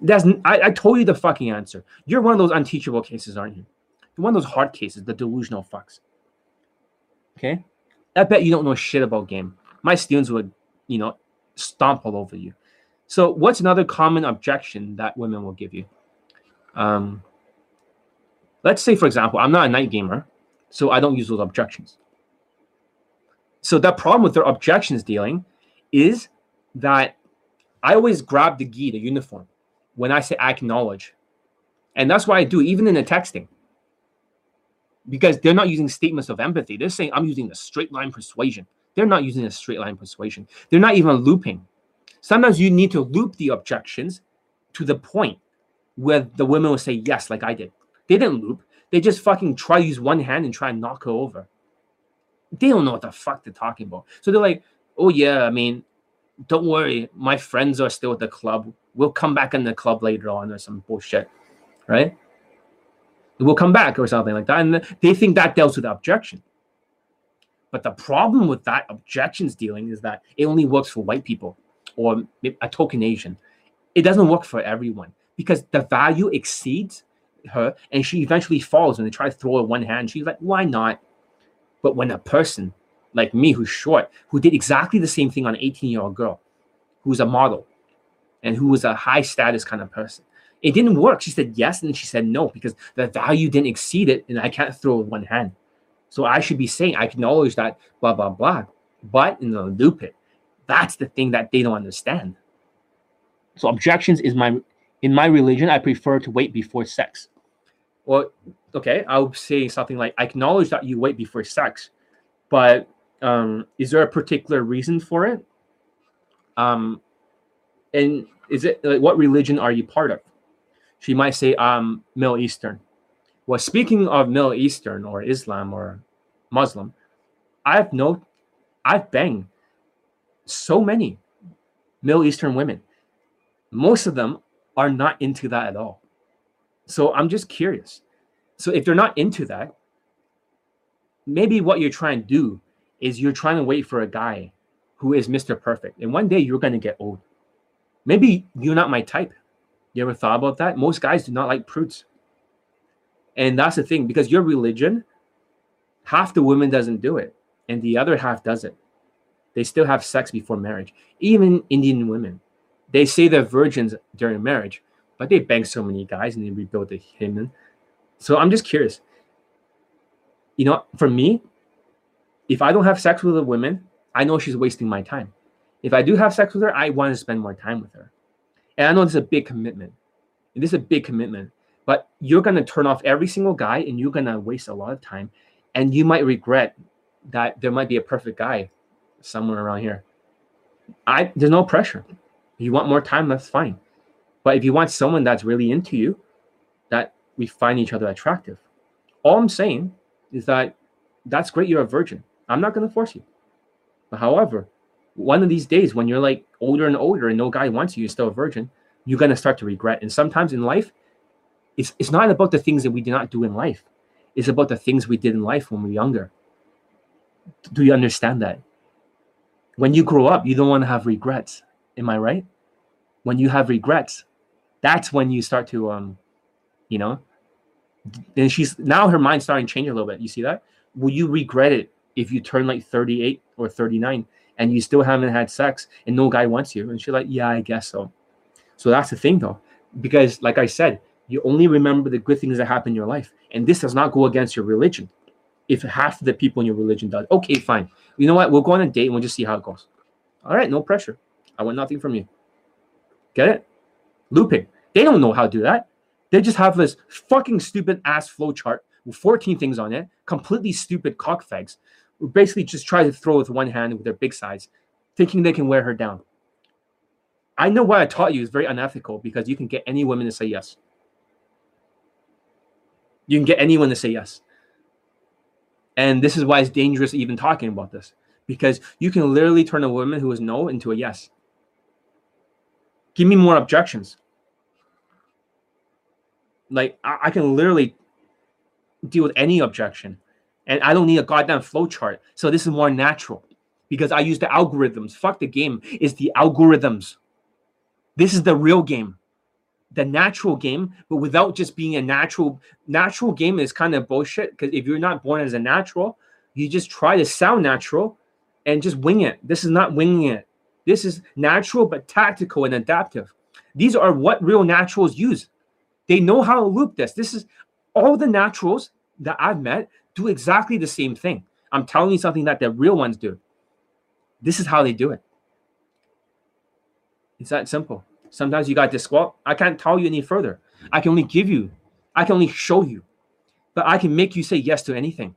That's I, I told you the fucking answer. You're one of those unteachable cases, aren't you? You're one of those hard cases, the delusional fucks. Okay, I bet you don't know shit about game. My students would, you know, stomp all over you. So, what's another common objection that women will give you? Um, let's say, for example, I'm not a night gamer, so I don't use those objections. So, the problem with their objections dealing is that I always grab the gi, the uniform when I say acknowledge. And that's why I do, even in the texting. Because they're not using statements of empathy. They're saying, I'm using a straight line persuasion. They're not using a straight line persuasion. They're not even looping. Sometimes you need to loop the objections to the point where the women will say yes, like I did. They didn't loop. They just fucking try to use one hand and try and knock her over. They don't know what the fuck they're talking about. So they're like, oh yeah, I mean, don't worry, my friends are still at the club we'll come back in the club later on or some bullshit, right? We'll come back or something like that. And they think that deals with the objection. But the problem with that objections dealing is that it only works for white people or a token Asian. It doesn't work for everyone because the value exceeds her and she eventually falls when they try to throw her one hand. She's like, why not? But when a person like me who's short, who did exactly the same thing on an 18 year old girl, who's a model, and who was a high status kind of person. It didn't work. She said yes, and then she said no because the value didn't exceed it, and I can't throw one hand. So I should be saying, I acknowledge that, blah, blah, blah. But in the loop it. That's the thing that they don't understand. So objections is my in my religion, I prefer to wait before sex. Well, okay, I'll say something like, I acknowledge that you wait before sex, but um, is there a particular reason for it? Um, and is it like what religion are you part of? She might say, um, Middle Eastern. Well, speaking of Middle Eastern or Islam or Muslim, I've no, I've banged so many Middle Eastern women. Most of them are not into that at all. So I'm just curious. So if they're not into that, maybe what you're trying to do is you're trying to wait for a guy who is Mr. Perfect. And one day you're going to get old. Maybe you're not my type. You ever thought about that? Most guys do not like prudes. And that's the thing, because your religion, half the women doesn't do it, and the other half does it. They still have sex before marriage. Even Indian women. They say they're virgins during marriage, but they bang so many guys and they rebuild the hymen. So I'm just curious. You know, for me, if I don't have sex with a woman I know she's wasting my time. If I do have sex with her, I want to spend more time with her. And I know this is a big commitment. This is a big commitment. But you're going to turn off every single guy and you're going to waste a lot of time. And you might regret that there might be a perfect guy somewhere around here. I there's no pressure. If you want more time, that's fine. But if you want someone that's really into you, that we find each other attractive. All I'm saying is that that's great you're a virgin. I'm not going to force you. But however, one of these days when you're like older and older and no guy wants you, you're still a virgin, you're going to start to regret. And sometimes in life, it's, it's not about the things that we did not do in life. It's about the things we did in life when we were younger. Do you understand that? When you grow up, you don't want to have regrets. Am I right? When you have regrets, that's when you start to, um, you know, and she's now her mind's starting to change a little bit. You see that? Will you regret it if you turn like 38 or 39 and you still haven't had sex and no guy wants you? And she's like, yeah, I guess so. So that's the thing though, because like I said, you only remember the good things that happen in your life. And this does not go against your religion. If half the people in your religion does, okay, fine. You know what? We'll go on a date and we'll just see how it goes. All right, no pressure. I want nothing from you. Get it? Looping. They don't know how to do that. They just have this fucking stupid ass flow chart with 14 things on it, completely stupid cockfags, who basically just try to throw with one hand with their big size, thinking they can wear her down. I know what I taught you is very unethical because you can get any woman to say yes. You can get anyone to say yes. And this is why it's dangerous even talking about this because you can literally turn a woman who is no into a yes. Give me more objections. Like I, I can literally deal with any objection, and I don't need a goddamn flow chart. So this is more natural because I use the algorithms. Fuck the game. Is the algorithms. This is the real game the natural game, but without just being a natural natural game is kind of bullshit. Because if you're not born as a natural, you just try to sound natural and just wing it. This is not winging it. This is natural but tactical and adaptive. These are what real naturals use. They know how to loop this. This is all the naturals that I've met do exactly the same thing. I'm telling you something that the real ones do. This is how they do it. It's that simple. Sometimes you got disqual. I can't tell you any further. I can only give you, I can only show you, but I can make you say yes to anything.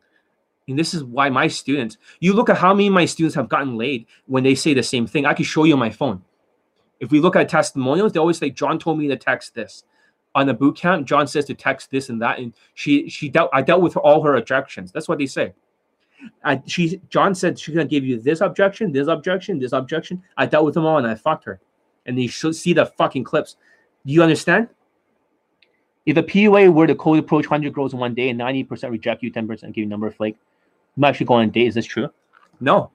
And this is why my students, you look at how many of my students have gotten laid when they say the same thing. I can show you on my phone. If we look at testimonials, they always say, John told me to text this. On the boot camp, John says to text this and that. And she she dealt I dealt with all her objections. That's what they say. I, she John said she's gonna give you this objection, this objection, this objection. I dealt with them all and I fucked her and they should see the fucking clips. Do you understand? If a PUA were to cold approach 100 girls in one day and 90% reject you, 10% give you number of flake, you might actually go on a date. Is this true? No.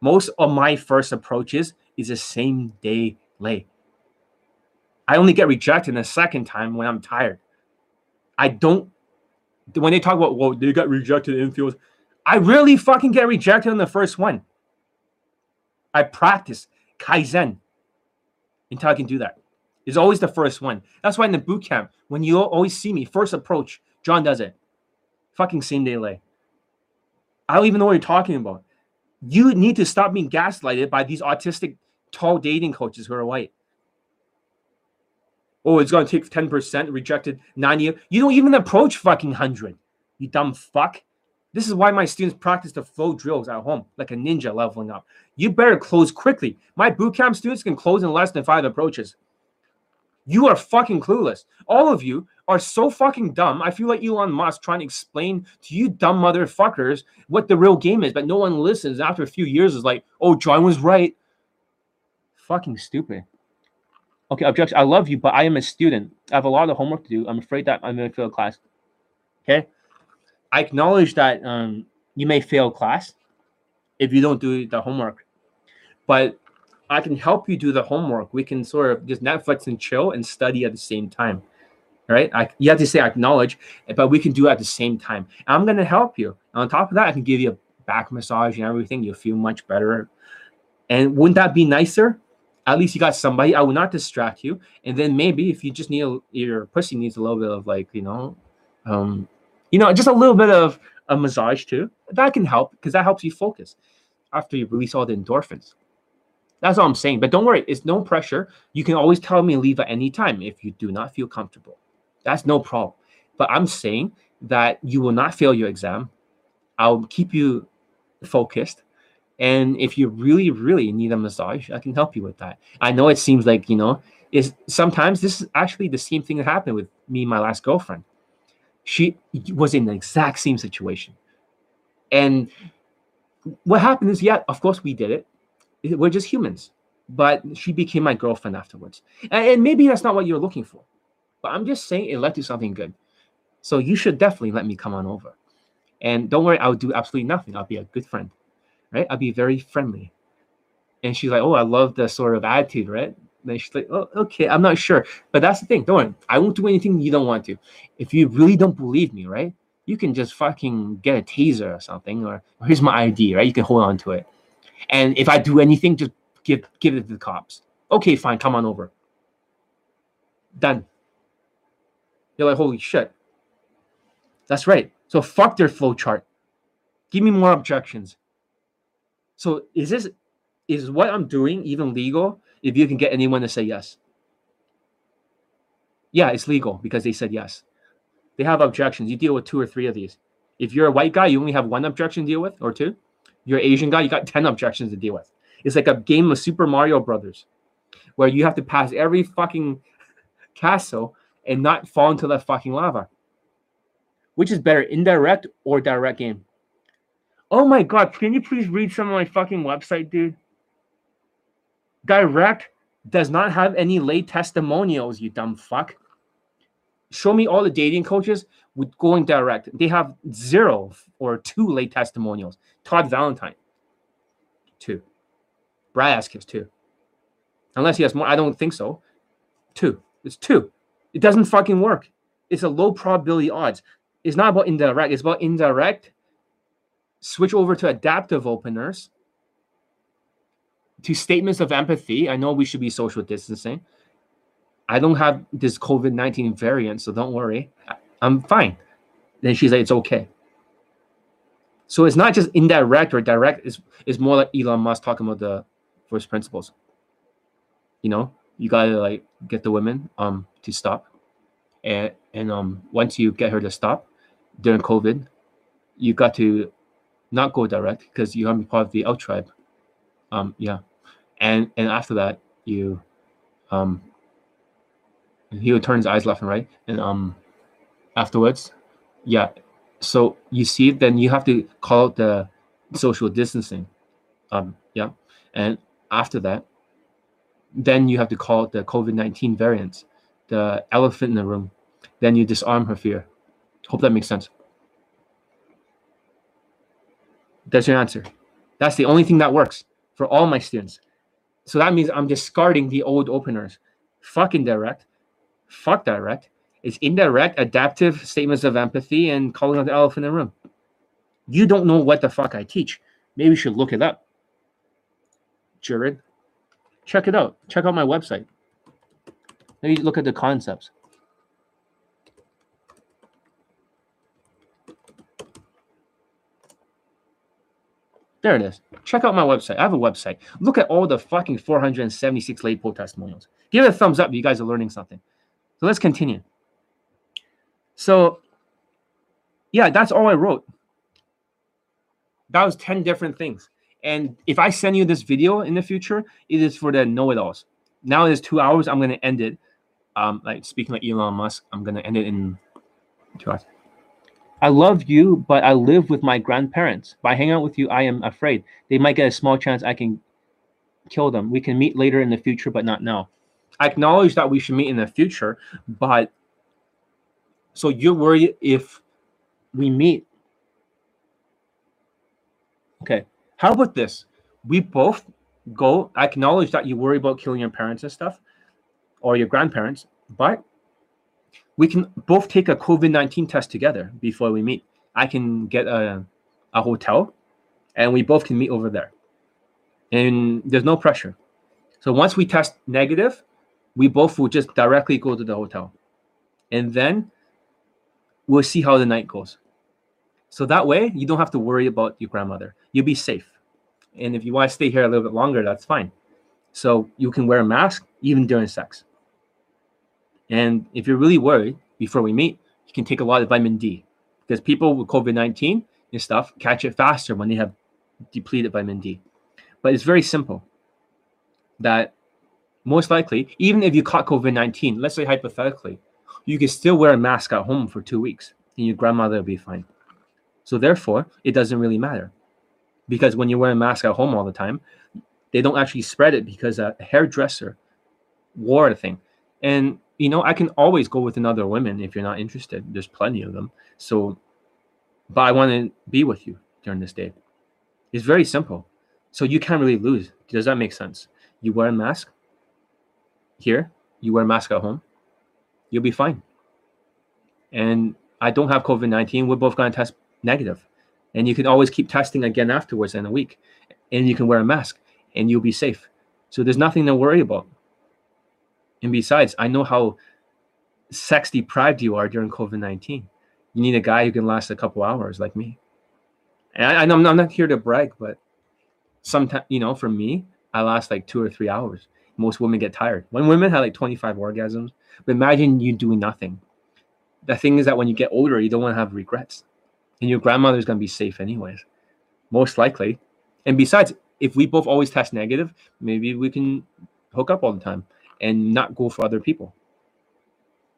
Most of my first approaches is the same day lay. I only get rejected the second time when I'm tired. I don't. When they talk about, well, they got rejected in fields, I really fucking get rejected on the first one. I practice Kaizen until I can do that. Always the first one. That's why in the boot camp, when you always see me, first approach, John does it. Fucking same day. I don't even know what you're talking about. You need to stop being gaslighted by these autistic tall dating coaches who are white. Oh, it's gonna take 10%, rejected 90. You don't even approach fucking 100. You dumb fuck. This is why my students practice the flow drills at home, like a ninja leveling up. You better close quickly. My bootcamp students can close in less than five approaches. You are fucking clueless. All of you are so fucking dumb. I feel like Elon Musk trying to explain to you dumb motherfuckers what the real game is, but no one listens. After a few years, is like, oh, John was right. Fucking stupid. Okay, objection. I love you, but I am a student. I have a lot of homework to do. I'm afraid that I'm going to fail class. Okay. I acknowledge that um, you may fail class if you don't do the homework, but I can help you do the homework. We can sort of just Netflix and chill and study at the same time, right? I, you have to say acknowledge, but we can do it at the same time. And I'm going to help you. And on top of that, I can give you a back massage and everything. You'll feel much better. And wouldn't that be nicer? At least you got somebody. I will not distract you. And then maybe if you just need a, your pussy needs a little bit of like you know, um, you know, just a little bit of a massage too. That can help because that helps you focus. after you release all the endorphins. That's all I'm saying. But don't worry, it's no pressure. You can always tell me leave at any time if you do not feel comfortable. That's no problem. But I'm saying that you will not fail your exam. I'll keep you focused. And if you really, really need a massage, I can help you with that. I know it seems like, you know, is sometimes this is actually the same thing that happened with me and my last girlfriend. She was in the exact same situation. And what happened is, yeah, of course we did it. We're just humans. But she became my girlfriend afterwards. And maybe that's not what you're looking for. But I'm just saying it led to something good. So you should definitely let me come on over. And don't worry, I'll do absolutely nothing. I'll be a good friend, right? I'll be very friendly. And she's like, Oh, I love the sort of attitude, right? Then she's like, Oh, okay, I'm not sure. But that's the thing. Don't worry. I won't do anything you don't want to. If you really don't believe me, right? You can just fucking get a taser or something, or, here's my ID, right? You can hold on to it. And if I do anything, just give give it to the cops. Okay, fine, come on over. Done. You're like, holy shit. That's right. So fuck their flow chart. Give me more objections. So is this is what I'm doing even legal if you can get anyone to say yes? Yeah, it's legal because they said yes. They have objections. You deal with two or three of these. If you're a white guy, you only have one objection to deal with or two. You're an Asian guy, you got 10 objections to deal with. It's like a game of Super Mario Brothers where you have to pass every fucking castle and not fall into that fucking lava. Which is better, indirect or direct game? Oh my god, can you please read some of my fucking website, dude? Direct does not have any lay testimonials, you dumb fuck. Show me all the dating coaches with going direct. They have zero or two lay testimonials. Todd Valentine, two. Brad Askins, two. Unless he has more, I don't think so. Two. It's two. It doesn't fucking work. It's a low probability odds. It's not about indirect. It's about indirect. Switch over to adaptive openers. To statements of empathy. I know we should be social distancing. I don't have this COVID 19 variant, so don't worry. I'm fine. Then she's like, it's okay. So it's not just indirect or direct, it's, it's more like Elon Musk talking about the first principles. You know, you gotta like get the women um to stop. And and um once you get her to stop during COVID, you got to not go direct because you have to be part of the out tribe. Um yeah. And and after that you um he would turn his eyes left and right. And um afterwards yeah. So you see then you have to call out the social distancing um yeah. And after that then you have to call out the covid-19 variants the elephant in the room. Then you disarm her fear. Hope that makes sense. That's your answer. That's the only thing that works for all my students so that means i'm discarding the old openers Fuck indirect. fuck direct it's indirect, adaptive statements of empathy and calling out the elephant in the room. You don't know what the fuck I teach. Maybe you should look it up. Jared, check it out. Check out my website. Maybe look at the concepts. There it is. Check out my website. I have a website. Look at all the fucking 476 late poll testimonials. Give it a thumbs up you guys are learning something. So let's continue. So, yeah, that's all I wrote. That was 10 different things. And if I send you this video in the future, it is for the know it alls. Now it is two hours. I'm going to end it. Um, like speaking like Elon Musk, I'm going to end it in two hours. I love you, but I live with my grandparents. By hanging out with you, I am afraid they might get a small chance I can kill them. We can meet later in the future, but not now. I acknowledge that we should meet in the future, but so you're worried if we meet. Okay. How about this? We both go acknowledge that you worry about killing your parents and stuff or your grandparents, but we can both take a COVID 19 test together before we meet. I can get a, a hotel and we both can meet over there. And there's no pressure. So once we test negative, we both will just directly go to the hotel. And then we'll see how the night goes. So that way, you don't have to worry about your grandmother. You'll be safe. And if you want to stay here a little bit longer, that's fine. So you can wear a mask even during sex. And if you're really worried before we meet, you can take a lot of vitamin D because people with COVID 19 and stuff catch it faster when they have depleted vitamin D. But it's very simple that most likely, even if you caught COVID 19, let's say hypothetically, you can still wear a mask at home for two weeks and your grandmother will be fine. So, therefore, it doesn't really matter because when you wear a mask at home all the time, they don't actually spread it because a hairdresser wore a thing. And, you know, I can always go with another woman if you're not interested. There's plenty of them. So, but I want to be with you during this day. It's very simple. So you can't really lose. Does that make sense? You wear a mask here, you wear a mask at home, you'll be fine. And I don't have COVID 19. We're both going to test negative. And you can always keep testing again afterwards in a week. And you can wear a mask and you'll be safe. So there's nothing to worry about. And besides, I know how sex deprived you are during COVID 19. You need a guy who can last a couple hours like me. And I, I'm, I'm not here to brag, but sometimes, you know, for me, I last like two or three hours. Most women get tired. When women have like 25 orgasms, but imagine you doing nothing. The thing is that when you get older, you don't want to have regrets. And your grandmother's going to be safe anyways, most likely. And besides, if we both always test negative, maybe we can hook up all the time and not go for other people.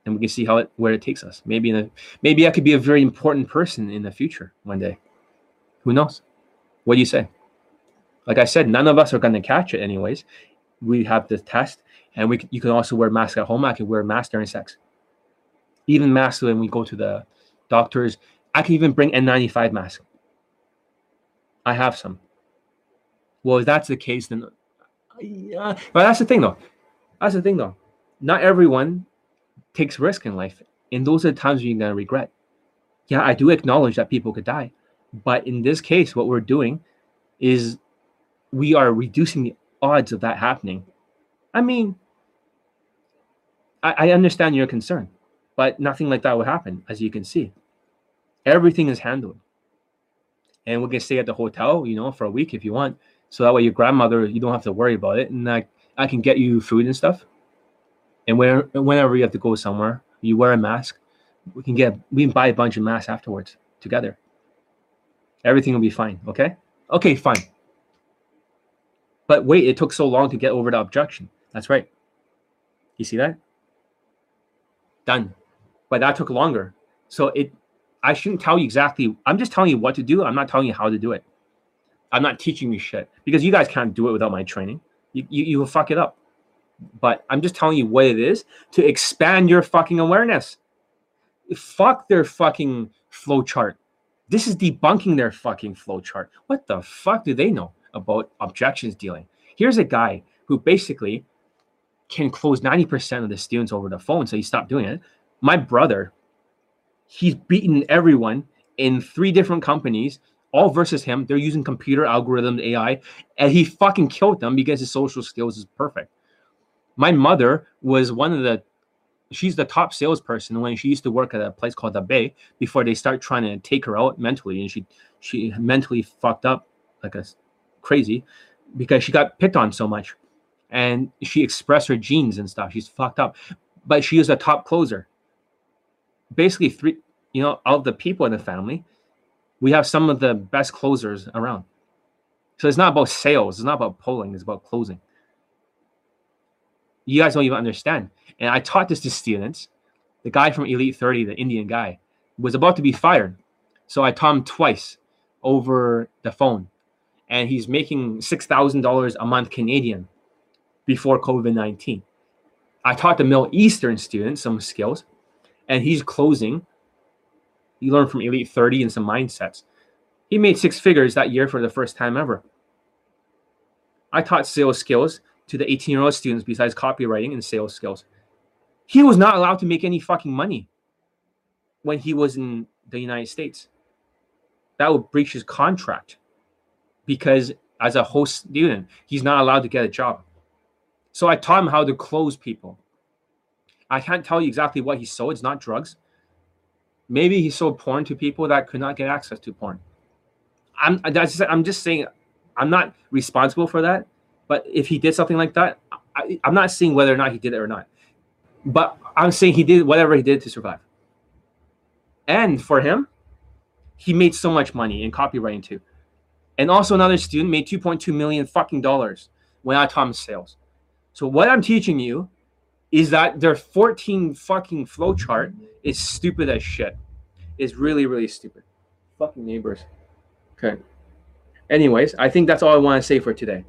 And we can see how it where it takes us. Maybe in a maybe I could be a very important person in the future one day. Who knows? What do you say? Like I said, none of us are going to catch it anyways. We have the test, and we you can also wear mask at home. I can wear mask during sex. Even masks when we go to the doctors. I can even bring N95 mask. I have some. Well, if that's the case, then uh, yeah. But that's the thing, though. That's the thing, though. Not everyone takes risk in life, and those are the times you're gonna regret. Yeah, I do acknowledge that people could die, but in this case, what we're doing is we are reducing the odds of that happening. I mean, I, I understand your concern, but nothing like that would happen, as you can see. Everything is handled. And we can stay at the hotel, you know, for a week if you want. So that way your grandmother, you don't have to worry about it. And I, I can get you food and stuff. And where, whenever you have to go somewhere, you wear a mask. We can get we can buy a bunch of masks afterwards together. Everything will be fine. Okay? Okay, fine. But wait, it took so long to get over the objection. That's right. You see that? Done. But that took longer. So it I shouldn't tell you exactly. I'm just telling you what to do. I'm not telling you how to do it. I'm not teaching you shit because you guys can't do it without my training. You, you, you will fuck it up. But I'm just telling you what it is to expand your fucking awareness. Fuck their fucking flow chart. This is debunking their fucking flow chart. What the fuck do they know about objections dealing? Here's a guy who basically can close 90% of the students over the phone, so he stopped doing it. My brother, he's beaten everyone in three different companies, all versus him. They're using computer algorithms, AI, and he fucking killed them because his social skills is perfect. My mother was one of the she's the top salesperson when she used to work at a place called the Bay before they start trying to take her out mentally, and she she mentally fucked up like a crazy because she got picked on so much, and she expressed her genes and stuff. She's fucked up, but she is a top closer. Basically, three you know of the people in the family, we have some of the best closers around. So it's not about sales. It's not about pulling. It's about closing. You guys don't even understand. And I taught this to students. The guy from Elite 30, the Indian guy, was about to be fired. So I taught him twice over the phone. And he's making $6,000 a month Canadian before COVID 19. I taught the Middle Eastern students some skills, and he's closing. You learn from Elite 30 and some mindsets. He made six figures that year for the first time ever. I taught sales skills to the 18 year old students besides copywriting and sales skills. He was not allowed to make any fucking money when he was in the United States. That would breach his contract because as a host student, he's not allowed to get a job. So I taught him how to close people. I can't tell you exactly what he sold. It's not drugs. Maybe he sold porn to people that could not get access to porn. I'm that's I'm just saying I'm not responsible for that. But if he did something like that, I, I'm not seeing whether or not he did it or not. But I'm saying he did whatever he did to survive. And for him, he made so much money in copywriting too. And also another student made 2.2 million fucking dollars when I taught him sales. So what I'm teaching you is that their 14 fucking flowchart is stupid as shit. Is really, really stupid. Fucking neighbors. Okay. Anyways, I think that's all I want to say for today.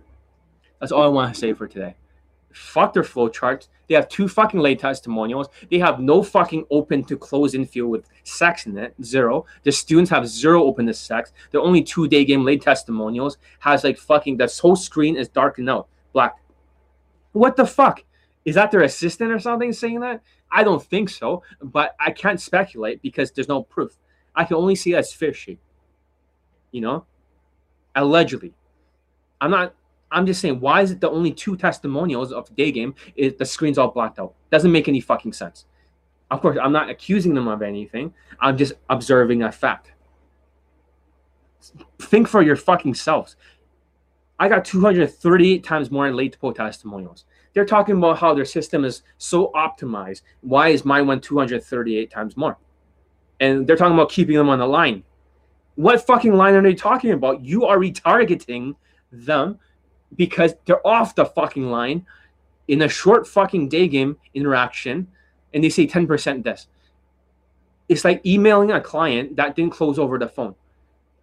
That's all I want to say for today. Fuck their flowcharts. They have two fucking lay testimonials. They have no fucking open to close in field with sex in it. Zero. The students have zero open to sex. The only two day game lay testimonials has like fucking that whole screen is darkened out. Black. What the fuck? Is that their assistant or something saying that? I don't think so, but I can't speculate because there's no proof. I can only see as fishy. You know? Allegedly. I'm not I'm just saying, why is it the only two testimonials of day game is the screen's all blacked out? Doesn't make any fucking sense. Of course, I'm not accusing them of anything. I'm just observing a fact. Think for your fucking selves. I got 238 times more late post testimonials. They're talking about how their system is so optimized. Why is mine one 238 times more? And they're talking about keeping them on the line. What fucking line are they talking about? You are retargeting them because they're off the fucking line in a short fucking day game interaction and they say 10% this. It's like emailing a client that didn't close over the phone.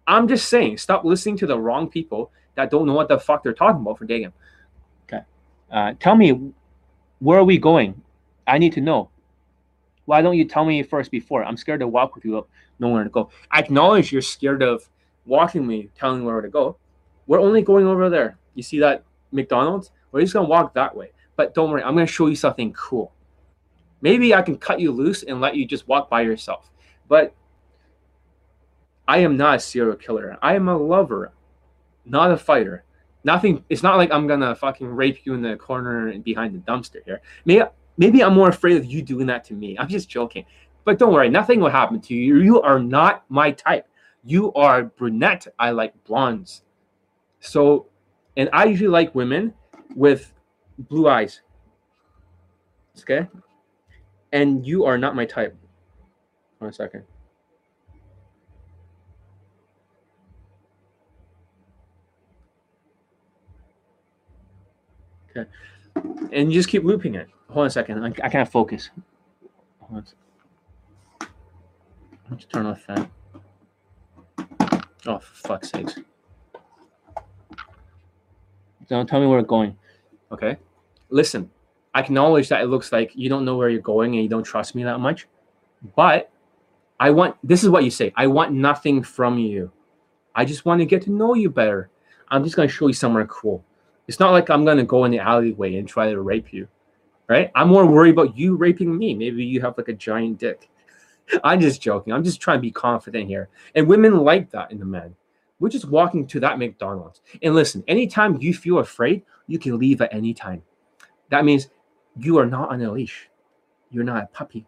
I'm just saying, stop listening to the wrong people that don't know what the fuck they're talking about for day game. Uh, tell me, where are we going? I need to know. Why don't you tell me first before? I'm scared to walk with you, know where to go. I acknowledge you're scared of walking me, telling me where to go. We're only going over there. You see that McDonald's? We're just gonna walk that way. But don't worry, I'm gonna show you something cool. Maybe I can cut you loose and let you just walk by yourself. But I am not a serial killer. I am a lover, not a fighter. Nothing. It's not like I'm gonna fucking rape you in the corner and behind the dumpster here. Maybe maybe I'm more afraid of you doing that to me. I'm just joking. But don't worry, nothing will happen to you. You are not my type. You are brunette. I like blondes. So and I usually like women with blue eyes. Okay? And you are not my type. One second. Okay. And you just keep looping it. Hold on a second. I, I can't focus. Let's turn off that. Oh, for fuck's sakes. Don't tell me where we're going. Okay. Listen, I acknowledge that it looks like you don't know where you're going and you don't trust me that much. But I want this is what you say. I want nothing from you. I just want to get to know you better. I'm just gonna show you somewhere cool. It's not like I'm gonna go in the alleyway and try to rape you. Right? I'm more worried about you raping me. Maybe you have like a giant dick. I'm just joking. I'm just trying to be confident here. And women like that in the men. We're just walking to that McDonald's. And listen, anytime you feel afraid, you can leave at any time. That means you are not on a leash. You're not a puppy.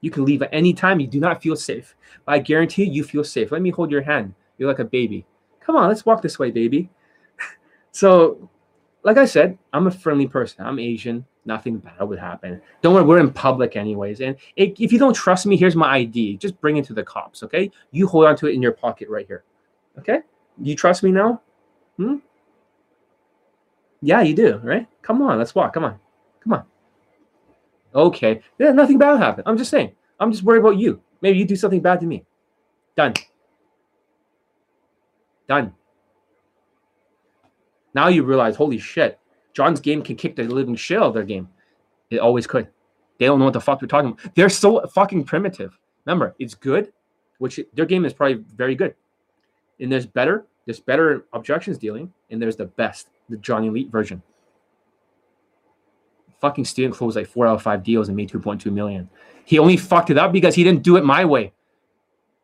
You can leave at any time. You do not feel safe. But I guarantee you, you feel safe. Let me hold your hand. You're like a baby. Come on, let's walk this way, baby. so, like I said, I'm a friendly person. I'm Asian. Nothing bad would happen. Don't worry, we're in public anyways. And if you don't trust me, here's my ID. Just bring it to the cops, okay? You hold on to it in your pocket right here. Okay? You trust me now? Hmm? Yeah, you do, right? Come on, let's walk. Come on. Come on. Okay. Yeah, nothing bad happened. I'm just saying. I'm just worried about you. Maybe you do something bad to me. Done. Done. Now you realize, holy shit, John's game can kick the living shit out of their game. It always could. They don't know what the fuck they're talking about. They're so fucking primitive. Remember, it's good, which their game is probably very good and there's better, there's better objections dealing, and there's the best, the Johnny Elite version. Fucking student closed like four out of five deals and made 2.2 million. He only fucked it up because he didn't do it my way.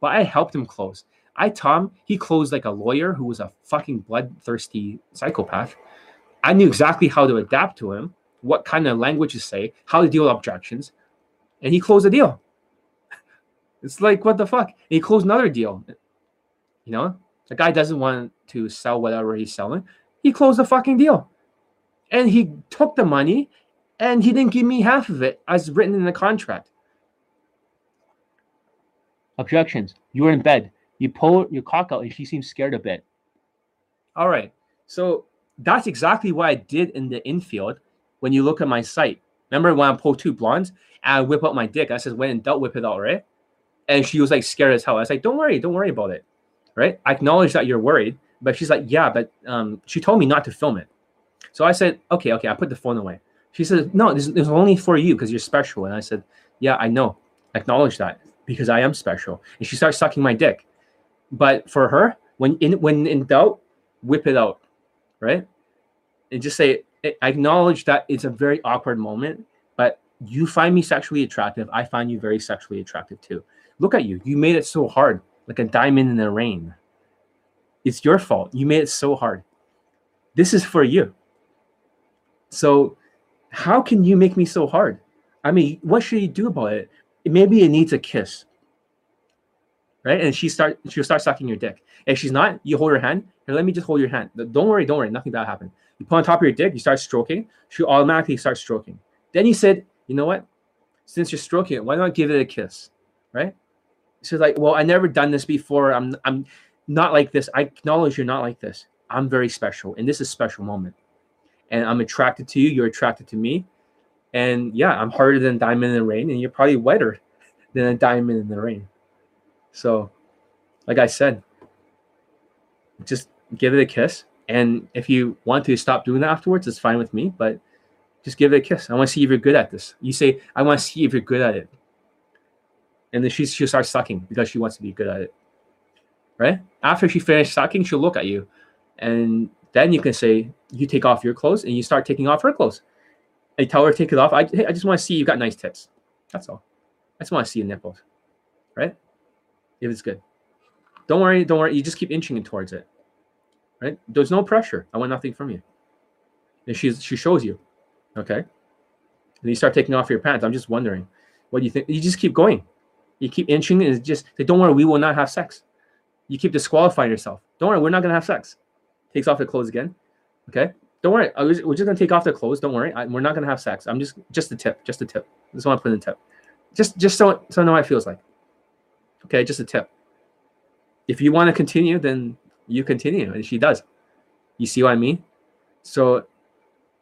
But I helped him close. I him, he closed like a lawyer who was a fucking bloodthirsty psychopath. I knew exactly how to adapt to him, what kind of language to say, how to deal with objections, and he closed a deal. It's like, what the fuck? And he closed another deal. You know, The guy doesn't want to sell whatever he's selling. He closed the fucking deal. And he took the money and he didn't give me half of it as written in the contract. Objections. You were in bed. You pull your cock out and she seems scared a bit. All right. So that's exactly what I did in the infield when you look at my site. Remember when I pulled two blondes and I whip out my dick? I said, when in doubt, whip it out, right? And she was like scared as hell. I was like, don't worry, don't worry about it. Right? I acknowledge that you're worried, but she's like, yeah, but um, she told me not to film it. So I said, okay, okay, I put the phone away. She said, no, this, this is only for you because you're special. And I said, yeah, I know. Acknowledge that because I am special. And she starts sucking my dick. But for her, when in when in doubt, whip it out, right? And just say, I acknowledge that it's a very awkward moment, but you find me sexually attractive. I find you very sexually attractive too. Look at you. You made it so hard, like a diamond in the rain. It's your fault. You made it so hard. This is for you. So, how can you make me so hard? I mean, what should you do about it? Maybe it needs a kiss, right? And she start she'll start sucking your dick. If she's not, you hold her hand. And let me just hold your hand. Don't worry, don't worry, nothing bad happened. You put on top of your dick, you start stroking. She automatically starts stroking. Then you said, you know what? Since you're stroking it, why not give it a kiss, right? She's like, well, I never done this before. I'm I'm not like this. I acknowledge you're not like this. I'm very special, and this is a special moment. And I'm attracted to you. You're attracted to me. And yeah, I'm harder than diamond in the rain, and you're probably wetter than a diamond in the rain. So, like I said, just give it a kiss. And if you want to stop doing that afterwards, it's fine with me. But just give it a kiss. I want to see if you're good at this. You say, I want to see if you're good at it. And then she, she'll start sucking because she wants to be good at it. Right? After she finishes sucking, she'll look at you. And then you can say, You take off your clothes and you start taking off her clothes. I tell her take it off. I, hey, I just want to see you got nice tits. That's all. I just want to see your nipples. Right? If it's good. Don't worry, don't worry. You just keep inching it towards it. Right? There's no pressure. I want nothing from you. And she's she shows you. Okay. And you start taking off your pants. I'm just wondering, what do you think? You just keep going. You keep inching and it's just say, don't worry, we will not have sex. You keep disqualifying yourself. Don't worry, we're not gonna have sex. Takes off the clothes again. Okay. Don't worry. we're just gonna take off the clothes. Don't worry. I, we're not gonna have sex. I'm just just a tip. Just a tip. Just want to put in a tip. Just just so so I know what it feels like. Okay, just a tip. If you want to continue, then you continue, and she does. You see what I mean? So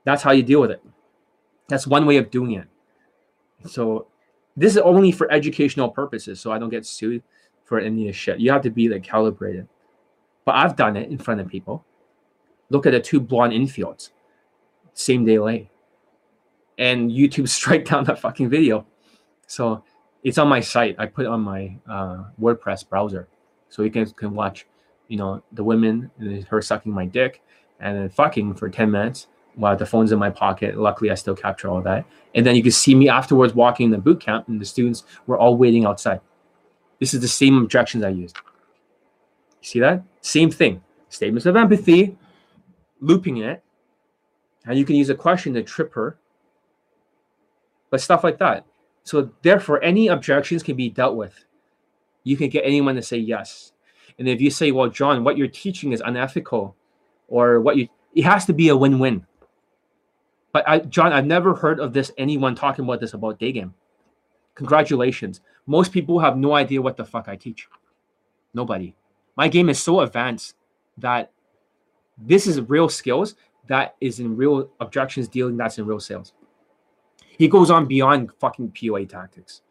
that's how you deal with it. That's one way of doing it. So this is only for educational purposes, so I don't get sued for any of this shit. You have to be like calibrated. But I've done it in front of people. Look at the two blonde infields, same day lay. and YouTube strike down that fucking video. So it's on my site. I put it on my uh, WordPress browser, so you can can watch you know, the women, and her sucking my dick and then fucking for 10 minutes while the phone's in my pocket. Luckily, I still capture all that. And then you can see me afterwards walking in the boot camp, and the students were all waiting outside. This is the same objections I used. You see that? Same thing. Statements of empathy, looping it. And you can use a question to trip her. But stuff like that. So, therefore, any objections can be dealt with. You can get anyone to say yes. And if you say, well, John, what you're teaching is unethical, or what you, it has to be a win win. But I, John, I've never heard of this, anyone talking about this about day game. Congratulations. Most people have no idea what the fuck I teach. Nobody. My game is so advanced that this is real skills that is in real objections dealing that's in real sales. He goes on beyond fucking PUA tactics.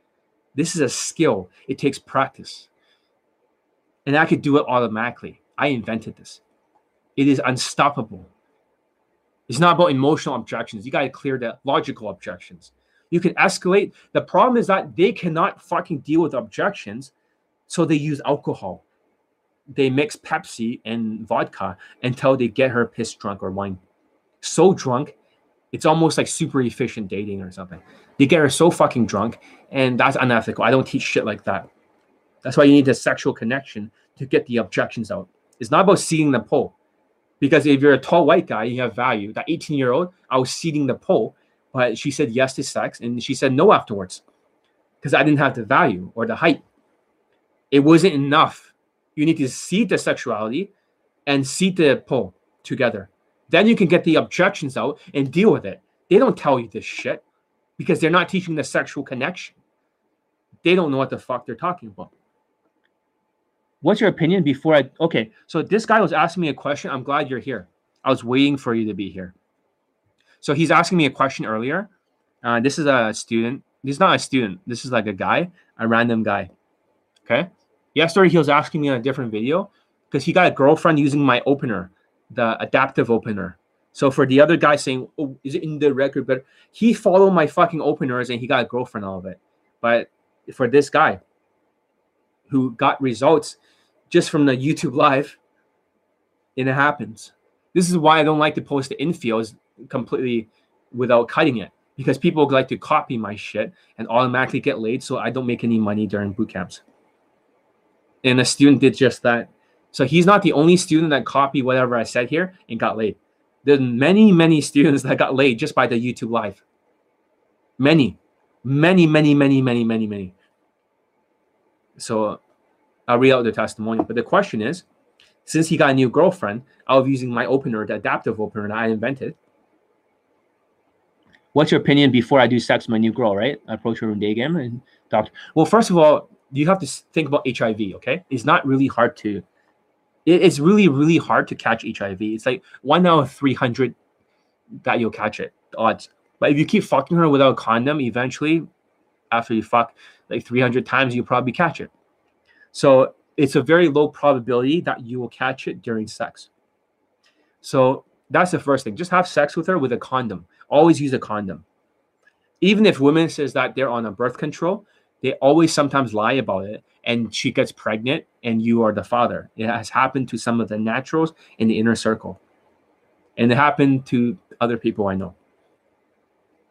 This is a skill. It takes practice and I could do it automatically. I invented this. It is unstoppable. It's not about emotional objections. You got to clear the logical objections. You can escalate. The problem is that they cannot fucking deal with objections, so they use alcohol. They mix Pepsi and vodka until they get her pissed drunk or wine. So drunk, it's almost like super efficient dating or something. They get her so fucking drunk, and that's unethical. I don't teach shit like that. That's why you need the sexual connection to get the objections out. It's not about seeing the pole. Because if you're a tall white guy, you have value. That 18 year old, I was seating the pole, but she said yes to sex and she said no afterwards because I didn't have the value or the height. It wasn't enough You need to see the sexuality and see the pole together. Then you can get the objections out and deal with it. They don't tell you this shit because they're not teaching the sexual connection. They don't know what the fuck they're talking about. What's your opinion before I? Okay, so this guy was asking me a question. I'm glad you're here. I was waiting for you to be here. So he's asking me a question earlier. Uh, this is a student. He's not a student. This is like a guy, a random guy. Okay. Yesterday he was asking me on a different video because he got a girlfriend using my opener, the adaptive opener. So for the other guy saying, "Oh, is it in the record?" But he followed my fucking openers and he got a girlfriend out of it. But for this guy who got results just from the YouTube live, and it happens. This is why I don't like to post the infields completely without cutting it because people like to copy my shit and automatically get laid, so I don't make any money during boot camps. And a student did just that. So he's not the only student that copied whatever I said here and got laid. There's many, many students that got laid just by the YouTube live. Many, many, many, many, many, many, many. So I'll read out the testimony. But the question is, since he got a new girlfriend, I was using my opener, the adaptive opener that I invented. What's your opinion before I do sex with my new girl, right? I approach her in day game and talk. Well, first of all, you have to think about HIV, okay? It's not really hard to, it's really, really hard to catch HIV. It's like one out of 300 that you'll catch it, odds. But if you keep fucking her without a condom, eventually, after you fuck like 300 times, you'll probably catch it. So it's a very low probability that you will catch it during sex. So that's the first thing. Just have sex with her with a condom. Always use a condom. Even if women says that they're on a birth control, they always sometimes lie about it and she gets pregnant and you are the father. It has happened to some of the naturals in the inner circle. And it happened to other people I know.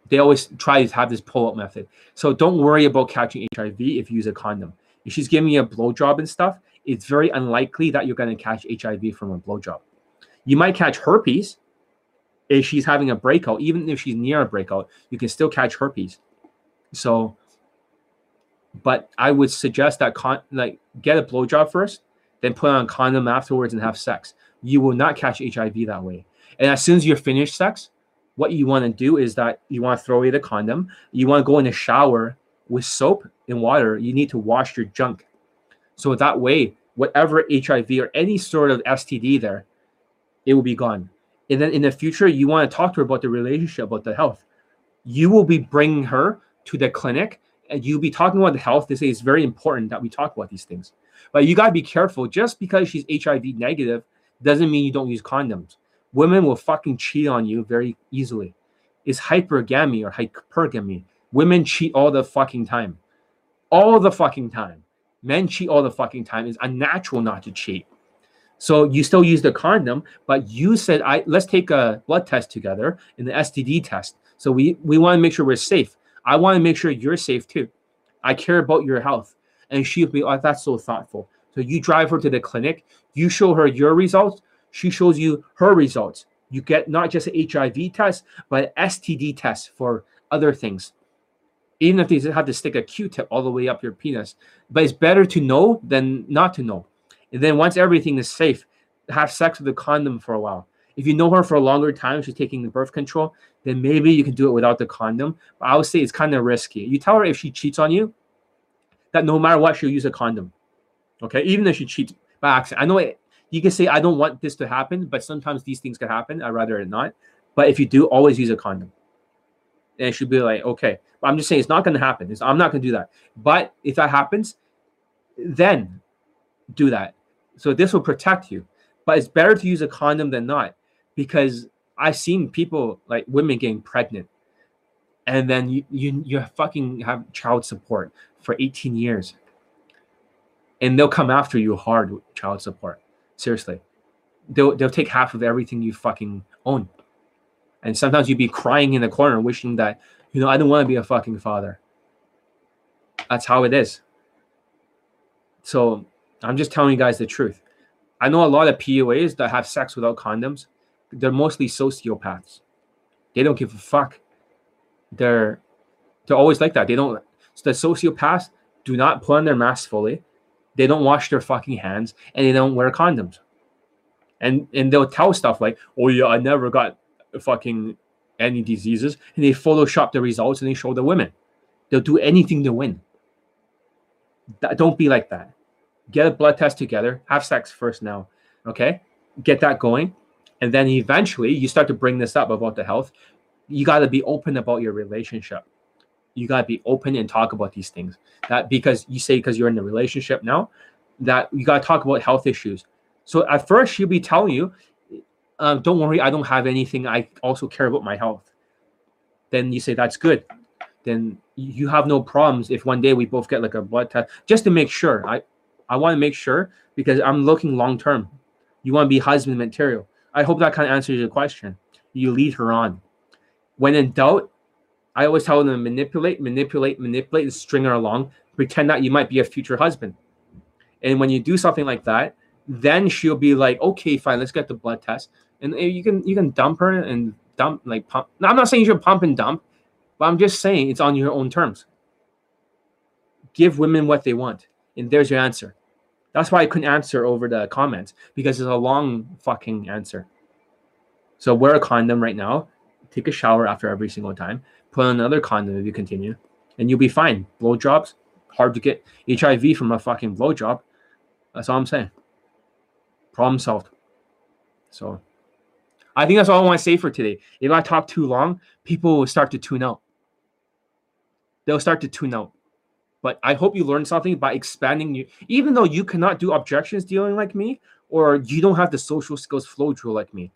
They always try to have this pull-up method. So don't worry about catching HIV if you use a condom. If she's giving you a blowjob and stuff, it's very unlikely that you're going to catch HIV from a blowjob. You might catch herpes if she's having a breakout. Even if she's near a breakout, you can still catch herpes. So, but I would suggest that con- like get a blowjob first, then put on condom afterwards and have sex. You will not catch HIV that way. And as soon as you're finished sex, what you want to do is that you want to throw away the condom. You want to go in the shower with soap and water, you need to wash your junk. So that way, whatever HIV or any sort of STD there, it will be gone. And then in the future, you want to talk to her about the relationship, about the health. You will be bringing her to the clinic you'll be talking about the health. They say it's very important that we talk about these things. But you got to be careful. Just because she's HIV negative doesn't mean you don't use condoms. Women will fucking cheat on you very easily. It's hypergamy or hypergamy. Women cheat all the fucking time. All the fucking time. Men cheat all the fucking time. It's unnatural not to cheat. So you still use the condom, but you said, "I let's take a blood test together in the STD test." So we we want to make sure we're safe. I want to make sure you're safe too. I care about your health. And she'll be, oh, that's so thoughtful. So you drive her to the clinic, you show her your results, she shows you her results. You get not just an HIV test, but STD test for other things even if they have to stick a Q-tip all the way up your penis. But it's better to know than not to know. And then once everything is safe, have sex with a condom for a while. If you know her for a longer time, she's taking the birth control, then maybe you can do it without the condom. But I would say it's kind of risky. You tell her if she cheats on you, that no matter what, she'll use a condom. Okay, even if she cheats by accident. I know it, you can say I don't want this to happen, but sometimes these things can happen. I'd rather it not. But if you do, always use a condom. And she'll be like, okay, I'm just saying it's not going to happen. It's, I'm not going to do that. But if that happens, then do that. So this will protect you. But it's better to use a condom than not because I've seen people like women getting pregnant and then you you you fucking have child support for 18 years. And they'll come after you hard with child support. Seriously. They'll they'll take half of everything you fucking own. And sometimes you'd be crying in the corner wishing that you know, I don't want to be a fucking father. That's how it is. So I'm just telling you guys the truth. I know a lot of PUAs that have sex without condoms. They're mostly sociopaths. They don't give a fuck. They're they're always like that. They don't. So the sociopaths do not put on their mask fully. they don't wash their fucking hands and they don't wear condoms. And and they'll tell stuff like, "Oh yeah, I never got fucking any diseases," and they Photoshop the results and they show the women. They'll do anything to win. Don't be like that. Get a blood test together. Have sex first now. Okay, get that going, and then eventually you start to bring this up about the health. You got to be open about your relationship. You got to be open and talk about these things. That because you say because you're in a relationship now, that you got to talk about health issues. So at first she'll be telling you, um, "Don't worry, I don't have anything. I also care about my health." Then you say that's good. Then you have no problems if one day we both get like a blood test just to make sure. I I want to make sure because I'm looking long term. You want to be husband material. I hope that kind of answers your question. You lead her on. When in doubt, I always tell them manipulate, manipulate, manipulate, and string her along. Pretend that you might be a future husband. And when you do something like that, then she'll be like, okay, fine, let's get the blood test. And eh, you can you can dump her and dump like pump. Now, I'm not saying you should pump and dump, but I'm just saying it's on your own terms. Give women what they want. And there's your answer. That's why I couldn't answer over the comments because it's a long fucking answer. So wear a condom right now. Take a shower after every single time. Put on another condom if you continue, and you'll be fine. Blowjobs, hard to get HIV from a fucking blowjob. That's all I'm saying. Problem solved. So I think that's all I want to say for today. If I talk too long, people will start to tune out. They'll start to tune out. But I hope you learned something by expanding you, even though you cannot do objections dealing like me, or you don't have the social skills flow drill like me.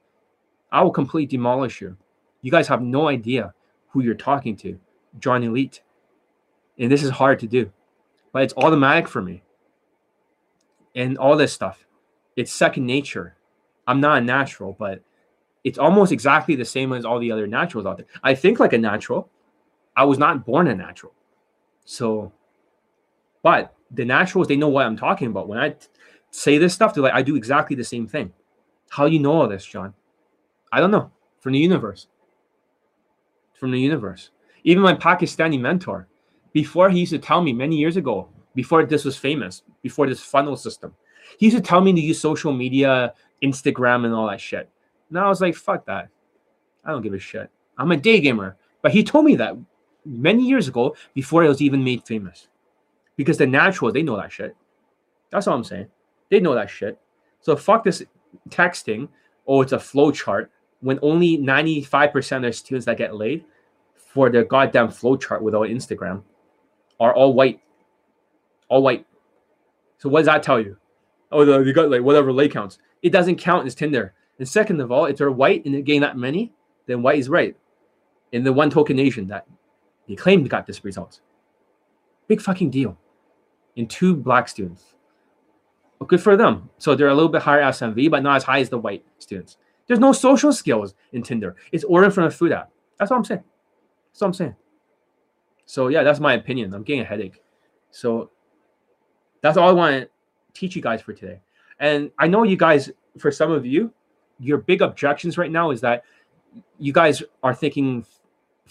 I will completely demolish you. You guys have no idea who you're talking to. John Elite. And this is hard to do. But it's automatic for me. And all this stuff. It's second nature. I'm not a natural, but it's almost exactly the same as all the other naturals out there. I think like a natural. I was not born a natural. So but the naturals, they know what I'm talking about. When I say this stuff, they're like, I do exactly the same thing. How you know all this, John? I don't know. From the universe. From the universe. Even my Pakistani mentor, before he used to tell me many years ago, before this was famous, before this funnel system, he used to tell me to use social media, Instagram, and all that shit. Now I was like, fuck that. I don't give a shit. I'm a day gamer. But he told me that many years ago before it was even made famous because the natural they know that shit. That's all I'm saying. They know that shit. So fuck this texting. Oh, it's a flow chart when only 95% of students that get laid for their goddamn flow chart without Instagram are all white. All white. So what does that tell you? Oh, you got like whatever lay counts. It doesn't count as Tinder. And second of all, if they're white and they gain that many, then white is right. In the one token Asian that they claimed got this result. Big fucking deal in two black students. Well, good for them. So they're a little bit higher SMV, but not as high as the white students. There's no social skills in Tinder. It's ordering from a food app. That's all I'm saying. That's all I'm saying. So yeah, that's my opinion. I'm getting a headache. So that's all I want to teach you guys for today. And I know you guys, for some of you, your big objections right now is that you guys are thinking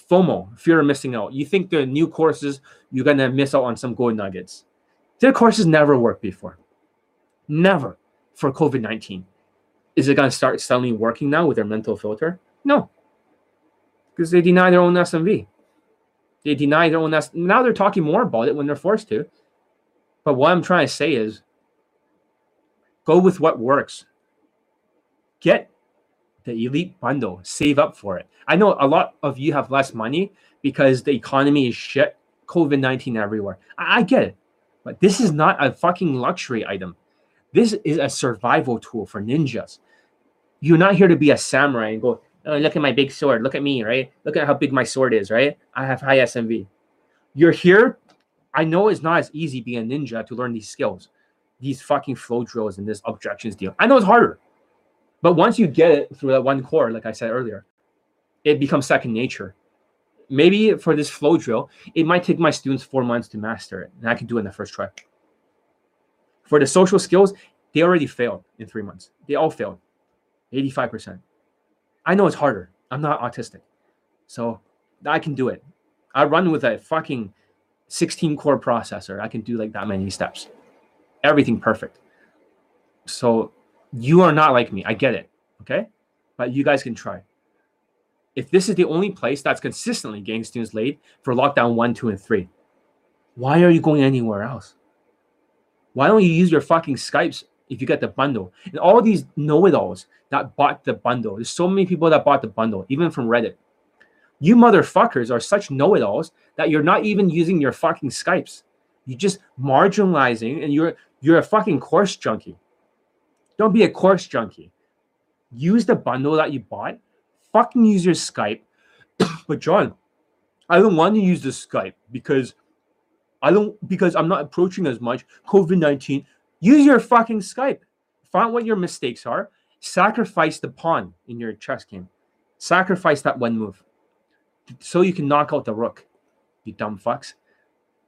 FOMO, fear of missing out. You think the new courses, you're gonna miss out on some gold nuggets. Their courses never worked before. Never for COVID 19. Is it going to start suddenly working now with their mental filter? No. Because they deny their own SMV. They deny their own S. Now they're talking more about it when they're forced to. But what I'm trying to say is go with what works. Get the elite bundle, save up for it. I know a lot of you have less money because the economy is shit, COVID 19 everywhere. I, I get it. But this is not a fucking luxury item. This is a survival tool for ninjas. You're not here to be a samurai and go, oh, look at my big sword. Look at me, right? Look at how big my sword is, right? I have high SMV. You're here. I know it's not as easy being a ninja to learn these skills, these fucking flow drills and this objections deal. I know it's harder. But once you get it through that one core, like I said earlier, it becomes second nature maybe for this flow drill, it might take my students four months to master it, and I can do it in the first try. For the social skills, they already failed in three months. They all failed, 85%. I know it's harder. I'm not autistic. So I can do it. I run with a fucking 16 core processor. I can do like that many steps. everything perfect. So you are not like me. I get it. Okay. But you guys can try. If this is the only place that's consistently getting students late for lockdown one, two, and three, why are you going anywhere else? Why don't you use your fucking Skypes if you get the bundle? And all these know-it-alls that bought the bundle. There's so many people that bought the bundle, even from Reddit. You motherfuckers are such know-it-alls that you're not even using your fucking Skypes. You're just marginalizing and you're you're a fucking course junkie. Don't be a course junkie. Use the bundle that you bought. Fucking use your Skype. but John, I don't want to use the Skype because I don't because I'm not approaching as much COVID 19. Use your fucking Skype. Find what your mistakes are. Sacrifice the pawn in your chess game. Sacrifice that one move so you can knock out the rook. You dumb fucks.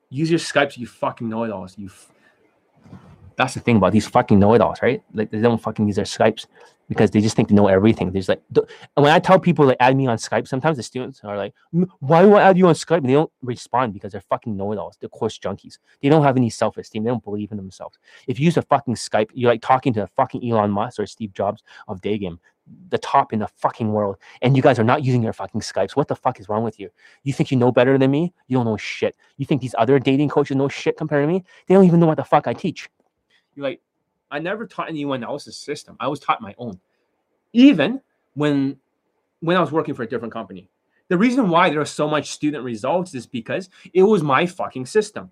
Use your Skypes, you fucking know it alls. You f- That's the thing about these fucking know-it-alls, right? Like they don't fucking use their Skypes because they just think they know everything. There's like, when I tell people like add me on Skype, sometimes the students are like, "Mm, "Why do I add you on Skype?" And they don't respond because they're fucking know-it-alls. They're course junkies. They don't have any self-esteem. They don't believe in themselves. If you use a fucking Skype, you're like talking to a fucking Elon Musk or Steve Jobs of day game, the top in the fucking world, and you guys are not using your fucking Skypes. What the fuck is wrong with you? You think you know better than me? You don't know shit. You think these other dating coaches know shit compared to me? They don't even know what the fuck I teach. You're like, I never taught anyone else's system. I was taught my own. Even when when I was working for a different company. The reason why there was so much student results is because it was my fucking system.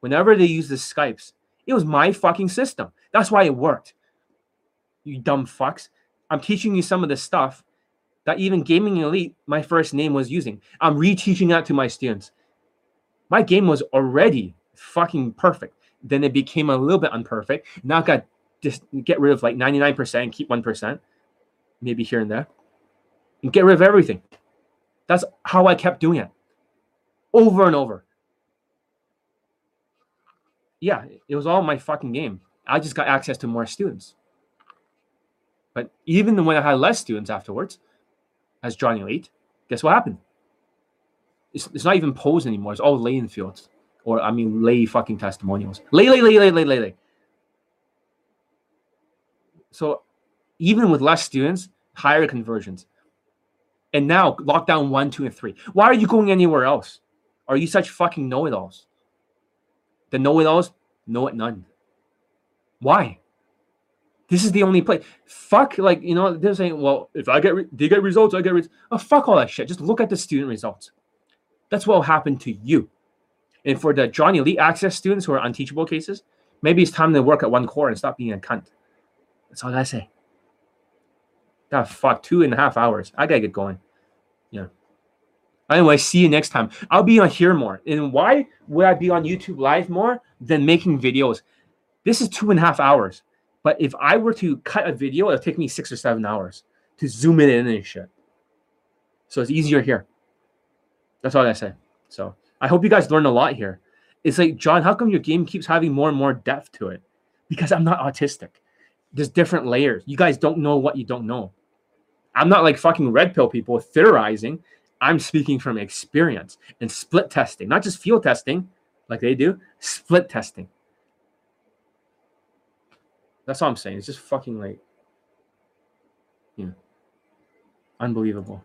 Whenever they use the Skypes, it was my fucking system. That's why it worked. You dumb fucks. I'm teaching you some of the stuff that even Gaming Elite, my first name, was using. I'm reteaching that to my students. My game was already fucking perfect. Then it became a little bit unperfect. Now I got just get rid of like 99% keep 1%, maybe here and there, and get rid of everything. That's how I kept doing it over and over. Yeah, it was all my fucking game. I just got access to more students. But even when I had less students afterwards, as Johnny Elite, guess what happened? It's, it's not even pose anymore. It's all laying fields. Or, I mean, lay fucking testimonials. Lay, lay, lay, lay, lay, lay, lay. So even with less students, higher conversions. And now lockdown one, two, and three. Why are you going anywhere else? Are you such fucking know-it-alls? The know-it-alls know it none. Why? This is the only place. Fuck, like you know, they're saying, well, if I get re- they get results, I get results. Oh, fuck all that shit. Just look at the student results. That's what will happen to you. And for the Johnny Elite Access students who are unteachable cases, maybe it's time to work at one core and stop being a cunt. That's all I say. God, fuck, two and a half hours. I gotta get going. Yeah. Anyway, see you next time. I'll be on here more. And why would I be on YouTube live more than making videos? This is two and a half hours. But if I were to cut a video, it'll take me six or seven hours to zoom it in and shit. So it's easier here. That's all I say. So I hope you guys learned a lot here. It's like, John, how come your game keeps having more and more depth to it? Because I'm not autistic. There's different layers. You guys don't know what you don't know. I'm not like fucking red pill people theorizing. I'm speaking from experience and split testing, not just field testing like they do, split testing. That's all I'm saying. It's just fucking like, you know, unbelievable.